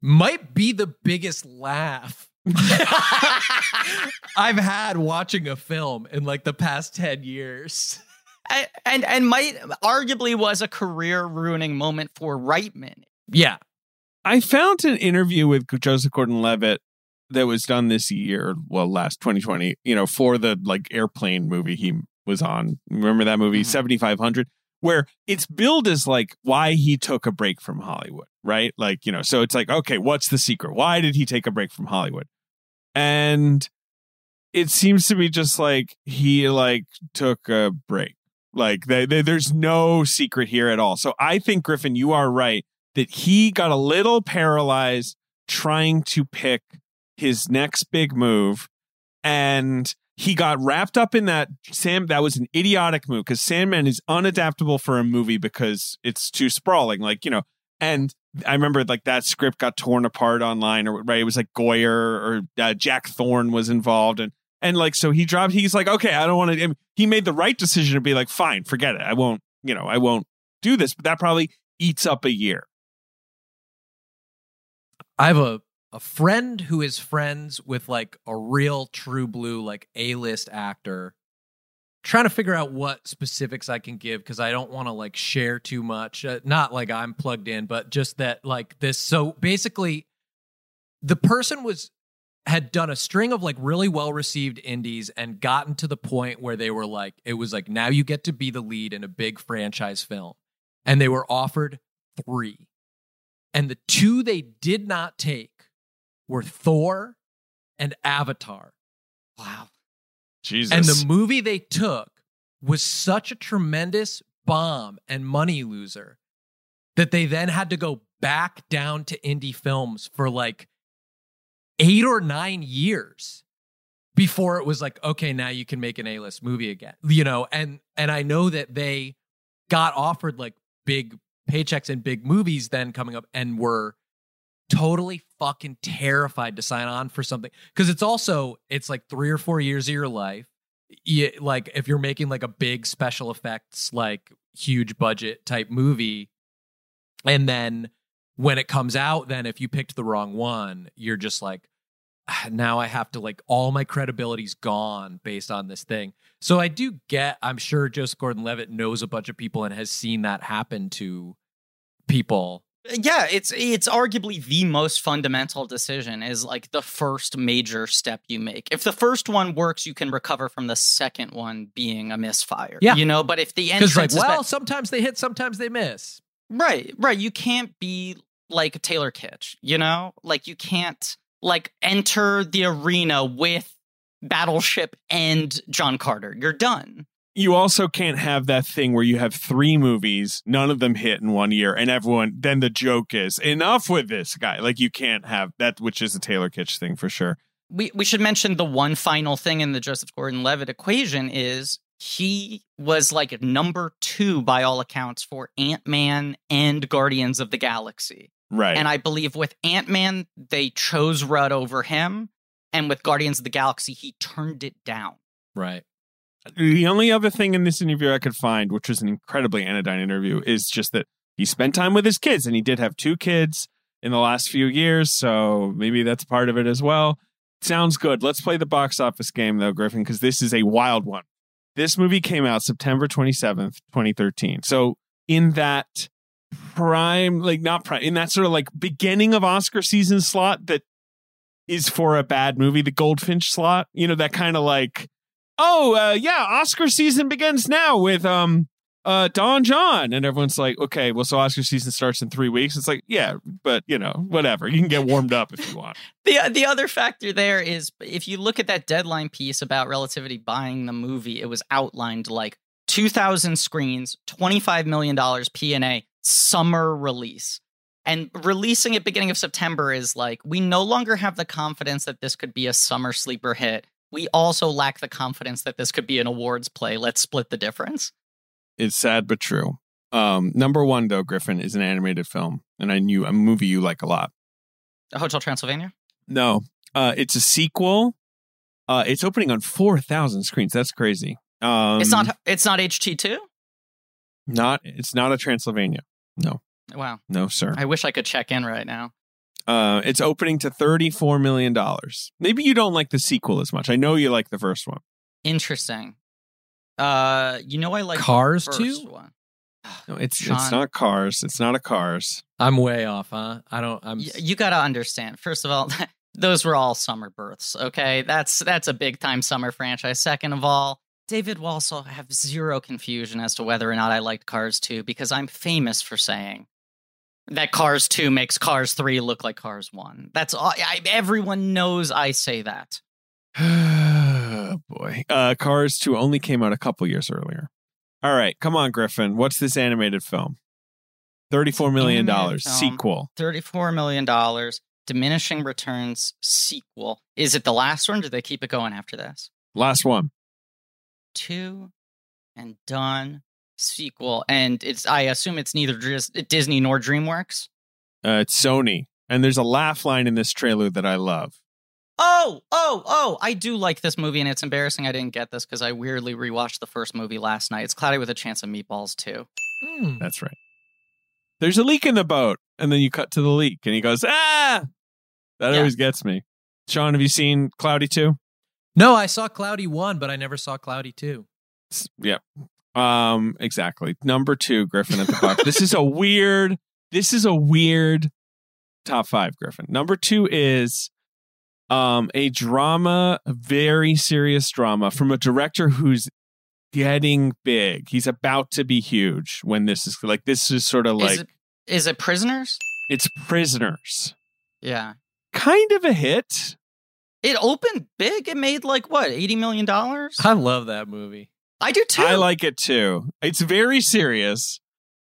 [SPEAKER 3] might be the biggest laugh I've had watching a film in like the past 10 years.
[SPEAKER 1] and and, and might arguably was a career ruining moment for Reitman.
[SPEAKER 3] Yeah.
[SPEAKER 2] I found an interview with Joseph Gordon-Levitt that was done this year, well, last 2020, you know, for the like airplane movie he was on. Remember that movie,
[SPEAKER 1] Mhm.
[SPEAKER 2] 7500, where it's billed as like why he took a break from Hollywood, right? Like, you know, so it's like, okay, what's the secret? Why did he take a break from Hollywood? And it seems to be just like he like took a break. Like they, they, there's no secret here at all. So I think Griffin, you are right that he got a little paralyzed trying to pick his next big move and he got wrapped up in that sam that was an idiotic move because sandman is unadaptable for a movie because it's too sprawling like you know and i remember like that script got torn apart online or right it was like goyer or uh, jack thorne was involved and and like so he dropped he's like okay i don't want to he made the right decision to be like fine forget it i won't you know i won't do this but that probably eats up a year.
[SPEAKER 3] I have a a friend who is friends with like a real true blue like A-list actor trying to figure out what specifics I can give cuz I don't want to like share too much uh, not like I'm plugged in but just that like this so basically the person was had done a string of like really well received indies and gotten to the point where they were like it was like now you get to be the lead in a big franchise film. And they were offered 3 and the two they did not take were Thor and Avatar.
[SPEAKER 1] Wow.
[SPEAKER 2] jesus
[SPEAKER 3] And the movie they took was such a tremendous bomb and money loser that they then had to go back down to indie films for like eight or nine years before it was like, okay, now you can make an A-list movie again. You know, and and I know that they got offered like big paychecks and big movies then coming up and were totally fucking terrified to sign on for something. Because it's also it's like three or four years of your life. You, like if you're making like a big special effects like huge budget type movie and then when it comes out then if you picked the wrong one you're just like "Ah, now i have to like all my credibility's gone based on this thing. So i do get i'm sure joseph gordon-levitt knows a bunch of people and has seen that happen to people
[SPEAKER 1] Yeah, it's it's arguably the most fundamental decision is like the first major step you make. If the first one works, you can recover from the second one being a misfire.
[SPEAKER 3] Yeah.
[SPEAKER 1] You know, but if the entrance
[SPEAKER 3] like
[SPEAKER 1] is bad-
[SPEAKER 3] well sometimes they hit sometimes they miss
[SPEAKER 1] Right, right. You can't be like Taylor Kitsch, you know? Like you can't like enter the arena with Battleship and John Carter. You're done.
[SPEAKER 2] You also can't have that thing where you have three movies, none of them hit in one year, and everyone then the joke is enough with this guy. Like you can't have that, which is a Taylor Kitsch thing for sure.
[SPEAKER 1] We we should mention the one final thing in the Joseph Gordon-Levitt equation is he was like number 2 by all accounts for Ant-Man and Guardians of the Galaxy.
[SPEAKER 2] Right.
[SPEAKER 1] And I believe with Ant Man, they chose Rudd over him. And with Guardians of the Galaxy, he turned it down.
[SPEAKER 3] right
[SPEAKER 2] the only other thing in this interview I could find, which was an incredibly anodyne interview, is just that he spent time with his kids, and he did have two kids in the last few years, so maybe that's part of it as well. Sounds good. Let's play the box office game though, Griffin, because this is a wild one. This movie came out September 27th, 2013. So in that prime, like not prime, in that sort of like beginning of Oscar season slot that is for a bad movie, the Goldfinch slot, you know, that kind of like oh uh, yeah oscar season begins now with um uh don jon and everyone's like okay well so oscar season starts in three weeks it's like yeah but you know whatever you can get warmed up if you want
[SPEAKER 1] The the other factor there is if you look at that deadline piece about relativity buying the movie, it was outlined like 2,000 screens, $25 million P&A, summer release. And releasing it beginning of September is like, we no longer have the confidence that this could be a summer sleeper hit. We also lack the confidence that this could be an awards play. Let's split the difference.
[SPEAKER 2] It's sad but true. Um, number one though, Griffin is an animated film, and I knew a movie you like a lot.
[SPEAKER 1] Hotel Transylvania?
[SPEAKER 2] No, uh, it's a sequel. Uh, it's opening on four thousand screens. That's crazy. Um,
[SPEAKER 1] it's not it's not HT2?
[SPEAKER 2] Not. It's not a Transylvania. No,
[SPEAKER 1] Wow.
[SPEAKER 2] no, sir.
[SPEAKER 1] I wish I could check in right now.
[SPEAKER 2] Uh, it's opening to thirty-four million dollars. Maybe you don't like the sequel as much. I know you like the first one.
[SPEAKER 1] Interesting. Uh, you know I like the
[SPEAKER 3] Cars
[SPEAKER 1] first
[SPEAKER 3] 2?
[SPEAKER 1] one.
[SPEAKER 2] No, it's
[SPEAKER 1] Sean.
[SPEAKER 2] it's not Cars. It's not a Cars.
[SPEAKER 3] I'm way off, huh? I don't. I'm.
[SPEAKER 1] Y- you got to understand. First of all, those were all summer births. Okay, that's that's a big time summer franchise. Second of all, David will also have zero confusion as to whether or not I liked Cars 2 because I'm famous for saying that Cars 2 makes Cars 3 look like Cars 1. That's all. I, everyone knows I say that.
[SPEAKER 2] Oh boy, uh, Cars Two only came out a couple years earlier. All right, come on, Griffin. What's this animated film? Thirty-four million dollars sequel.
[SPEAKER 1] $34 million, diminishing returns sequel. Is it the last one? Or do they keep it going after this?
[SPEAKER 2] Last one.
[SPEAKER 1] two and done sequel and it's i assume it's neither Dis- disney nor dreamworks
[SPEAKER 2] Uh, it's Sony, and there's a laugh line in this trailer that I love.
[SPEAKER 1] oh oh oh i do like this movie and it's embarrassing i didn't get this because i weirdly rewatched the first movie last night it's cloudy with a chance of meatballs too
[SPEAKER 3] Hmm.
[SPEAKER 2] That's right. There's a leak in the boat, and then you cut to the leak, and he goes, "Ah!" That
[SPEAKER 1] Yeah.
[SPEAKER 2] always gets me. Sean, have you seen Cloudy Two?
[SPEAKER 3] No, I saw Cloudy one, but I never saw Cloudy two.
[SPEAKER 2] S- Yeah. Um, exactly. Number two, Griffin at the box. this is a weird, this is a weird top five, Griffin. Number two is um a drama, a very serious drama from a director who's getting big. He's about to be huge when this is like this is sort of like
[SPEAKER 1] is, it, is it prisoners
[SPEAKER 2] it's prisoners.
[SPEAKER 1] yeah
[SPEAKER 2] Kind of a hit.
[SPEAKER 1] it opened big it made like what 80 million dollars
[SPEAKER 3] I love that movie.
[SPEAKER 1] I do too
[SPEAKER 2] I like it too. It's very serious.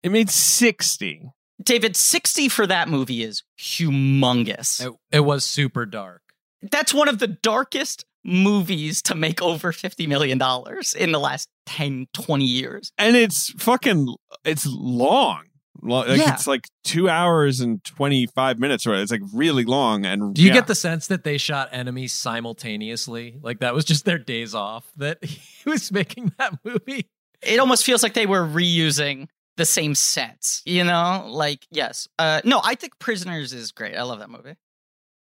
[SPEAKER 2] It made 60.
[SPEAKER 1] david 60 for that movie is humongous
[SPEAKER 3] It, it was super dark.
[SPEAKER 1] that's one of the darkest movies to make over 50 million dollars in the last 10 20 years
[SPEAKER 2] and it's fucking it's long Lo- like
[SPEAKER 1] Yeah.
[SPEAKER 2] it's like two hours and 25 minutes right? it's like really long and
[SPEAKER 3] Do you
[SPEAKER 2] yeah.
[SPEAKER 3] get the sense that they shot enemies simultaneously? Like that was just their days off that he was making that movie?
[SPEAKER 1] it almost feels like they were reusing the same sets you know like yes uh no i think prisoners is great i love that movie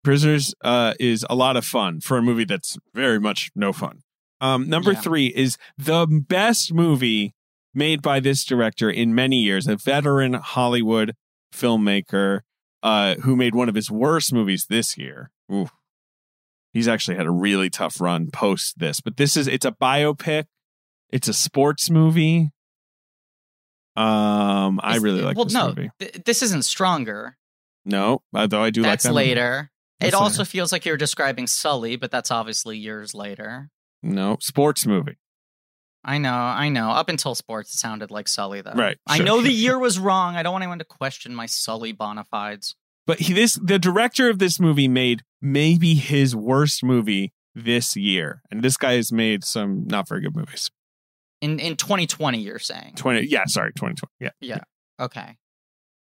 [SPEAKER 2] prisoners uh is a lot of fun for a movie that's very much no fun um number
[SPEAKER 1] Yeah.
[SPEAKER 2] three is the best movie made by this director in many years a veteran hollywood filmmaker uh who made one of his worst movies this year. Ooh. he's actually had a really tough run post this but this is it's a biopic. It's a sports movie. Um i really like
[SPEAKER 1] well
[SPEAKER 2] this
[SPEAKER 1] no
[SPEAKER 2] movie.
[SPEAKER 1] th- this isn't stronger.
[SPEAKER 2] No although i do
[SPEAKER 1] that's
[SPEAKER 2] like that
[SPEAKER 1] later.
[SPEAKER 2] That's
[SPEAKER 1] it also feels like you're describing sully but that's obviously years later.
[SPEAKER 2] No sports movie
[SPEAKER 1] I know, I know. Up until sports, it sounded like Sully, though.
[SPEAKER 2] Right,
[SPEAKER 1] I
[SPEAKER 2] sure,
[SPEAKER 1] know the year was wrong. I don't want anyone to question my Sully bona fides.
[SPEAKER 2] But he, this the director of this movie made maybe his worst movie this year, and this guy has made some not very good movies.
[SPEAKER 1] In in 2020, you're saying?
[SPEAKER 2] Twenty, yeah, sorry, twenty twenty, yeah. Yeah.
[SPEAKER 1] Okay.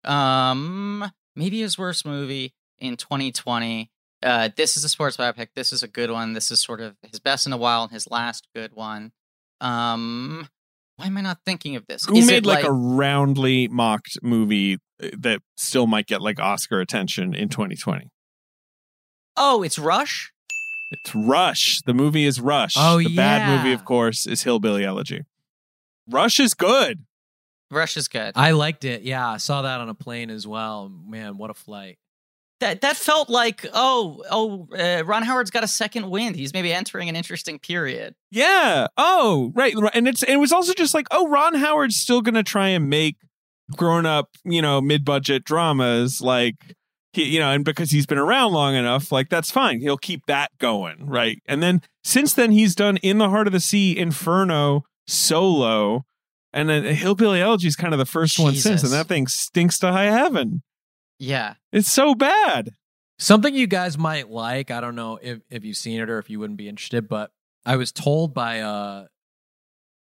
[SPEAKER 1] Um, maybe his worst movie in 2020. Uh, this is a sports biopic. This is a good one. This is sort of his best in a while and his last good one. Um, why am I not thinking of this?
[SPEAKER 2] Who
[SPEAKER 1] Is
[SPEAKER 2] made
[SPEAKER 1] it
[SPEAKER 2] like, a roundly mocked movie uh, that still might get like Oscar attention in twenty twenty?
[SPEAKER 1] Oh, it's Rush.
[SPEAKER 2] It's Rush. The movie is Rush.
[SPEAKER 3] Oh,
[SPEAKER 2] the bad movie, of course, is Hillbilly Elegy. Rush is good.
[SPEAKER 1] Rush is good.
[SPEAKER 3] I liked it. Yeah, I saw that on a plane as well. Man, what a flight.
[SPEAKER 1] That that felt like oh oh uh, Ron Howard's got a second wind. He's maybe entering an interesting period.
[SPEAKER 2] Yeah. Oh, right. right. And it's it was also just like, oh, Ron Howard's still gonna try and make grown up, you know, mid budget dramas like he, you know, and because he's been around long enough, like that's fine. He'll keep that going, right? And then since then he's done In the Heart of the Sea, Inferno, Solo, And then Hillbilly Elegy is kind of the first one since, and that thing stinks to high heaven.
[SPEAKER 1] Yeah.
[SPEAKER 2] It's so bad.
[SPEAKER 3] Something you guys might like. I don't know if, if you've seen it or if you wouldn't be interested, but I was told by a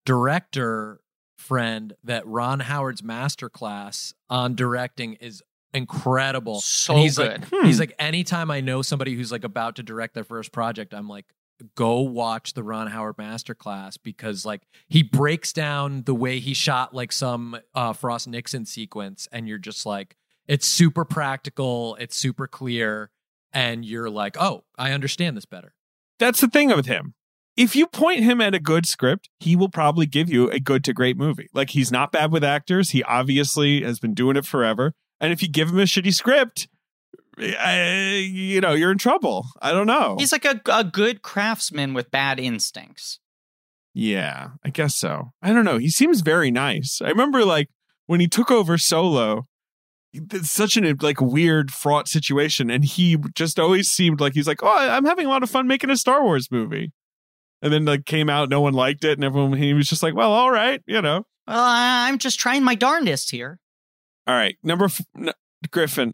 [SPEAKER 3] director friend that Ron Howard's masterclass on directing is incredible.
[SPEAKER 1] So
[SPEAKER 3] And he's
[SPEAKER 1] good.
[SPEAKER 3] like
[SPEAKER 2] Hmm.
[SPEAKER 3] he's like anytime I know somebody who's like about to direct their first project, I'm like go watch the Ron Howard masterclass because like he breaks down the way he shot like some uh Frost Nixon sequence and you're just like it's super practical, it's super clear and you're like, "Oh, I understand this better."
[SPEAKER 2] That's the thing with him. If you point him at a good script, he will probably give you a good to great movie. Like he's not bad with actors. He obviously has been doing it forever. And if you give him a shitty script, uh, you know, you're in trouble. I don't know.
[SPEAKER 1] He's like a, a good craftsman with bad instincts.
[SPEAKER 2] Yeah, I guess so. I don't know. He seems very nice. I remember like when he took over Solo, it's such an like weird fraught situation, and he just always seemed like he's like, oh, I'm having a lot of fun making a Star Wars movie. And then like came out, no one liked it, and everyone he was just like, well, all right, you know,
[SPEAKER 1] Well, I'm just trying my darndest here.
[SPEAKER 2] all right. Number f- n- Griffin.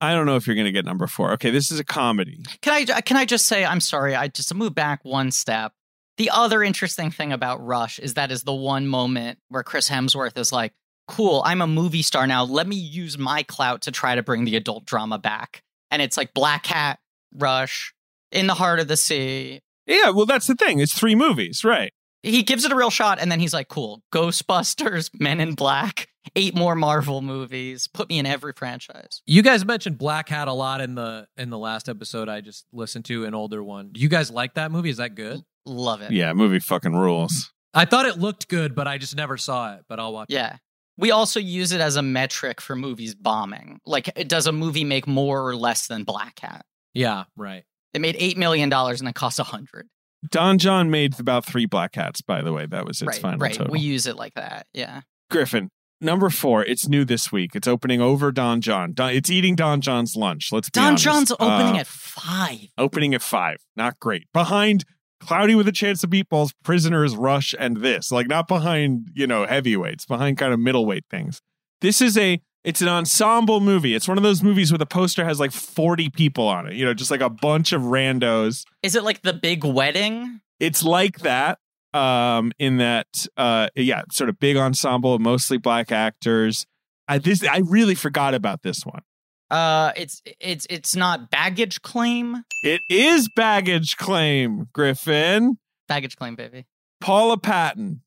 [SPEAKER 2] I don't know if you're going to get number four. Okay, this is a comedy.
[SPEAKER 1] Can I uh, can I just say I'm sorry? I just move back one step. The other interesting thing about Rush is that is the one moment where Chris Hemsworth is like, "Cool, I'm a movie star now. Let me use my clout to try to bring the adult drama back." And it's like Black Hat, Rush, In the Heart of the Sea.
[SPEAKER 2] Yeah, well, that's the thing. It's three movies, right?
[SPEAKER 1] He gives it a real shot, and then he's like, "Cool, Ghostbusters, Men in Black, eight more Marvel movies. Put me in every franchise."
[SPEAKER 3] You guys mentioned Black Hat a lot in the in the last episode I just listened to, an older one. Do you guys like that movie? Is that good?
[SPEAKER 1] Love it.
[SPEAKER 2] Yeah, movie fucking rules.
[SPEAKER 3] I thought it looked good, but I just never saw it. But I'll watch. it.
[SPEAKER 1] Yeah. We also use it as a metric for movies bombing. Like, does a movie make more or less than Black Hat?
[SPEAKER 3] Yeah, right.
[SPEAKER 1] It made eight million dollars and it cost a hundred.
[SPEAKER 2] Don Jon made about three black hats, by the way. That was its
[SPEAKER 1] Right,
[SPEAKER 2] final
[SPEAKER 1] right.
[SPEAKER 2] total.
[SPEAKER 1] We use it like that. Yeah.
[SPEAKER 2] Griffin, number four. It's new this week. It's opening over Don Jon. Don, it's eating Don Jon's lunch. Let's be
[SPEAKER 1] Don. John's opening
[SPEAKER 2] Uh,
[SPEAKER 1] at five.
[SPEAKER 2] opening at five. Not great. Behind Cloudy with a Chance of Meatballs, Prisoners, Rush, and this. Like not behind you know heavyweights. Behind kind of middleweight things. This is a. It's an ensemble movie. It's one of those movies where the poster has like 40 people on it, you know, just like a bunch of randos.
[SPEAKER 1] Is it like the big wedding?
[SPEAKER 2] it's like that um in that uh yeah sort of big ensemble mostly black actors i this i really forgot about this one
[SPEAKER 1] Uh, it's it's it's not baggage claim.
[SPEAKER 2] it is baggage claim griffin
[SPEAKER 1] Baggage claim, baby.
[SPEAKER 2] paula patton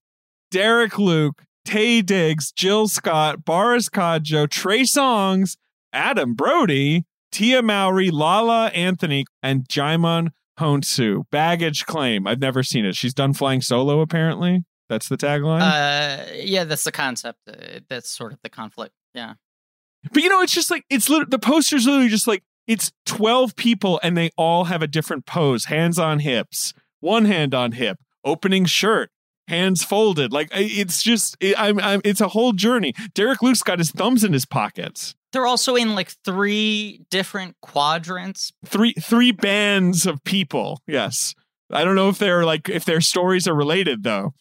[SPEAKER 2] derek luke taye diggs jill scott boris kodjoe trey songz adam brody tia mowry lala anthony and djimon hounsou baggage claim i've never seen it she's done flying solo apparently that's the tagline
[SPEAKER 1] Uh, yeah, that's the concept. Uh, that's sort of the conflict. Yeah.
[SPEAKER 2] But you know, it's just like it's lit- the poster's literally just like it's twelve people and they all have a different pose: hands on hips, one hand on hip, opening shirt, hands folded. Like it's just it, I'm, I'm it's a whole journey. Derek Luke's got his thumbs in his pockets.
[SPEAKER 1] They're also in like three different quadrants.
[SPEAKER 2] Three three bands of people. Yes, I don't know if they're like if their stories are related though.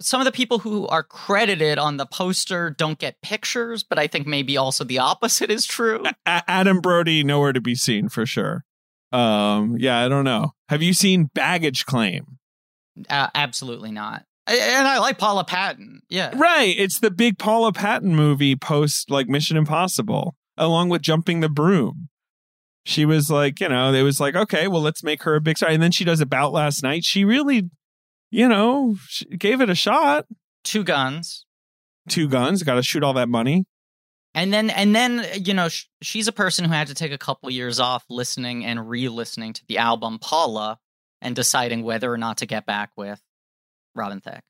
[SPEAKER 1] Some of the people who are credited on the poster don't get pictures, but I think maybe also the opposite is true.
[SPEAKER 2] A- Adam Brody nowhere to be seen for sure. Um, yeah, I don't know. Have you seen Baggage Claim?
[SPEAKER 1] Uh, absolutely not. I- And I like Paula Patton. Yeah.
[SPEAKER 2] Right. It's the big Paula Patton movie post like Mission Impossible, along with Jumping the Broom. She was like, you know, it was like, okay, well, let's make her a big star. And then she does About Last Night. She really, you know, gave it a shot.
[SPEAKER 1] Two guns.
[SPEAKER 2] Two guns, got to shoot all that money.
[SPEAKER 1] And then, and then, you know, sh- she's a person who had to take a couple years off listening and re-listening to the album Paula and deciding whether or not to get back with Robin Thicke.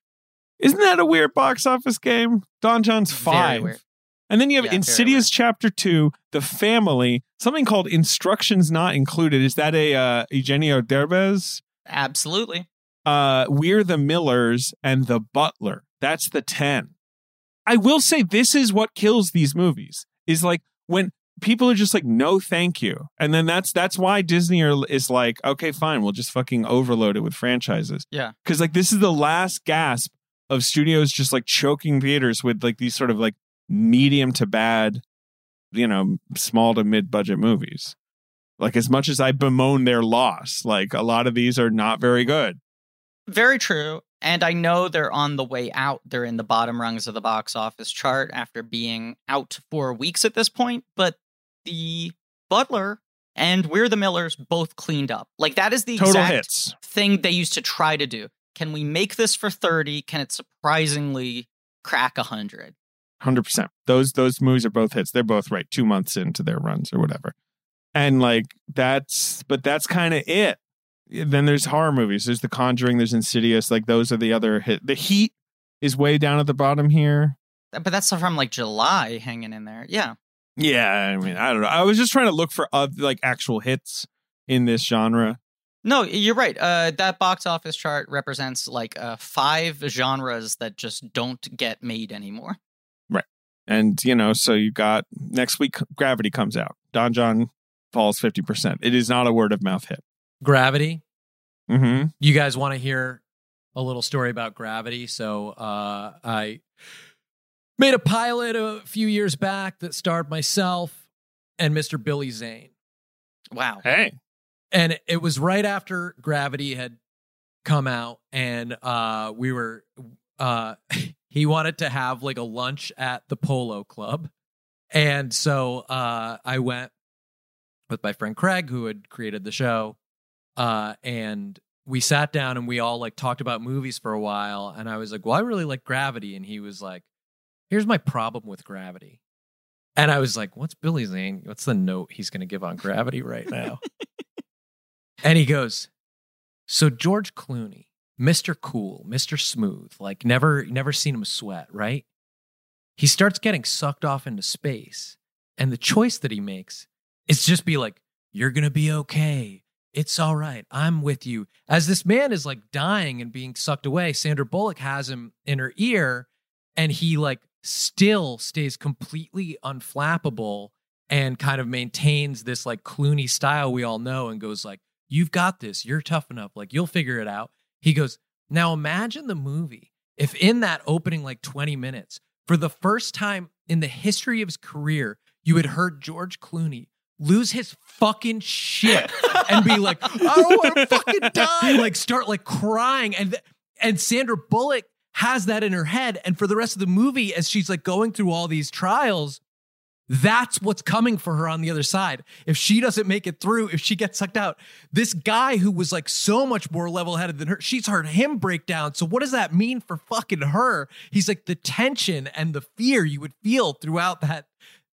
[SPEAKER 2] Isn't that a weird box office game? Don Jon's
[SPEAKER 1] Very
[SPEAKER 2] five.
[SPEAKER 1] weird.
[SPEAKER 2] And then you have
[SPEAKER 1] Yeah,
[SPEAKER 2] Insidious Chapter Two, The Family, something called Instructions Not Included. Is that a uh, Eugenio Derbez?
[SPEAKER 1] Absolutely.
[SPEAKER 2] Uh We're the Millers and The Butler. That's the 10. I will say this is what kills these movies. Is like when people are just like no thank you. And then that's that's why Disney are, is like okay fine, we'll just fucking overload it with franchises.
[SPEAKER 1] Yeah.
[SPEAKER 2] Cuz like this is the last gasp of studios just like choking theaters with like these sort of like medium to bad, you know, small to mid budget movies. Like as much as I bemoan their loss, like a lot of these are not very good.
[SPEAKER 1] Very true. And I know they're on the way out. They're in the bottom rungs of the box office chart after being out for weeks at this point. But the Butler and We're the Millers both cleaned up. Like that is the
[SPEAKER 2] Total
[SPEAKER 1] exact
[SPEAKER 2] hits.
[SPEAKER 1] thing they used to try to do. Can we make this for 30? Can it surprisingly crack 100?
[SPEAKER 2] Hundred percent. Those those movies are both hits. They're both right two months into their runs or whatever. And like that's but that's kind of it. Then there's horror movies. There's The Conjuring. There's Insidious. Like those are the other hit. The Heat is way down at the bottom here.
[SPEAKER 1] But that's from like July hanging in there. Yeah.
[SPEAKER 2] Yeah, I mean, I don't know. I was just trying to look for other, like actual hits in this genre.
[SPEAKER 1] No, you're right. Uh, that box office chart represents like uh, five genres that just don't get made anymore. Right.
[SPEAKER 2] And you know, so you got next week Gravity comes out. Don Jon falls 50%. It is not a word of mouth hit.
[SPEAKER 3] Gravity.
[SPEAKER 2] Mm-hmm.
[SPEAKER 3] You guys want to hear a little story about Gravity? So uh, I made a pilot a few years back that starred myself and Mr. Billy Zane.
[SPEAKER 1] Wow.
[SPEAKER 2] Hey.
[SPEAKER 3] and it was right after gravity had come out and uh we were uh he wanted to have like a lunch at the polo club and so uh i went with my friend craig who had created the show uh and we sat down and we all like talked about movies for a while and i was like well i really like gravity and he was like here's my problem with gravity and i was like what's billy zane what's the note he's going to give on gravity right now and he goes, So George Clooney, Mr. Cool, Mr. Smooth, like never never seen him sweat, right? He starts getting sucked off into space. And the choice that he makes is just be like, You're gonna be okay. It's all right. I'm with you. As this man is like dying and being sucked away, Sandra Bullock has him in her ear, and he like still stays completely unflappable and kind of maintains this like Clooney style we all know and goes like, "You've got this. You're tough enough. Like you'll figure it out." He goes, "Now imagine the movie if in that opening like 20 minutes, for the first time in the history of his career, you had heard George Clooney lose his fucking shit and be like, I don't want to fucking die. Like start like crying. And and Sandra Bullock has that in her head. And for the rest of the movie, as she's like going through all these trials, that's what's coming for her on the other side. If she doesn't make it through, if she gets sucked out, this guy who was like so much more level headed than her, she's heard him break down. So, what does that mean for fucking her? He's like the tension and the fear you would feel throughout that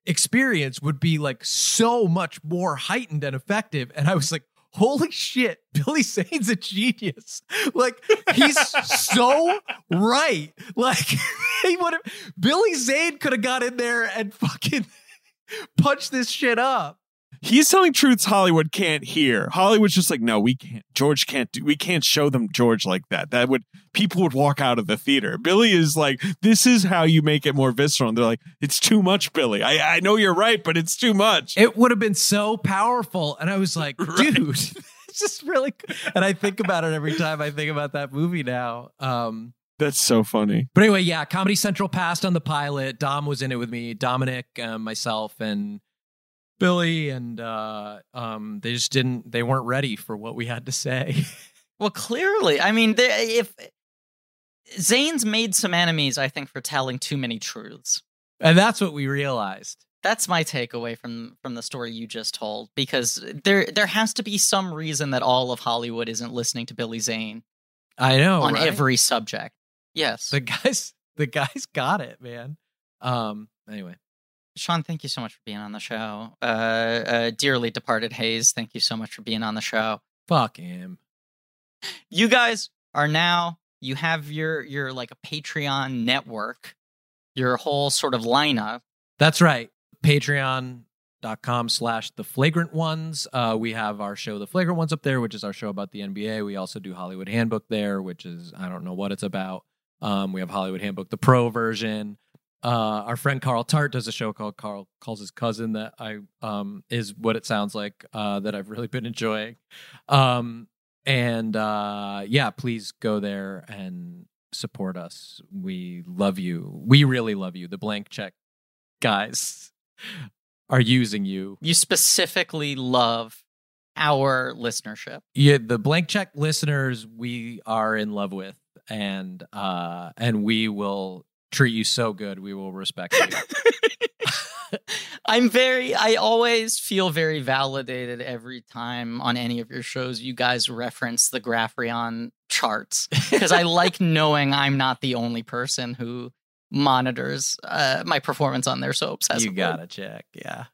[SPEAKER 3] experience would be like so much more heightened and effective. And I was like, holy shit, Billy Zane's a genius. Like, he's so right. Like, he would have, Billy Zane could have got in there and fucking punched this shit up.
[SPEAKER 2] He's telling truths Hollywood can't hear. Hollywood's just like, no, we can't. George can't do. We can't show them George like that. That would people would walk out of the theater. Billy is like, this is how you make it more visceral. And they're like, it's too much, Billy. I I know you're right, but it's too much.
[SPEAKER 3] It would have been so powerful. And I was like,
[SPEAKER 2] Right.
[SPEAKER 3] dude, it's just really, and I think about it every time I think about that movie now. Um,
[SPEAKER 2] That's so funny.
[SPEAKER 3] But anyway, yeah, Comedy Central passed on the pilot. Dom was in it with me, Dominic, uh, myself, and Billy, and uh, um, they just didn't. They weren't ready for what we had to say.
[SPEAKER 1] Well, clearly, I mean, the, if Zane's made some enemies, I think, for telling too many truths.
[SPEAKER 3] and that's what we realized.
[SPEAKER 1] That's my takeaway from from the story you just told. Because there there has to be some reason that all of Hollywood isn't listening to Billy Zane
[SPEAKER 3] I know
[SPEAKER 1] on
[SPEAKER 3] right?
[SPEAKER 1] every subject. Yes,
[SPEAKER 3] the guys. The guys got it, man. Um. Anyway,
[SPEAKER 1] Sean, thank you so much for being on the show. Uh, uh, dearly departed Hayes, thank you so much for being on the show.
[SPEAKER 3] fuck him.
[SPEAKER 1] You guys are now you have your your like a Patreon network, your whole sort of lineup.
[SPEAKER 3] That's right. Patreon.com slash the flagrant ones. Uh, we have our show, The Flagrant Ones, up there, which is our show about the NBA. We also do Hollywood Handbook there, which is, I don't know what it's about. Um, we have Hollywood Handbook, the pro version. Uh, our friend Carl Tart does a show called Carl Calls His Cousin that I um, is what it sounds like uh, that I've really been enjoying. Um, and uh, yeah, please go there and support us. We love you. We really love you. The blank check guys are using you.
[SPEAKER 1] You specifically love our listenership.
[SPEAKER 3] Yeah, the blank check listeners we are in love with and uh and we will treat you so good. We will respect you.
[SPEAKER 1] I'm very, I always feel very validated every time on any of your shows you guys reference the Graphtreon charts because I like knowing I'm not the only person who monitors uh, my performance on there so obsessively.
[SPEAKER 3] you gotta check. Yeah.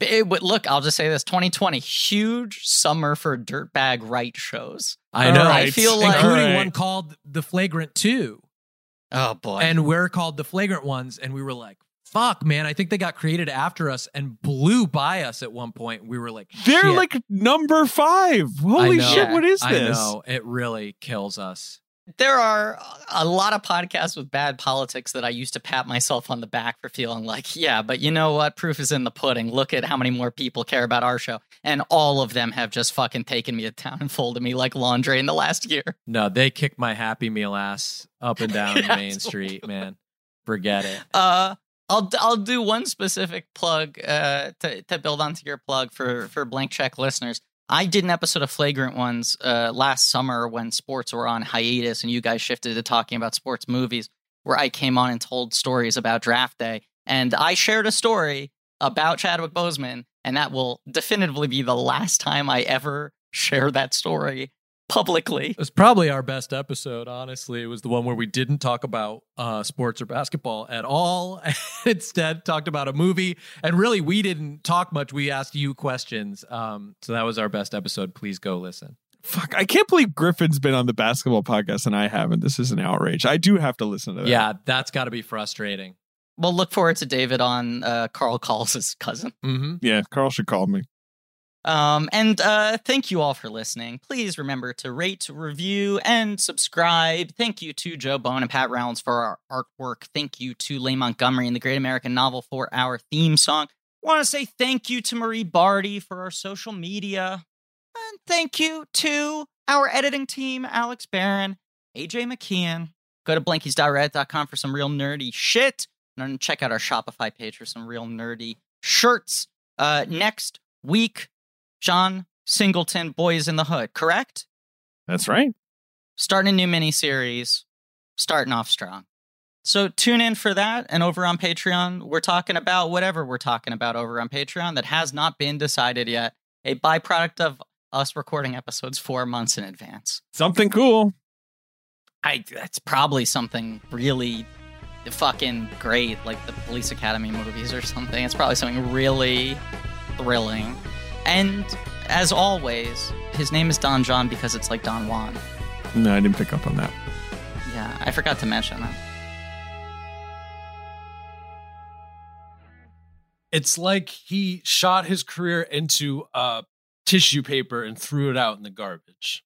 [SPEAKER 1] It, but look, I'll just say this 2020, huge summer for dirtbag right shows.
[SPEAKER 3] I know.
[SPEAKER 2] right.
[SPEAKER 1] I feel like,
[SPEAKER 3] Including
[SPEAKER 2] All right.
[SPEAKER 3] one called The Flagrant 2.
[SPEAKER 1] Oh boy.
[SPEAKER 3] And we're called The Flagrant Ones. And we were like, fuck, man. I think they got created after us and blew by us at one point. We were like,
[SPEAKER 2] They're
[SPEAKER 3] shit.
[SPEAKER 2] like number five. Holy shit! What is
[SPEAKER 3] I
[SPEAKER 2] this?
[SPEAKER 3] know. It really kills us.
[SPEAKER 1] There are a lot of podcasts with bad politics that I used to pat myself on the back for feeling like, yeah, but you know what? Proof is in the pudding. Look at how many more people care about our show. And all of them have just fucking taken me to town and folded me like laundry in the last year.
[SPEAKER 3] No, they kicked my Happy Meal ass up and down Main Street, man. Forget it.
[SPEAKER 1] Uh, I'll I'll do one specific plug uh, to to build onto your plug for for blank check listeners. I did an episode of Flagrant Ones uh, last summer when sports were on hiatus and you guys shifted to talking about sports movies, where I came on and told stories about draft day, and I shared a story about Chadwick Boseman, and that will definitively be the last time I ever share that story publicly.
[SPEAKER 3] It was probably our best episode, honestly. It was the one where we didn't talk about uh, sports or basketball at all. Instead, talked about a movie. And really, we didn't talk much. We asked you questions. Um, so that was our best episode. Please go listen.
[SPEAKER 2] Fuck! I can't believe Griffin's been on the basketball podcast and I haven't. This is an outrage. I do have to listen to that.
[SPEAKER 3] Yeah, that's got to be frustrating.
[SPEAKER 1] We'll look forward to David on uh, Carl Calls' cousin.
[SPEAKER 3] Mm-hmm.
[SPEAKER 2] yeah. Carl should call me.
[SPEAKER 1] Um, and uh, thank you all for listening. Please remember to rate, review, and subscribe. Thank you to Joe Bone and Pat Rounds for our artwork. Thank you to Leigh Montgomery and the Great American Novel for our theme song. Want to say thank you to Marie Barty for our social media. And thank you to our editing team, Alex Barron, AJ McKeon. Go to blankies.reddit.com for some real nerdy shit. And check out our Shopify page for some real nerdy shirts. Uh, next week, John Singleton, Boyz n the Hood, correct?
[SPEAKER 2] That's right.
[SPEAKER 1] Starting a new miniseries, starting off strong. So tune in for that. And over on Patreon, we're talking about whatever we're talking about over on Patreon that has not been decided yet. A byproduct of us recording episodes four months in advance.
[SPEAKER 2] Something cool.
[SPEAKER 1] I that's probably something really fucking great, like the Police Academy movies or something. It's probably something really thrilling. And as always, his name is Don Jon because it's like Don Juan.
[SPEAKER 2] No, I didn't pick up on that.
[SPEAKER 1] Yeah, I forgot to mention that.
[SPEAKER 5] It's like he shot his career into uh, tissue paper and threw it out in the garbage.